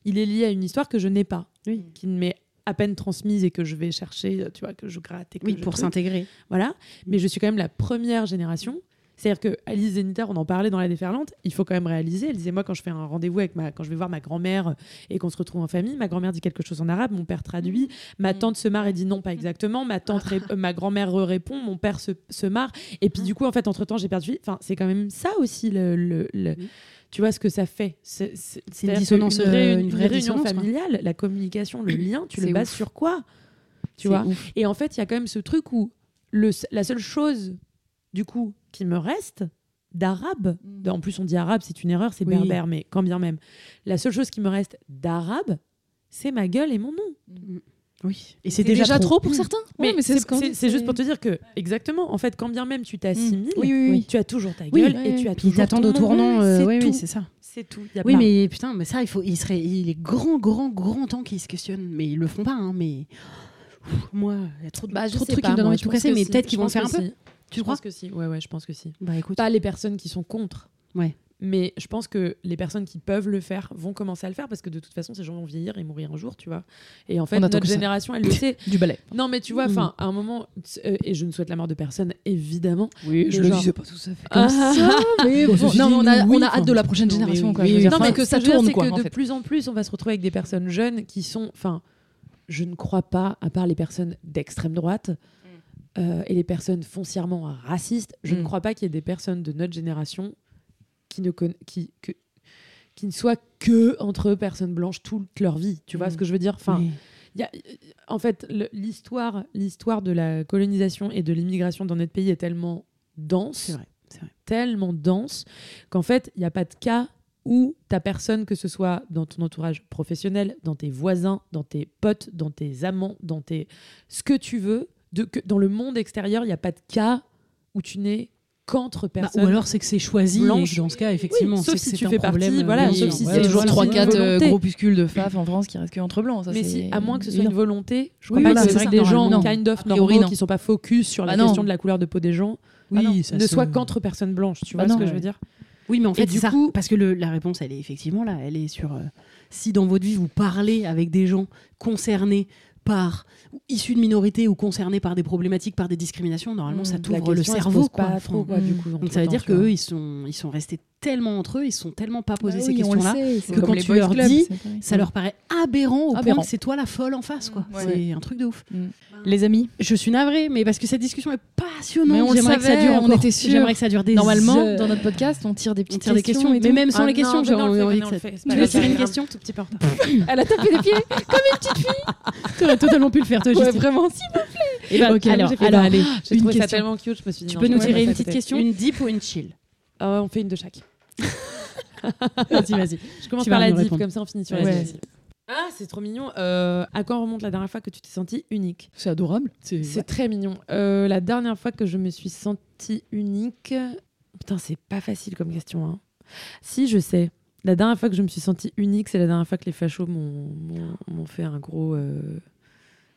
[SPEAKER 4] il est lié à une histoire que je n'ai pas,
[SPEAKER 1] Oui.
[SPEAKER 4] qui ne m'est à peine transmise et que je vais chercher, tu vois, que je gratte et que
[SPEAKER 1] Oui,
[SPEAKER 4] je
[SPEAKER 1] pour s'intégrer.
[SPEAKER 4] Voilà. Mais je suis quand même la première génération. C'est-à-dire que Alice on en parlait dans la déferlante, il faut quand même réaliser. Elle disait moi quand je fais un rendez-vous avec ma, quand je vais voir ma grand-mère et qu'on se retrouve en famille, ma grand-mère dit quelque chose en arabe, mon père traduit, ma tante se marre et dit non pas exactement, ma tante, ré- euh, ma grand-mère répond, mon père se, se marre et puis du coup en fait entre temps j'ai perdu. Enfin c'est quand même ça aussi le, le- le-
[SPEAKER 1] Oui.
[SPEAKER 4] Tu vois ce que ça fait. C'est
[SPEAKER 1] une dissonance, euh, une vraie
[SPEAKER 4] réunion
[SPEAKER 1] dissonance,
[SPEAKER 4] familiale, la communication, le lien, tu le bases
[SPEAKER 3] ouf.
[SPEAKER 4] sur quoi Tu vois
[SPEAKER 1] ouf.
[SPEAKER 4] et en fait, il y a quand même ce truc où le, la seule chose, du coup, qui me reste d'arabe,
[SPEAKER 3] Mm.
[SPEAKER 4] en plus on dit arabe, c'est une erreur, c'est
[SPEAKER 1] Oui.
[SPEAKER 4] berbère, mais quand bien même, la seule chose qui me reste d'arabe, c'est ma gueule et mon nom.
[SPEAKER 1] Oui. Et
[SPEAKER 3] C'est
[SPEAKER 1] déjà,
[SPEAKER 3] trop pour certains.
[SPEAKER 4] Mais,
[SPEAKER 3] Ouais, mais c'est ce
[SPEAKER 4] juste pour te dire que, exactement, en fait, quand bien même tu t'assimiles,
[SPEAKER 3] Oui, oui, oui.
[SPEAKER 4] tu as toujours ta gueule et tu as toujours
[SPEAKER 1] t'attends
[SPEAKER 4] ton
[SPEAKER 1] au tournant. euh,
[SPEAKER 4] c'est
[SPEAKER 1] oui, c'est ça.
[SPEAKER 4] C'est tout. Y a
[SPEAKER 1] Oui,
[SPEAKER 4] pas-
[SPEAKER 1] mais putain, mais ça, il faut, il serait, il est grand, grand, grand temps qu'ils se questionnent. Mais ils le font pas, hein, mais moi, il y a trop de,
[SPEAKER 4] Bah,
[SPEAKER 1] trop de trucs qui me donnent envie de tout casser, mais peut-être qu'ils vont faire un peu. Tu crois
[SPEAKER 4] que si. Ouais, ouais, je pense que si.
[SPEAKER 1] Bah écoute.
[SPEAKER 4] Pas les personnes qui sont contre,
[SPEAKER 1] Ouais.
[SPEAKER 4] Mais je pense que les personnes qui peuvent le faire vont commencer à le faire parce que de toute façon, ces gens vont vieillir et mourir un jour, tu vois. Et en fait, notre
[SPEAKER 3] ça.
[SPEAKER 4] génération, elle le sait.
[SPEAKER 3] Du balai.
[SPEAKER 4] Non, mais tu vois,
[SPEAKER 1] Mhm.
[SPEAKER 4] enfin, à un moment, euh, et je ne souhaite la mort de personne, évidemment.
[SPEAKER 3] Oui,
[SPEAKER 4] je le disais
[SPEAKER 3] pas tout ça fait
[SPEAKER 4] comme ça,
[SPEAKER 3] mais
[SPEAKER 1] bon,
[SPEAKER 3] non, mais on a,
[SPEAKER 1] oui,
[SPEAKER 3] on a
[SPEAKER 1] enfin,
[SPEAKER 3] hâte de la prochaine
[SPEAKER 1] non, mais
[SPEAKER 3] génération.
[SPEAKER 1] oui, oui, oui.
[SPEAKER 3] dire,
[SPEAKER 4] Non, mais
[SPEAKER 3] que ça tourne,
[SPEAKER 4] c'est
[SPEAKER 3] quoi.
[SPEAKER 4] que de
[SPEAKER 3] fait.
[SPEAKER 4] plus en plus, on va se retrouver avec des personnes jeunes qui sont, enfin, je ne crois pas, à part les personnes d'extrême droite euh, et les personnes foncièrement racistes, je ne
[SPEAKER 3] Mm.
[SPEAKER 4] crois pas qu'il y ait des personnes de notre génération qui ne conna- qui que qui ne soient que entre personnes blanches toute leur vie. Tu vois
[SPEAKER 1] Mm.
[SPEAKER 4] ce que je veux dire? Enfin, y a- en fait, l'histoire, l'histoire de la colonisation et de l'immigration dans notre pays est tellement dense
[SPEAKER 1] vrai. Vrai.
[SPEAKER 4] tellement dense qu'en fait, il n'y a pas de cas où ta personne, que ce soit dans ton entourage professionnel, dans tes voisins, dans tes potes, dans tes amants, dans tes ce que tu veux, de, que, dans le monde extérieur, il n'y a pas de cas où tu n'es qu'entre
[SPEAKER 1] Bah,
[SPEAKER 4] personnes.
[SPEAKER 1] ou alors c'est que c'est choisi que dans ce cas effectivement
[SPEAKER 4] Oui, sauf si tu fais
[SPEAKER 1] problème,
[SPEAKER 4] partie, voilà,
[SPEAKER 1] oui,
[SPEAKER 4] sauf si
[SPEAKER 1] ouais,
[SPEAKER 4] c'est
[SPEAKER 3] Il y a toujours
[SPEAKER 4] voilà,
[SPEAKER 1] voilà.
[SPEAKER 3] 3-4
[SPEAKER 4] c'est une volonté.
[SPEAKER 3] groupuscules de FAF en France qui restent que entre blancs. Ça,
[SPEAKER 4] mais si, à moins que ce soit une volonté, je crois
[SPEAKER 3] oui,
[SPEAKER 4] pas
[SPEAKER 3] c'est
[SPEAKER 4] que
[SPEAKER 3] ça,
[SPEAKER 4] des gens
[SPEAKER 3] normalement.
[SPEAKER 4] kind of
[SPEAKER 3] priori,
[SPEAKER 4] normaux
[SPEAKER 3] non.
[SPEAKER 4] qui sont pas focus sur la
[SPEAKER 3] Bah non.
[SPEAKER 4] question de la couleur de peau des gens, Ah non, ne soient qu'entre personnes blanches. Tu
[SPEAKER 3] Bah
[SPEAKER 4] vois ce
[SPEAKER 3] non,
[SPEAKER 4] que je veux dire
[SPEAKER 1] Oui, mais en fait,
[SPEAKER 4] du
[SPEAKER 1] ça.
[SPEAKER 4] coup-
[SPEAKER 1] Parce que le- la réponse, elle est effectivement là. Elle est sur. euh, si dans votre vie, vous parlez avec des gens concernés par. issus de minorités ou concernés par des problématiques, par des discriminations, normalement,
[SPEAKER 3] Mmh.
[SPEAKER 1] ça t'ouvre le cerveau. Quoi.
[SPEAKER 4] pas trop,
[SPEAKER 1] Enfin,
[SPEAKER 4] quoi, du coup.
[SPEAKER 1] Donc ça veut
[SPEAKER 4] temps,
[SPEAKER 1] dire qu'eux, ils sont, ils sont restés tellement entre eux, ils sont tellement pas posé
[SPEAKER 3] Bah
[SPEAKER 1] ces
[SPEAKER 3] oui, le
[SPEAKER 1] questions-là, que
[SPEAKER 3] comme
[SPEAKER 1] quand tu leur
[SPEAKER 3] clubs,
[SPEAKER 1] dis, ça leur paraît aberrant au
[SPEAKER 3] Aberrant.
[SPEAKER 1] point que c'est toi la folle en face. quoi.
[SPEAKER 3] Ouais.
[SPEAKER 1] C'est un truc de ouf.
[SPEAKER 3] Mm. Les amis,
[SPEAKER 1] Je suis navrée, mais parce que cette discussion est passionnante.
[SPEAKER 3] Mais on
[SPEAKER 1] J'aimerais que ça
[SPEAKER 3] savait,
[SPEAKER 1] dure
[SPEAKER 3] on était sûrs.
[SPEAKER 1] J'aimerais que ça dure des
[SPEAKER 3] normalement,
[SPEAKER 1] heures.
[SPEAKER 3] dans notre podcast, on tire des petites
[SPEAKER 1] tire des questions,
[SPEAKER 3] et
[SPEAKER 1] mais même sans
[SPEAKER 4] Ah
[SPEAKER 1] les
[SPEAKER 4] non,
[SPEAKER 1] questions,
[SPEAKER 4] fait,
[SPEAKER 1] envie que ça. Tu veux tirer une question
[SPEAKER 4] tout petit peu.
[SPEAKER 3] Elle a tapé des pieds.
[SPEAKER 1] T'aurais totalement pu le faire, toi,
[SPEAKER 3] Ouais,
[SPEAKER 1] Justine.
[SPEAKER 3] vraiment, si.
[SPEAKER 1] Eh ben,
[SPEAKER 3] Ok,
[SPEAKER 1] alors,
[SPEAKER 3] j'ai fait
[SPEAKER 1] alors,
[SPEAKER 3] ça.
[SPEAKER 1] allez,
[SPEAKER 4] J'ai
[SPEAKER 1] une
[SPEAKER 4] trouvé ça
[SPEAKER 1] question.
[SPEAKER 4] tellement cute, je me suis dit
[SPEAKER 1] Tu
[SPEAKER 4] non,
[SPEAKER 1] peux nous tirer une petite question Une deep ou une chill?
[SPEAKER 4] Ah, On fait une de chaque.
[SPEAKER 1] Vas-y, vas-y.
[SPEAKER 4] Je commence
[SPEAKER 1] Tu
[SPEAKER 4] par la div,
[SPEAKER 1] répondre.
[SPEAKER 4] comme ça on finit sur la div. Ah, c'est trop mignon. Euh, à quand remonte la dernière fois que tu t'es sentie unique?
[SPEAKER 3] C'est adorable.
[SPEAKER 4] C'est très mignon. Euh, la dernière fois que je me suis sentie unique. Putain, c'est pas facile comme question. hein. Si, je sais. La dernière fois que je me suis sentie unique, c'est la dernière fois que les fachos m'ont fait un gros. euh,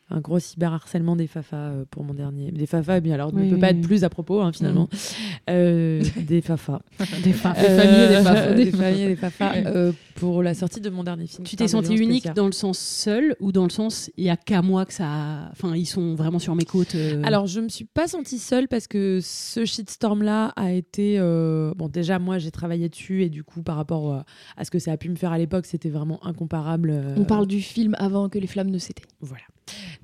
[SPEAKER 4] un gros cyberharcèlement des fafas euh, pour mon dernier. Des fafas, mais alors, ne
[SPEAKER 1] Oui,
[SPEAKER 4] peut pas
[SPEAKER 1] oui.
[SPEAKER 4] être plus à propos, hein, finalement. Euh, des fafas.
[SPEAKER 1] Des fa-
[SPEAKER 3] Des familles et des fafas.
[SPEAKER 4] Euh, des familles et des fafas. euh, pour la sortie de mon dernier film.
[SPEAKER 1] Tu t'es
[SPEAKER 4] violence
[SPEAKER 1] unique dans le sens seul ou dans le sens il y a qu'à moi que ça. a- Enfin, ils sont vraiment sur mes côtes. euh,
[SPEAKER 4] Alors, je me suis pas sentie seule parce que ce shitstorm-là a été. euh, Bon, déjà, moi, j'ai travaillé dessus et du coup, par rapport euh, à ce que ça a pu me faire à l'époque, c'était vraiment incomparable. euh,
[SPEAKER 3] On parle du film avant que les flammes ne s'éteignent.
[SPEAKER 4] Voilà.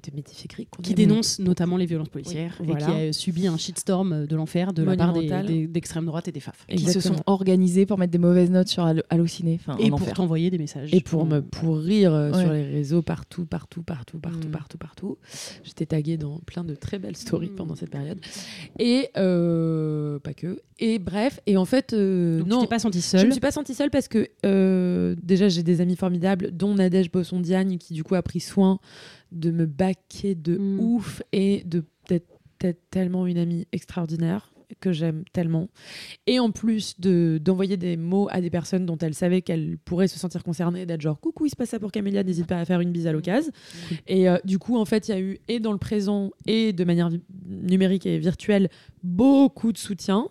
[SPEAKER 4] De qu'on
[SPEAKER 1] qui dénonce notamment les violences policières
[SPEAKER 4] Oui,
[SPEAKER 1] et
[SPEAKER 4] voilà.
[SPEAKER 1] qui a subi un shitstorm euh, de l'enfer de la part d'extrême droite et des FAF.
[SPEAKER 3] Qui se sont organisés pour mettre des mauvaises notes sur Allociné. Enfin,
[SPEAKER 1] Et
[SPEAKER 3] en
[SPEAKER 1] pour t'envoyer des messages.
[SPEAKER 4] Et pour me pourrir euh,
[SPEAKER 3] Ouais.
[SPEAKER 4] sur les réseaux partout, partout, partout, partout,
[SPEAKER 3] Mm.
[SPEAKER 4] partout, partout. J'étais taguée dans plein de très belles stories
[SPEAKER 1] Mm.
[SPEAKER 4] pendant cette période. Et euh, pas que. Et bref, et en fait, euh,
[SPEAKER 1] Donc,
[SPEAKER 4] non.
[SPEAKER 1] tu t'es pas sentie
[SPEAKER 4] Je
[SPEAKER 1] seule.
[SPEAKER 4] me suis pas sentie seule parce que euh, déjà j'ai des amis formidables, dont Nadège Bosson-Diagne qui du coup a pris soin de me baquer de
[SPEAKER 1] Mm.
[SPEAKER 4] ouf et de d'être d'être tellement une amie extraordinaire que j'aime tellement. Et en plus de d'envoyer des mots à des personnes dont elle savait qu'elles pourraient se sentir concernées, d'être genre coucou, il se passe ça pour Camélia, n'hésite pas à faire une bise à l'occasion. Et euh, du coup, en fait, il y a eu et dans le présent et de manière numérique et virtuelle beaucoup de soutien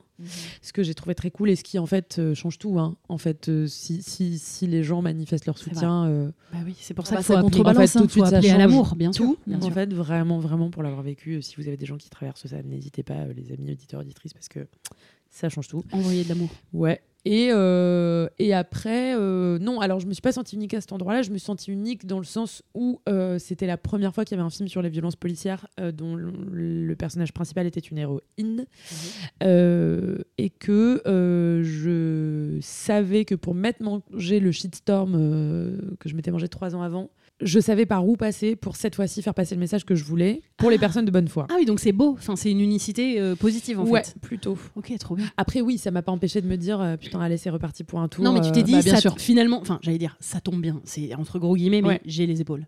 [SPEAKER 4] ce que j'ai trouvé très cool et ce qui en fait euh, change tout. hein. En fait, euh, si, si, si les gens manifestent leur soutien, euh,
[SPEAKER 1] Bah oui, c'est pour
[SPEAKER 3] Ah
[SPEAKER 1] ça
[SPEAKER 3] bah,
[SPEAKER 1] qu'il faut
[SPEAKER 3] ça
[SPEAKER 1] appeler,
[SPEAKER 3] contrebalance,
[SPEAKER 1] en fait,
[SPEAKER 3] hein,
[SPEAKER 1] tout de suite,
[SPEAKER 4] ça
[SPEAKER 1] appeler à
[SPEAKER 4] change
[SPEAKER 1] l'amour, bien sûr.
[SPEAKER 4] tout.
[SPEAKER 1] bien
[SPEAKER 4] en
[SPEAKER 1] sûr.
[SPEAKER 4] fait, vraiment, vraiment pour l'avoir vécu. Si vous avez des gens qui traversent ça, n'hésitez pas, les amis auditeurs auditrices, parce que ça change tout.
[SPEAKER 1] Envoyer de l'amour.
[SPEAKER 4] Ouais. Et, euh, et après, euh, non, alors je me suis pas sentie unique à cet endroit-là, je me suis sentie unique dans le sens où euh, c'était la première fois qu'il y avait un film sur les violences policières dont le, personnage principal était une héroïne. Euh, et que je savais que pour m'être mangé le shitstorm que je m'étais mangé trois ans avant, je savais par où passer pour cette fois-ci faire passer le message que je voulais pour les personnes de bonne foi.
[SPEAKER 1] Ah oui, donc c'est beau. Enfin, c'est une unicité euh, positive en
[SPEAKER 4] ouais,
[SPEAKER 1] fait.
[SPEAKER 4] plutôt.
[SPEAKER 1] Ok, trop bien.
[SPEAKER 4] Après, oui, ça m'a pas empêché de me dire euh, putain, allez, c'est reparti pour un tour.
[SPEAKER 1] Non, mais tu t'es
[SPEAKER 4] euh,
[SPEAKER 1] dit,
[SPEAKER 3] bah, bien
[SPEAKER 1] ça-
[SPEAKER 3] sûr.
[SPEAKER 1] finalement, enfin, j'allais dire, ça tombe bien. C'est entre gros guillemets, mais
[SPEAKER 4] Ouais.
[SPEAKER 1] j'ai les épaules.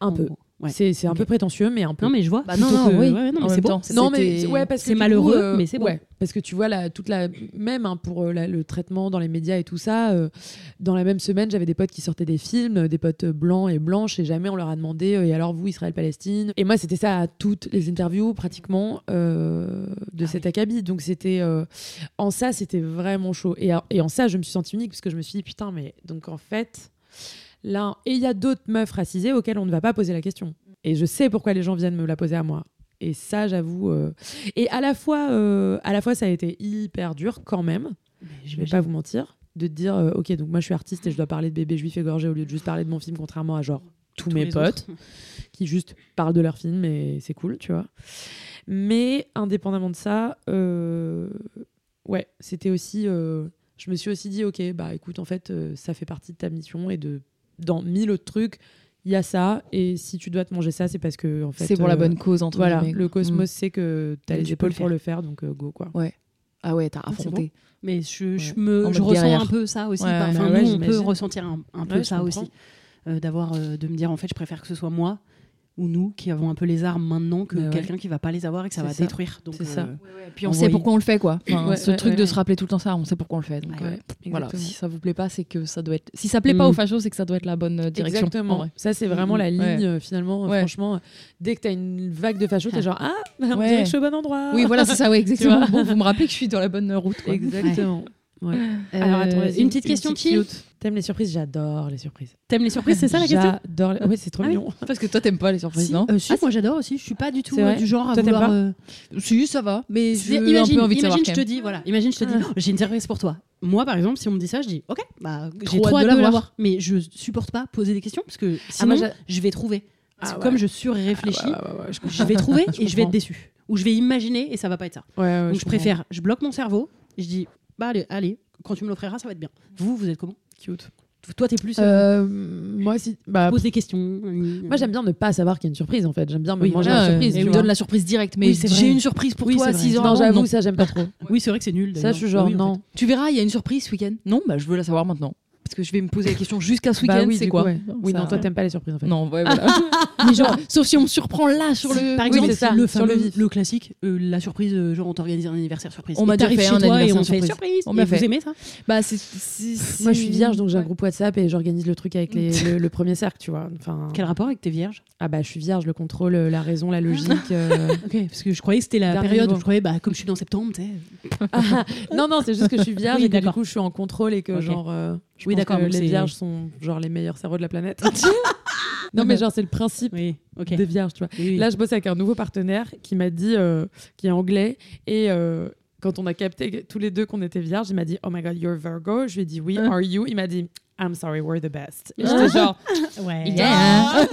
[SPEAKER 4] un
[SPEAKER 1] en
[SPEAKER 4] peu.
[SPEAKER 1] gros. Ouais.
[SPEAKER 4] C'est c'est un peu prétentieux, mais un peu.
[SPEAKER 1] Non, mais je vois.
[SPEAKER 3] Bah non, non,
[SPEAKER 1] que-
[SPEAKER 3] oui.
[SPEAKER 1] ouais, non, c'est
[SPEAKER 3] temps,
[SPEAKER 4] Non mais ouais parce que
[SPEAKER 1] c'est malheureux,
[SPEAKER 4] coup, euh,
[SPEAKER 1] mais c'est bon.
[SPEAKER 4] ouais, parce que tu vois la toute la même hein, pour euh, la- le traitement dans les médias et tout ça euh, dans la même semaine j'avais des potes qui sortaient des films des potes blancs et blanches et jamais on leur a demandé euh, et alors vous Israël Palestine et moi c'était ça à toutes les interviews pratiquement euh, de
[SPEAKER 1] Ah
[SPEAKER 4] cet
[SPEAKER 1] oui.
[SPEAKER 4] acabit donc c'était euh, en ça c'était vraiment chaud et, et en ça je me suis sentie unique parce que je me suis dit putain mais donc en fait là et il y a d'autres meufs racisées auxquelles on ne va pas poser la question et je sais pourquoi les gens viennent me la poser à moi et ça, j'avoue. euh, Et à la fois, euh, à la fois, ça a été hyper dur quand même. Je vais pas vous mentir, de te dire, euh, ok, donc moi je suis artiste et je dois parler de bébés juifs égorgés au lieu de juste parler de mon film, contrairement à genre tous, mes potes
[SPEAKER 1] autres.
[SPEAKER 4] qui juste parlent de leur film et c'est cool, tu vois. Mais indépendamment de ça, ouais, c'était aussi. je me suis aussi dit, ok, bah écoute, en fait, ça fait partie de ta mission et de dans mille autres trucs, il y a ça. Et si tu dois te manger ça, c'est parce que en fait,
[SPEAKER 3] c'est pour la
[SPEAKER 4] euh,
[SPEAKER 3] bonne cause entre
[SPEAKER 4] Voilà,
[SPEAKER 3] guillemets,
[SPEAKER 4] le cosmos
[SPEAKER 3] Mm.
[SPEAKER 4] sait que t'as
[SPEAKER 1] Donc
[SPEAKER 4] les
[SPEAKER 1] tu
[SPEAKER 4] épaules
[SPEAKER 1] le
[SPEAKER 4] pour le faire, donc euh, go quoi.
[SPEAKER 3] Ah ouais, t'as affronté.
[SPEAKER 1] Mais je, je
[SPEAKER 4] Ouais.
[SPEAKER 1] me, je ressens
[SPEAKER 3] guerrière.
[SPEAKER 1] un peu ça aussi.
[SPEAKER 3] Ouais, ouais.
[SPEAKER 1] enfin,
[SPEAKER 4] Bah ouais,
[SPEAKER 1] nous, on peut ressentir un, un peu
[SPEAKER 4] Ouais,
[SPEAKER 1] ça aussi. euh, d'avoir, euh, de me dire, en fait, je préfère que ce soit moi ou nous qui avons un peu les armes maintenant que
[SPEAKER 4] ouais.
[SPEAKER 1] quelqu'un qui va pas les avoir et que ça va
[SPEAKER 4] ça.
[SPEAKER 1] détruire. Donc,
[SPEAKER 4] C'est ça.
[SPEAKER 1] euh,
[SPEAKER 3] Puis on sait pourquoi on le fait quoi. Enfin, ce truc de se rappeler tout le temps ça, on sait pourquoi on le fait. Donc, euh, voilà, si ça vous plaît pas, c'est que ça doit être. Si ça plaît pas
[SPEAKER 1] Mm.
[SPEAKER 3] aux fachos, c'est que ça doit être la bonne direction. en
[SPEAKER 4] Exactement. Ça, c'est vraiment la ligne,
[SPEAKER 3] Ouais.
[SPEAKER 4] euh, finalement. euh. Franchement, dès que t'as une vague de fachos, t'es genre Ah, on
[SPEAKER 3] Ouais.
[SPEAKER 4] dirait que je suis au bon endroit.
[SPEAKER 3] Oui, voilà, c'est ça, ouais, exactement. Bon, vous me rappelez que je suis dans la bonne route. quoi.
[SPEAKER 4] Exactement. Ouais.
[SPEAKER 1] Euh,
[SPEAKER 4] Alors, attends, vas-y,
[SPEAKER 1] une petite question chill.
[SPEAKER 4] cute. T'aimes les surprises? J'adore les surprises.
[SPEAKER 1] T'aimes les surprises, c'est ça la question?
[SPEAKER 4] J'adore. les- Ouais, c'est trop
[SPEAKER 1] Ah oui.
[SPEAKER 4] mignon.
[SPEAKER 3] Parce que toi, t'aimes pas les surprises,
[SPEAKER 1] Si,
[SPEAKER 3] non?
[SPEAKER 1] euh, si, moi j'adore aussi. Je suis pas du tout euh, du genre à
[SPEAKER 4] Toi,
[SPEAKER 1] vouloir.
[SPEAKER 4] pas?
[SPEAKER 3] Si, ça va. Mais un
[SPEAKER 1] imagine,
[SPEAKER 3] peu envie de savoir
[SPEAKER 1] imagine, je te dis, voilà, imagine, je te dis,
[SPEAKER 4] Ah.
[SPEAKER 1] oh, j'ai une surprise pour toi. Moi, par exemple, si on me dit ça, je dis, ok, bah, j'ai
[SPEAKER 3] Trop hâte de l'avoir.
[SPEAKER 1] Mais je supporte pas poser des questions parce que
[SPEAKER 4] Ah,
[SPEAKER 1] sinon, je vais trouver. Parce
[SPEAKER 4] Ah
[SPEAKER 1] que
[SPEAKER 4] ouais.
[SPEAKER 1] comme je surréfléchis,
[SPEAKER 4] Ah, je
[SPEAKER 1] vais trouver et je vais être déçu. Ou je vais imaginer et ça va pas être ça. Donc je, préfère, je bloque mon cerveau, je dis, bah allez, allez, quand tu me l'offriras, ça va être bien. Vous, vous êtes comment?
[SPEAKER 4] Cute.
[SPEAKER 1] Toi, t'es plus. euh,
[SPEAKER 4] Euh, moi, si. Bah,
[SPEAKER 1] pose des questions.
[SPEAKER 4] moi, j'aime bien ne pas savoir qu'il y a une surprise, en fait. J'aime bien me
[SPEAKER 1] Oui,
[SPEAKER 4] manger la surprise.
[SPEAKER 3] Et
[SPEAKER 4] tu
[SPEAKER 3] me donne la surprise directe. Mais
[SPEAKER 1] Oui,
[SPEAKER 3] j'ai une surprise pour
[SPEAKER 1] Oui,
[SPEAKER 3] toi à
[SPEAKER 1] vrai.
[SPEAKER 3] 6 heures.
[SPEAKER 4] Non, j'avoue, ça, j'aime pas trop.
[SPEAKER 1] Oui, c'est vrai que c'est nul.
[SPEAKER 4] Ça, je suis genre,
[SPEAKER 1] Oui, en
[SPEAKER 4] non.
[SPEAKER 1] fait.
[SPEAKER 3] Tu verras, il y a une surprise ce week-end? Non, bah je veux la savoir maintenant. Parce que je vais me poser la question jusqu'à ce
[SPEAKER 4] Bah
[SPEAKER 3] week-end,
[SPEAKER 4] oui,
[SPEAKER 3] c'est quoi
[SPEAKER 4] coup, ouais. Oui,
[SPEAKER 3] Ça-
[SPEAKER 4] non, toi, t'aimes pas les surprises, en fait.
[SPEAKER 3] Non, ouais, voilà. Mais genre, sauf si on me surprend là sur le.
[SPEAKER 1] Par
[SPEAKER 4] Oui,
[SPEAKER 1] exemple,
[SPEAKER 4] c'est ça,
[SPEAKER 1] le,
[SPEAKER 4] sur le
[SPEAKER 1] le classique, euh, la surprise, euh, genre on t'organise un anniversaire surprise.
[SPEAKER 3] On
[SPEAKER 1] Et
[SPEAKER 3] m'a déjà fait
[SPEAKER 1] chez
[SPEAKER 3] un
[SPEAKER 1] toi et
[SPEAKER 3] anniversaire
[SPEAKER 1] on te fait
[SPEAKER 3] surprise.
[SPEAKER 1] surprise.
[SPEAKER 3] On me l'a
[SPEAKER 1] Et vous
[SPEAKER 3] fait.
[SPEAKER 1] aimez ça
[SPEAKER 3] Bah, c'est.
[SPEAKER 4] Moi, je suis vierge, donc j'ai un groupe WhatsApp et j'organise le truc avec les- le, le premier cercle, tu vois. Enfin,
[SPEAKER 1] Quel rapport avec tes vierges?
[SPEAKER 4] Ah bah, je suis vierge, le contrôle, euh, la raison, la logique. euh.
[SPEAKER 1] Ok, parce que je croyais que c'était la période où je croyais, bah, comme je suis dans septembre, tu sais.
[SPEAKER 4] Ah, non, non, c'est juste que je suis vierge
[SPEAKER 1] Oui,
[SPEAKER 4] et du coup, je suis en contrôle et que genre. Je
[SPEAKER 1] Oui, d'accord,
[SPEAKER 4] Les vierges sont genre les meilleurs cerveaux de la planète. non, mais genre, c'est le principe
[SPEAKER 1] Oui,
[SPEAKER 4] des vierges, tu vois.
[SPEAKER 1] Oui, oui.
[SPEAKER 4] Là, je bosse avec un nouveau partenaire qui m'a dit, euh, qui est anglais, et euh, quand on a capté tous les deux qu'on était vierges, il m'a dit, Oh my god, you're Virgo. Je lui ai dit, Oui,
[SPEAKER 1] Hein
[SPEAKER 4] are you? Il m'a dit, I'm sorry, we're the best. Et j'étais genre,
[SPEAKER 1] ouais.
[SPEAKER 3] Yeah.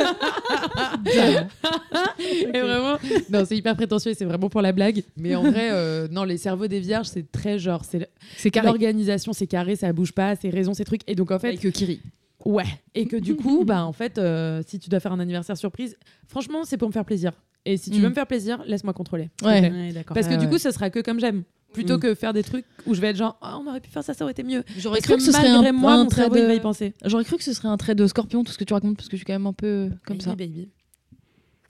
[SPEAKER 4] et vraiment, non, c'est hyper prétentieux et c'est vraiment pour la blague. Mais en vrai, euh, non, les cerveaux des vierges, c'est très genre, c'est
[SPEAKER 3] C'est carré.
[SPEAKER 4] l'organisation, c'est carré, ça bouge pas, c'est raison, c'est truc. Et donc en fait,
[SPEAKER 3] Avec Kiri.
[SPEAKER 4] Ouais. Et que du coup, bah en fait, euh, si tu dois faire un anniversaire surprise, franchement, c'est pour me faire plaisir. Et si tu
[SPEAKER 3] Mm.
[SPEAKER 4] veux me faire plaisir, laisse-moi contrôler.
[SPEAKER 3] Ouais.
[SPEAKER 1] Ouais, d'accord.
[SPEAKER 4] Parce que du
[SPEAKER 3] ouais.
[SPEAKER 4] coup, ça sera que comme j'aime. Plutôt
[SPEAKER 1] Mm.
[SPEAKER 4] que faire des trucs où je vais être genre, Ah, on aurait pu faire ça, ça aurait été mieux.
[SPEAKER 3] J'aurais cru que ce serait un,
[SPEAKER 4] moi,
[SPEAKER 3] un trait
[SPEAKER 4] cerveau, il va y
[SPEAKER 3] de.
[SPEAKER 4] penser.
[SPEAKER 3] J'aurais cru que ce serait un trait de scorpion, tout ce que tu racontes, parce que je suis quand même un peu comme ça.
[SPEAKER 4] baby.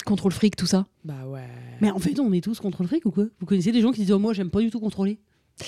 [SPEAKER 3] Contrôle fric, tout ça.
[SPEAKER 4] Bah ouais.
[SPEAKER 1] Mais en fait, on est tous contre le fric ou quoi? Vous connaissez des gens qui disent, oh, moi, j'aime pas du tout contrôler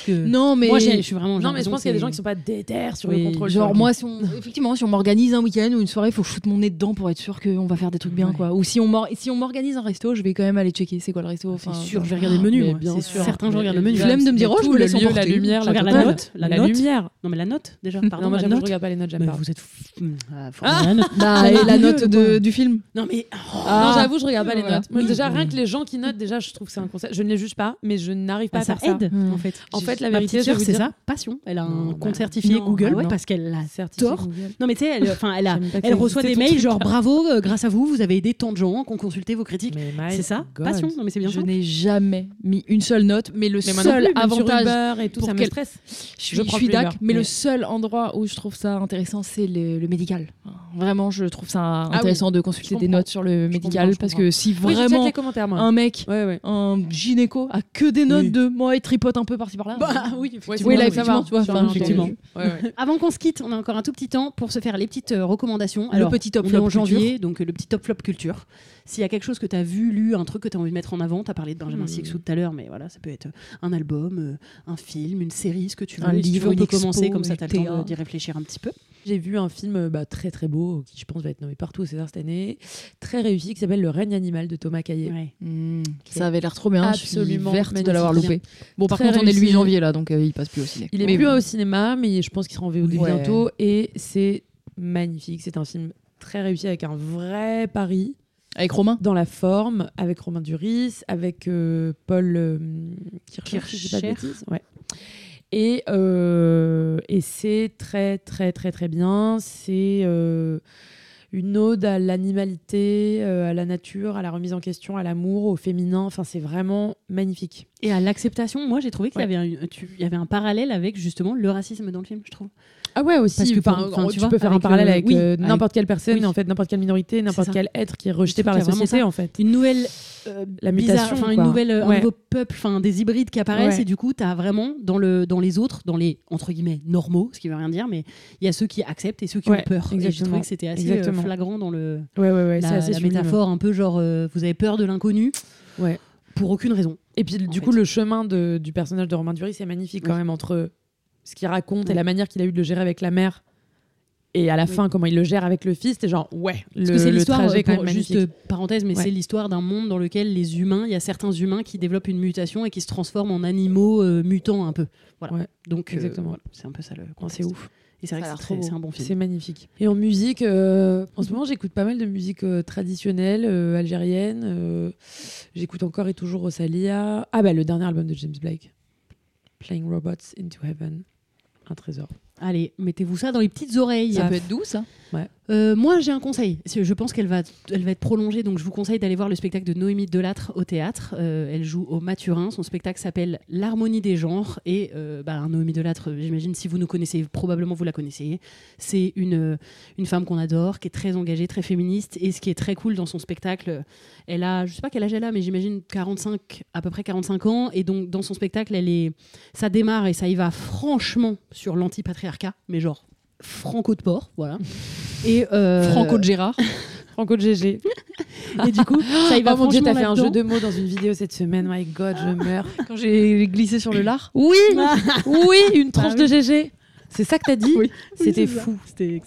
[SPEAKER 1] que
[SPEAKER 3] Non, mais.
[SPEAKER 1] moi, je suis vraiment.
[SPEAKER 4] Non, mais je pense qu'il y a des gens qui sont pas déter sur
[SPEAKER 1] Oui,
[SPEAKER 4] le contrôle.
[SPEAKER 3] Genre moi, si on, effectivement, si on m'organise un week-end ou une soirée, il faut que je foute mon nez dedans pour être sûr qu'on va faire des trucs bien,
[SPEAKER 1] Ouais.
[SPEAKER 3] quoi. Ou si on m'or- si on m'organise un resto, je vais quand même aller checker c'est quoi le resto.
[SPEAKER 1] C'est
[SPEAKER 3] Enfin,
[SPEAKER 1] sûr, je vais regarder le menu.
[SPEAKER 4] Mais
[SPEAKER 1] moi.
[SPEAKER 4] bien
[SPEAKER 1] C'est
[SPEAKER 4] sûr.
[SPEAKER 1] Certains, je regarde le menu.
[SPEAKER 3] Flemme de me dire, oh, je me laisse
[SPEAKER 4] la lumière,
[SPEAKER 1] Je
[SPEAKER 4] la
[SPEAKER 1] regarde la
[SPEAKER 4] totale.
[SPEAKER 1] note, la
[SPEAKER 4] lumière.
[SPEAKER 1] Non, mais la note, déjà. Pardon,
[SPEAKER 4] moi, je
[SPEAKER 1] note.
[SPEAKER 4] regarde pas les notes, j'aime pas.
[SPEAKER 1] vous êtes. Hum, ah,
[SPEAKER 4] Ah
[SPEAKER 1] regarder la note.
[SPEAKER 3] Bah, et la note du film.
[SPEAKER 1] Non, mais.
[SPEAKER 4] non, j'avoue, je regarde pas les notes. Déjà, rien que les gens qui notent, déjà, je trouve que c'est un concept. Je ne les juge pas, mais je n'arrive pas à
[SPEAKER 1] ça
[SPEAKER 4] faire ça.
[SPEAKER 1] aide,
[SPEAKER 3] Mm.
[SPEAKER 1] en fait.
[SPEAKER 4] En fait, la vérité,
[SPEAKER 1] c'est
[SPEAKER 4] dire-
[SPEAKER 1] ça, passion. Elle a un compte
[SPEAKER 4] bah,
[SPEAKER 1] certifié
[SPEAKER 4] non,
[SPEAKER 1] Google
[SPEAKER 4] bah ouais.
[SPEAKER 1] parce qu'elle a
[SPEAKER 4] Certifié
[SPEAKER 1] tort.
[SPEAKER 4] Google.
[SPEAKER 1] Non, mais tu sais, elle, enfin, elle, a- elle reçoit des mails genre bravo, euh, grâce à vous, vous avez aidé tant de gens qui ont consulté vos critiques. C'est ça,
[SPEAKER 4] God.
[SPEAKER 1] passion. Non, mais c'est bien
[SPEAKER 3] Je n'ai jamais mis une seule note, mais le
[SPEAKER 4] Mais
[SPEAKER 3] seul
[SPEAKER 4] plus,
[SPEAKER 3] avantage.
[SPEAKER 4] Et tout,
[SPEAKER 3] pour
[SPEAKER 4] ça me stresse.
[SPEAKER 3] Je suis,
[SPEAKER 4] Je
[SPEAKER 3] suis
[SPEAKER 4] Uber,
[SPEAKER 3] mais, le seul endroit où je trouve ça intéressant, c'est le, le médical. Vraiment, je trouve ça
[SPEAKER 4] Ah oui,
[SPEAKER 3] intéressant de consulter des notes sur le médical parce que si vraiment un mec, un gynéco, a que des notes de moi, il tripote un peu par-ci par là.
[SPEAKER 1] Bah oui, effectivement.
[SPEAKER 3] oui, là, effectivement,
[SPEAKER 4] va.
[SPEAKER 3] tu vois.
[SPEAKER 4] Sur
[SPEAKER 3] enfin,
[SPEAKER 4] un
[SPEAKER 1] effectivement.
[SPEAKER 4] Ouais, ouais.
[SPEAKER 1] Avant qu'on se quitte, on a encore un tout petit temps pour se faire les petites euh, recommandations.
[SPEAKER 3] Le petit top
[SPEAKER 1] on est
[SPEAKER 3] flop
[SPEAKER 1] en janvier,
[SPEAKER 3] culture.
[SPEAKER 1] donc euh, le petit top flop culture. S'il y a quelque chose que tu as vu, lu, un truc que tu as envie de mettre en avant, tu as parlé de Benjamin
[SPEAKER 4] Hmm.
[SPEAKER 1] Sixou tout à l'heure, mais voilà, ça peut être un album, euh, un film, une série, ce que tu veux.
[SPEAKER 3] Un
[SPEAKER 1] Si tu
[SPEAKER 3] livre,
[SPEAKER 1] veux, on
[SPEAKER 3] une
[SPEAKER 1] peut
[SPEAKER 3] expo,
[SPEAKER 1] commencer comme ça, tu as le temps d'y réfléchir un petit peu.
[SPEAKER 4] J'ai vu un film euh, bah, très très beau, qui je pense va être nommé partout au César cette année, très réussi, qui s'appelle Le règne animal de Thomas Caillet.
[SPEAKER 1] Ouais.
[SPEAKER 3] Hmm, ça avait l'air trop bien.
[SPEAKER 4] Absolument
[SPEAKER 3] Je suis verte de l'avoir loupé. Bon, par
[SPEAKER 4] Très
[SPEAKER 3] contre, on est le 8
[SPEAKER 4] réussi.
[SPEAKER 3] janvier là, donc euh, il passe plus au ciné.
[SPEAKER 4] Il est
[SPEAKER 3] Mais
[SPEAKER 4] plus
[SPEAKER 3] bon.
[SPEAKER 4] au cinéma, mais je pense qu'il sera en VOD
[SPEAKER 3] Ouais.
[SPEAKER 4] bientôt. Et c'est magnifique. C'est un film très réussi avec un vrai pari
[SPEAKER 3] Avec Romain?
[SPEAKER 4] Dans la forme, avec Romain Duris, avec euh, Paul euh, Kircher, si je dis pas de
[SPEAKER 1] Kircher.
[SPEAKER 4] bêtises. Ouais. Et, euh, et c'est très très très très bien. C'est euh, une ode à l'animalité, euh, à la nature, à la remise en question, à l'amour, au féminin. Enfin, c'est vraiment magnifique.
[SPEAKER 1] Et à l'acceptation, moi j'ai trouvé qu'il y, avait un, tu- il y avait un parallèle avec justement le racisme dans le film, je trouve.
[SPEAKER 4] Ah ouais aussi
[SPEAKER 1] Parce que
[SPEAKER 4] enfin,
[SPEAKER 1] tu
[SPEAKER 4] tu,
[SPEAKER 1] vois,
[SPEAKER 4] peux faire un
[SPEAKER 1] avec,
[SPEAKER 4] parallèle avec
[SPEAKER 1] oui,
[SPEAKER 4] euh,
[SPEAKER 1] avec-
[SPEAKER 4] n'importe quelle personne
[SPEAKER 1] oui.
[SPEAKER 4] et en fait n'importe quelle minorité n'importe quel être qui est rejeté
[SPEAKER 1] Je
[SPEAKER 4] par la société en fait
[SPEAKER 1] Une nouvelle. euh,
[SPEAKER 4] La
[SPEAKER 1] bizarre-
[SPEAKER 4] mutation,
[SPEAKER 1] enfin une nouvelle, un
[SPEAKER 4] Ouais.
[SPEAKER 1] nouveau peuple, enfin des hybrides qui apparaissent
[SPEAKER 4] Ouais.
[SPEAKER 1] et du coup tu as vraiment dans le dans les autres, dans les entre guillemets normaux, ce qui veut rien dire, mais il y a ceux qui acceptent et ceux qui
[SPEAKER 4] Ouais,
[SPEAKER 1] ont peur. Et j'ai
[SPEAKER 4] exactement.
[SPEAKER 1] trouvé que c'était assez euh,
[SPEAKER 4] Exactement.
[SPEAKER 1] flagrant dans le la, la métaphore un peu genre euh, vous avez peur de l'inconnu
[SPEAKER 4] Ouais.
[SPEAKER 1] pour aucune raison.
[SPEAKER 4] et puis du
[SPEAKER 1] en
[SPEAKER 4] coup
[SPEAKER 1] fait.
[SPEAKER 4] le chemin de- du personnage de Romain Duris c'est magnifique quand même entre ce qu'il raconte et
[SPEAKER 1] Ouais.
[SPEAKER 4] la manière qu'il a eu de le gérer avec la mère et à la
[SPEAKER 1] Oui.
[SPEAKER 4] fin comment il le gère avec le fils c'est genre ouais
[SPEAKER 1] Parce
[SPEAKER 4] le,
[SPEAKER 1] que c'est
[SPEAKER 4] le
[SPEAKER 1] l'histoire,
[SPEAKER 4] trajet
[SPEAKER 1] euh,
[SPEAKER 4] quand même
[SPEAKER 1] juste
[SPEAKER 4] magnifique
[SPEAKER 1] parenthèse, mais
[SPEAKER 4] Ouais.
[SPEAKER 1] c'est l'histoire d'un monde dans lequel les humains, il y a certains humains qui développent une mutation et qui se transforment en animaux euh, mutants un peu. Voilà.
[SPEAKER 4] Ouais,
[SPEAKER 1] Donc euh,
[SPEAKER 4] exactement.
[SPEAKER 1] voilà, c'est un peu ça le.
[SPEAKER 4] C'est ouf
[SPEAKER 1] Et c'est vrai que c'est un bon film.
[SPEAKER 4] C'est magnifique. Et en musique, euh, en ce moment, j'écoute pas mal de musique euh, traditionnelle euh, algérienne. euh, j'écoute encore et toujours Rosalia. Ah bah le dernier album de James Blake, Playing Robots into Heaven, un trésor.
[SPEAKER 1] Allez, mettez-vous ça dans les petites oreilles.
[SPEAKER 3] Ça peut être doux, ça.
[SPEAKER 1] Euh, moi, j'ai un conseil. Je pense qu'elle va, elle va être prolongée, donc je vous conseille d'aller voir le spectacle de Noémie Delattre au théâtre. Euh, elle joue au Maturin. Son spectacle s'appelle L'harmonie des genres. Et euh, bah, Noémie Delattre, euh, j'imagine, si vous nous connaissez, probablement vous la connaissez. C'est une, une femme qu'on adore, qui est très engagée, très féministe. Et ce qui est très cool dans son spectacle, elle a, je sais pas quel âge elle a, mais j'imagine 45, à peu près 45 ans. Et donc, dans son spectacle, elle est, ça démarre et ça y va franchement sur l'antipatriarcat, mais genre franco de port, voilà. Et euh,
[SPEAKER 3] Franco de Gérard.
[SPEAKER 4] Franco de GG.
[SPEAKER 1] et du coup, ça y va
[SPEAKER 4] oh mon dieu, t'as fait un jeu de mots dans une vidéo cette semaine. My God, je meurs.
[SPEAKER 3] Quand j'ai glissé sur le lard.
[SPEAKER 4] Oui, oui, une tranche
[SPEAKER 1] Bah
[SPEAKER 4] de GG. C'est ça que t'as dit
[SPEAKER 1] Oui.
[SPEAKER 4] C'était
[SPEAKER 1] Oui,
[SPEAKER 4] fou.
[SPEAKER 1] C'était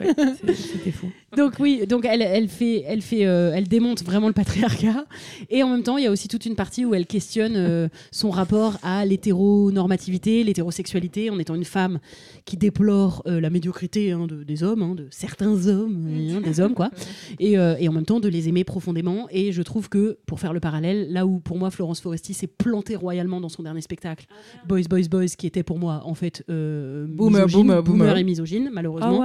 [SPEAKER 4] ouais, C'était fou.
[SPEAKER 1] Donc oui, donc elle, elle fait, elle fait, euh, elle démonte vraiment le patriarcat, et en même temps, il y a aussi toute une partie où elle questionne euh, son rapport à l'hétéronormativité, l'hétérosexualité, en étant une femme qui déplore euh, la médiocrité hein, de- des hommes, hein, de certains hommes, hein, des hommes quoi, et, et en même temps de les aimer profondément. Et je trouve que pour faire le parallèle, là où pour moi Florence Foresti s'est plantée royalement dans son dernier spectacle, Boys Boys Boys, qui était pour moi en fait
[SPEAKER 3] Boomer,
[SPEAKER 1] misogyne,
[SPEAKER 3] boomer, boomer.
[SPEAKER 1] et misogyne malheureusement.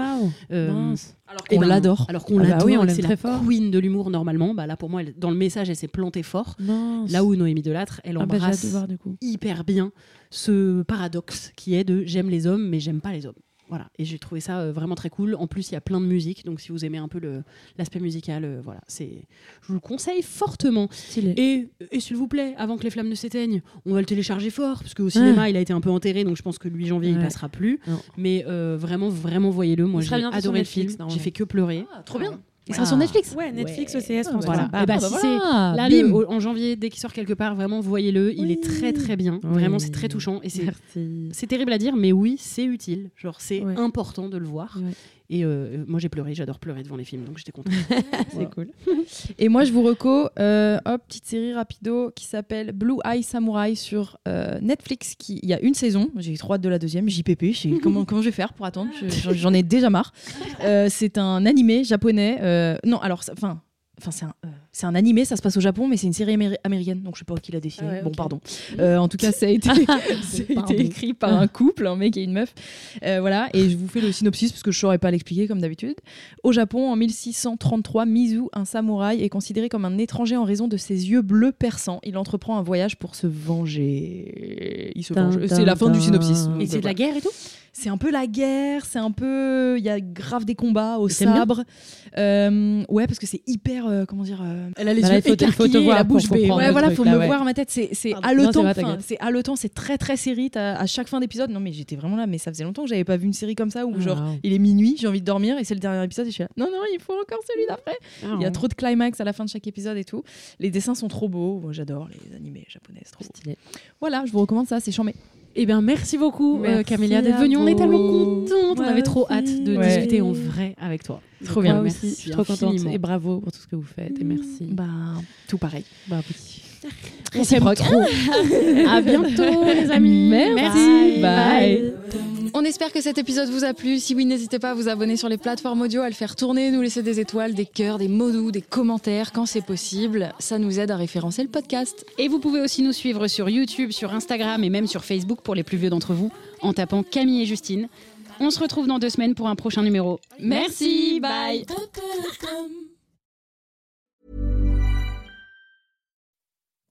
[SPEAKER 1] Euh.
[SPEAKER 3] Alors
[SPEAKER 1] eh
[SPEAKER 3] qu'on
[SPEAKER 1] ben,
[SPEAKER 3] l'adore.
[SPEAKER 1] Alors qu'on
[SPEAKER 4] Ah bah
[SPEAKER 1] l'adore,
[SPEAKER 4] oui, on
[SPEAKER 1] c'est la
[SPEAKER 4] fort.
[SPEAKER 1] queen de l'humour normalement. Bah là pour moi, elle- dans le message, elle s'est plantée fort.
[SPEAKER 4] Mince.
[SPEAKER 1] Là où Noémie Delattre, elle
[SPEAKER 4] Ah bah,
[SPEAKER 1] embrasse
[SPEAKER 4] de voir du coup.
[SPEAKER 1] hyper bien ce paradoxe qui est de j'aime les hommes mais j'aime pas les hommes. Voilà, et j'ai trouvé ça euh, vraiment très cool. En plus, il y a plein de musique, donc si vous aimez un peu l'aspect musical, euh, voilà, c'est, je vous le conseille fortement. Et, et s'il vous plaît, avant que les flammes ne s'éteignent, on va le télécharger fort, parce qu'au cinéma, il a été un peu enterré, donc je pense que le 8 janvier, il
[SPEAKER 4] Ouais.
[SPEAKER 1] passera plus.
[SPEAKER 4] Non.
[SPEAKER 1] Mais euh, vraiment, vraiment, voyez-le. Moi,
[SPEAKER 4] Il
[SPEAKER 1] j'ai adoré le film. J'ai fait que pleurer.
[SPEAKER 3] trop bien. Il sera sur Netflix.
[SPEAKER 4] Ouais, Netflix,
[SPEAKER 1] Ouais.
[SPEAKER 4] OCS, France
[SPEAKER 1] Voilà.
[SPEAKER 4] 3.
[SPEAKER 1] Et bah,
[SPEAKER 3] Ah, bah
[SPEAKER 1] si
[SPEAKER 3] voilà.
[SPEAKER 1] Là,
[SPEAKER 3] Bim.
[SPEAKER 1] le- au- en janvier, dès qu'il sort quelque part, vraiment, voyez-le. Il est très très bien.
[SPEAKER 4] Oui.
[SPEAKER 1] Vraiment, c'est très touchant. Et c'est,
[SPEAKER 4] Merci.
[SPEAKER 1] c'est terrible à dire, mais oui, c'est utile. Genre, c'est
[SPEAKER 4] Ouais.
[SPEAKER 1] important de le voir. Et euh, moi, j'ai pleuré. J'adore pleurer devant les films, donc j'étais contente.
[SPEAKER 4] C'est cool.
[SPEAKER 3] Et moi, je vous reco, euh, hop, petite série rapido qui s'appelle Blue Eye Samurai sur euh, Netflix. Qui, il y a une saison, j'ai trop hâte de la deuxième, JPP. je sais comment, comment je vais faire pour attendre Je- J'en ai déjà marre. C'est un animé japonais. non, alors, enfin. Enfin, c'est un, euh, un animé, ça se passe au Japon, mais c'est une série améri- américaine, donc je sais pas qui l'a dessiné.
[SPEAKER 4] Ah ouais,
[SPEAKER 3] bon, pardon. Euh, en tout cas, ça a été, ça a
[SPEAKER 1] Pardon.
[SPEAKER 3] été écrit par un couple, un mec et une meuf. Euh, voilà, et je vous fais le synopsis parce que je saurais pas l'expliquer comme d'habitude. Au Japon, en 1633, Mizu, un samouraï, est considéré comme un étranger en raison de ses yeux bleus perçants. Il entreprend un voyage pour se venger. Il se venge.
[SPEAKER 4] dun,
[SPEAKER 3] C'est la fin du synopsis.
[SPEAKER 1] et c'est de la guerre et tout?
[SPEAKER 3] C'est un peu la guerre, c'est un peu. Il y a grave des combats au sabre. Euh, ouais, parce que c'est hyper. euh, comment dire euh,
[SPEAKER 1] Elle a les
[SPEAKER 4] Bah là,
[SPEAKER 1] yeux
[SPEAKER 4] il faut te- il faut te
[SPEAKER 1] écarquillés,
[SPEAKER 4] voir
[SPEAKER 1] la bouche bée.
[SPEAKER 3] Ouais, voilà, faut
[SPEAKER 4] là,
[SPEAKER 3] me
[SPEAKER 4] ouais.
[SPEAKER 3] voir ma tête. C'est haletant.
[SPEAKER 4] C'est
[SPEAKER 3] haletant, c'est très très série. À chaque fin d'épisode, non mais j'étais vraiment là, mais ça faisait longtemps que j'avais pas vu une série comme ça où
[SPEAKER 4] Ah,
[SPEAKER 3] genre
[SPEAKER 4] wow.
[SPEAKER 3] il est minuit, j'ai envie de dormir et c'est le dernier épisode et je suis là. Non non, il faut encore celui d'après.
[SPEAKER 4] Ah,
[SPEAKER 3] Il y a trop de climax à la fin de chaque épisode et tout. Les dessins sont trop beaux. Moi, j'adore les animés japonais, c'est trop.
[SPEAKER 4] Stylé.
[SPEAKER 3] Voilà, je vous recommande ça, c'est chambé.
[SPEAKER 1] Eh bien, merci beaucoup, euh, Camélia, d'être venue. On est tellement contentes. On avait trop
[SPEAKER 4] aussi.
[SPEAKER 1] hâte de
[SPEAKER 3] Ouais.
[SPEAKER 1] discuter en vrai avec toi.
[SPEAKER 3] Trop bien.
[SPEAKER 1] Merci
[SPEAKER 4] aussi, je suis trop contente. Et bravo pour tout ce que vous faites. Et merci.
[SPEAKER 3] Bah, tout pareil.
[SPEAKER 4] Bah oui.
[SPEAKER 1] On s'aime trop. à bientôt, les amis.
[SPEAKER 3] Merci. Bye.
[SPEAKER 6] On espère que cet épisode vous a plu. Si oui, n'hésitez pas à vous abonner sur les plateformes audio, à le faire tourner, nous laisser des étoiles, des cœurs, des mots doux, des commentaires quand c'est possible. Ça nous aide à référencer le podcast.
[SPEAKER 5] Et vous pouvez aussi nous suivre sur YouTube, sur Instagram et même sur Facebook pour les plus vieux d'entre vous en tapant Camille et Justine. On se retrouve dans deux semaines pour un prochain numéro. Merci, bye.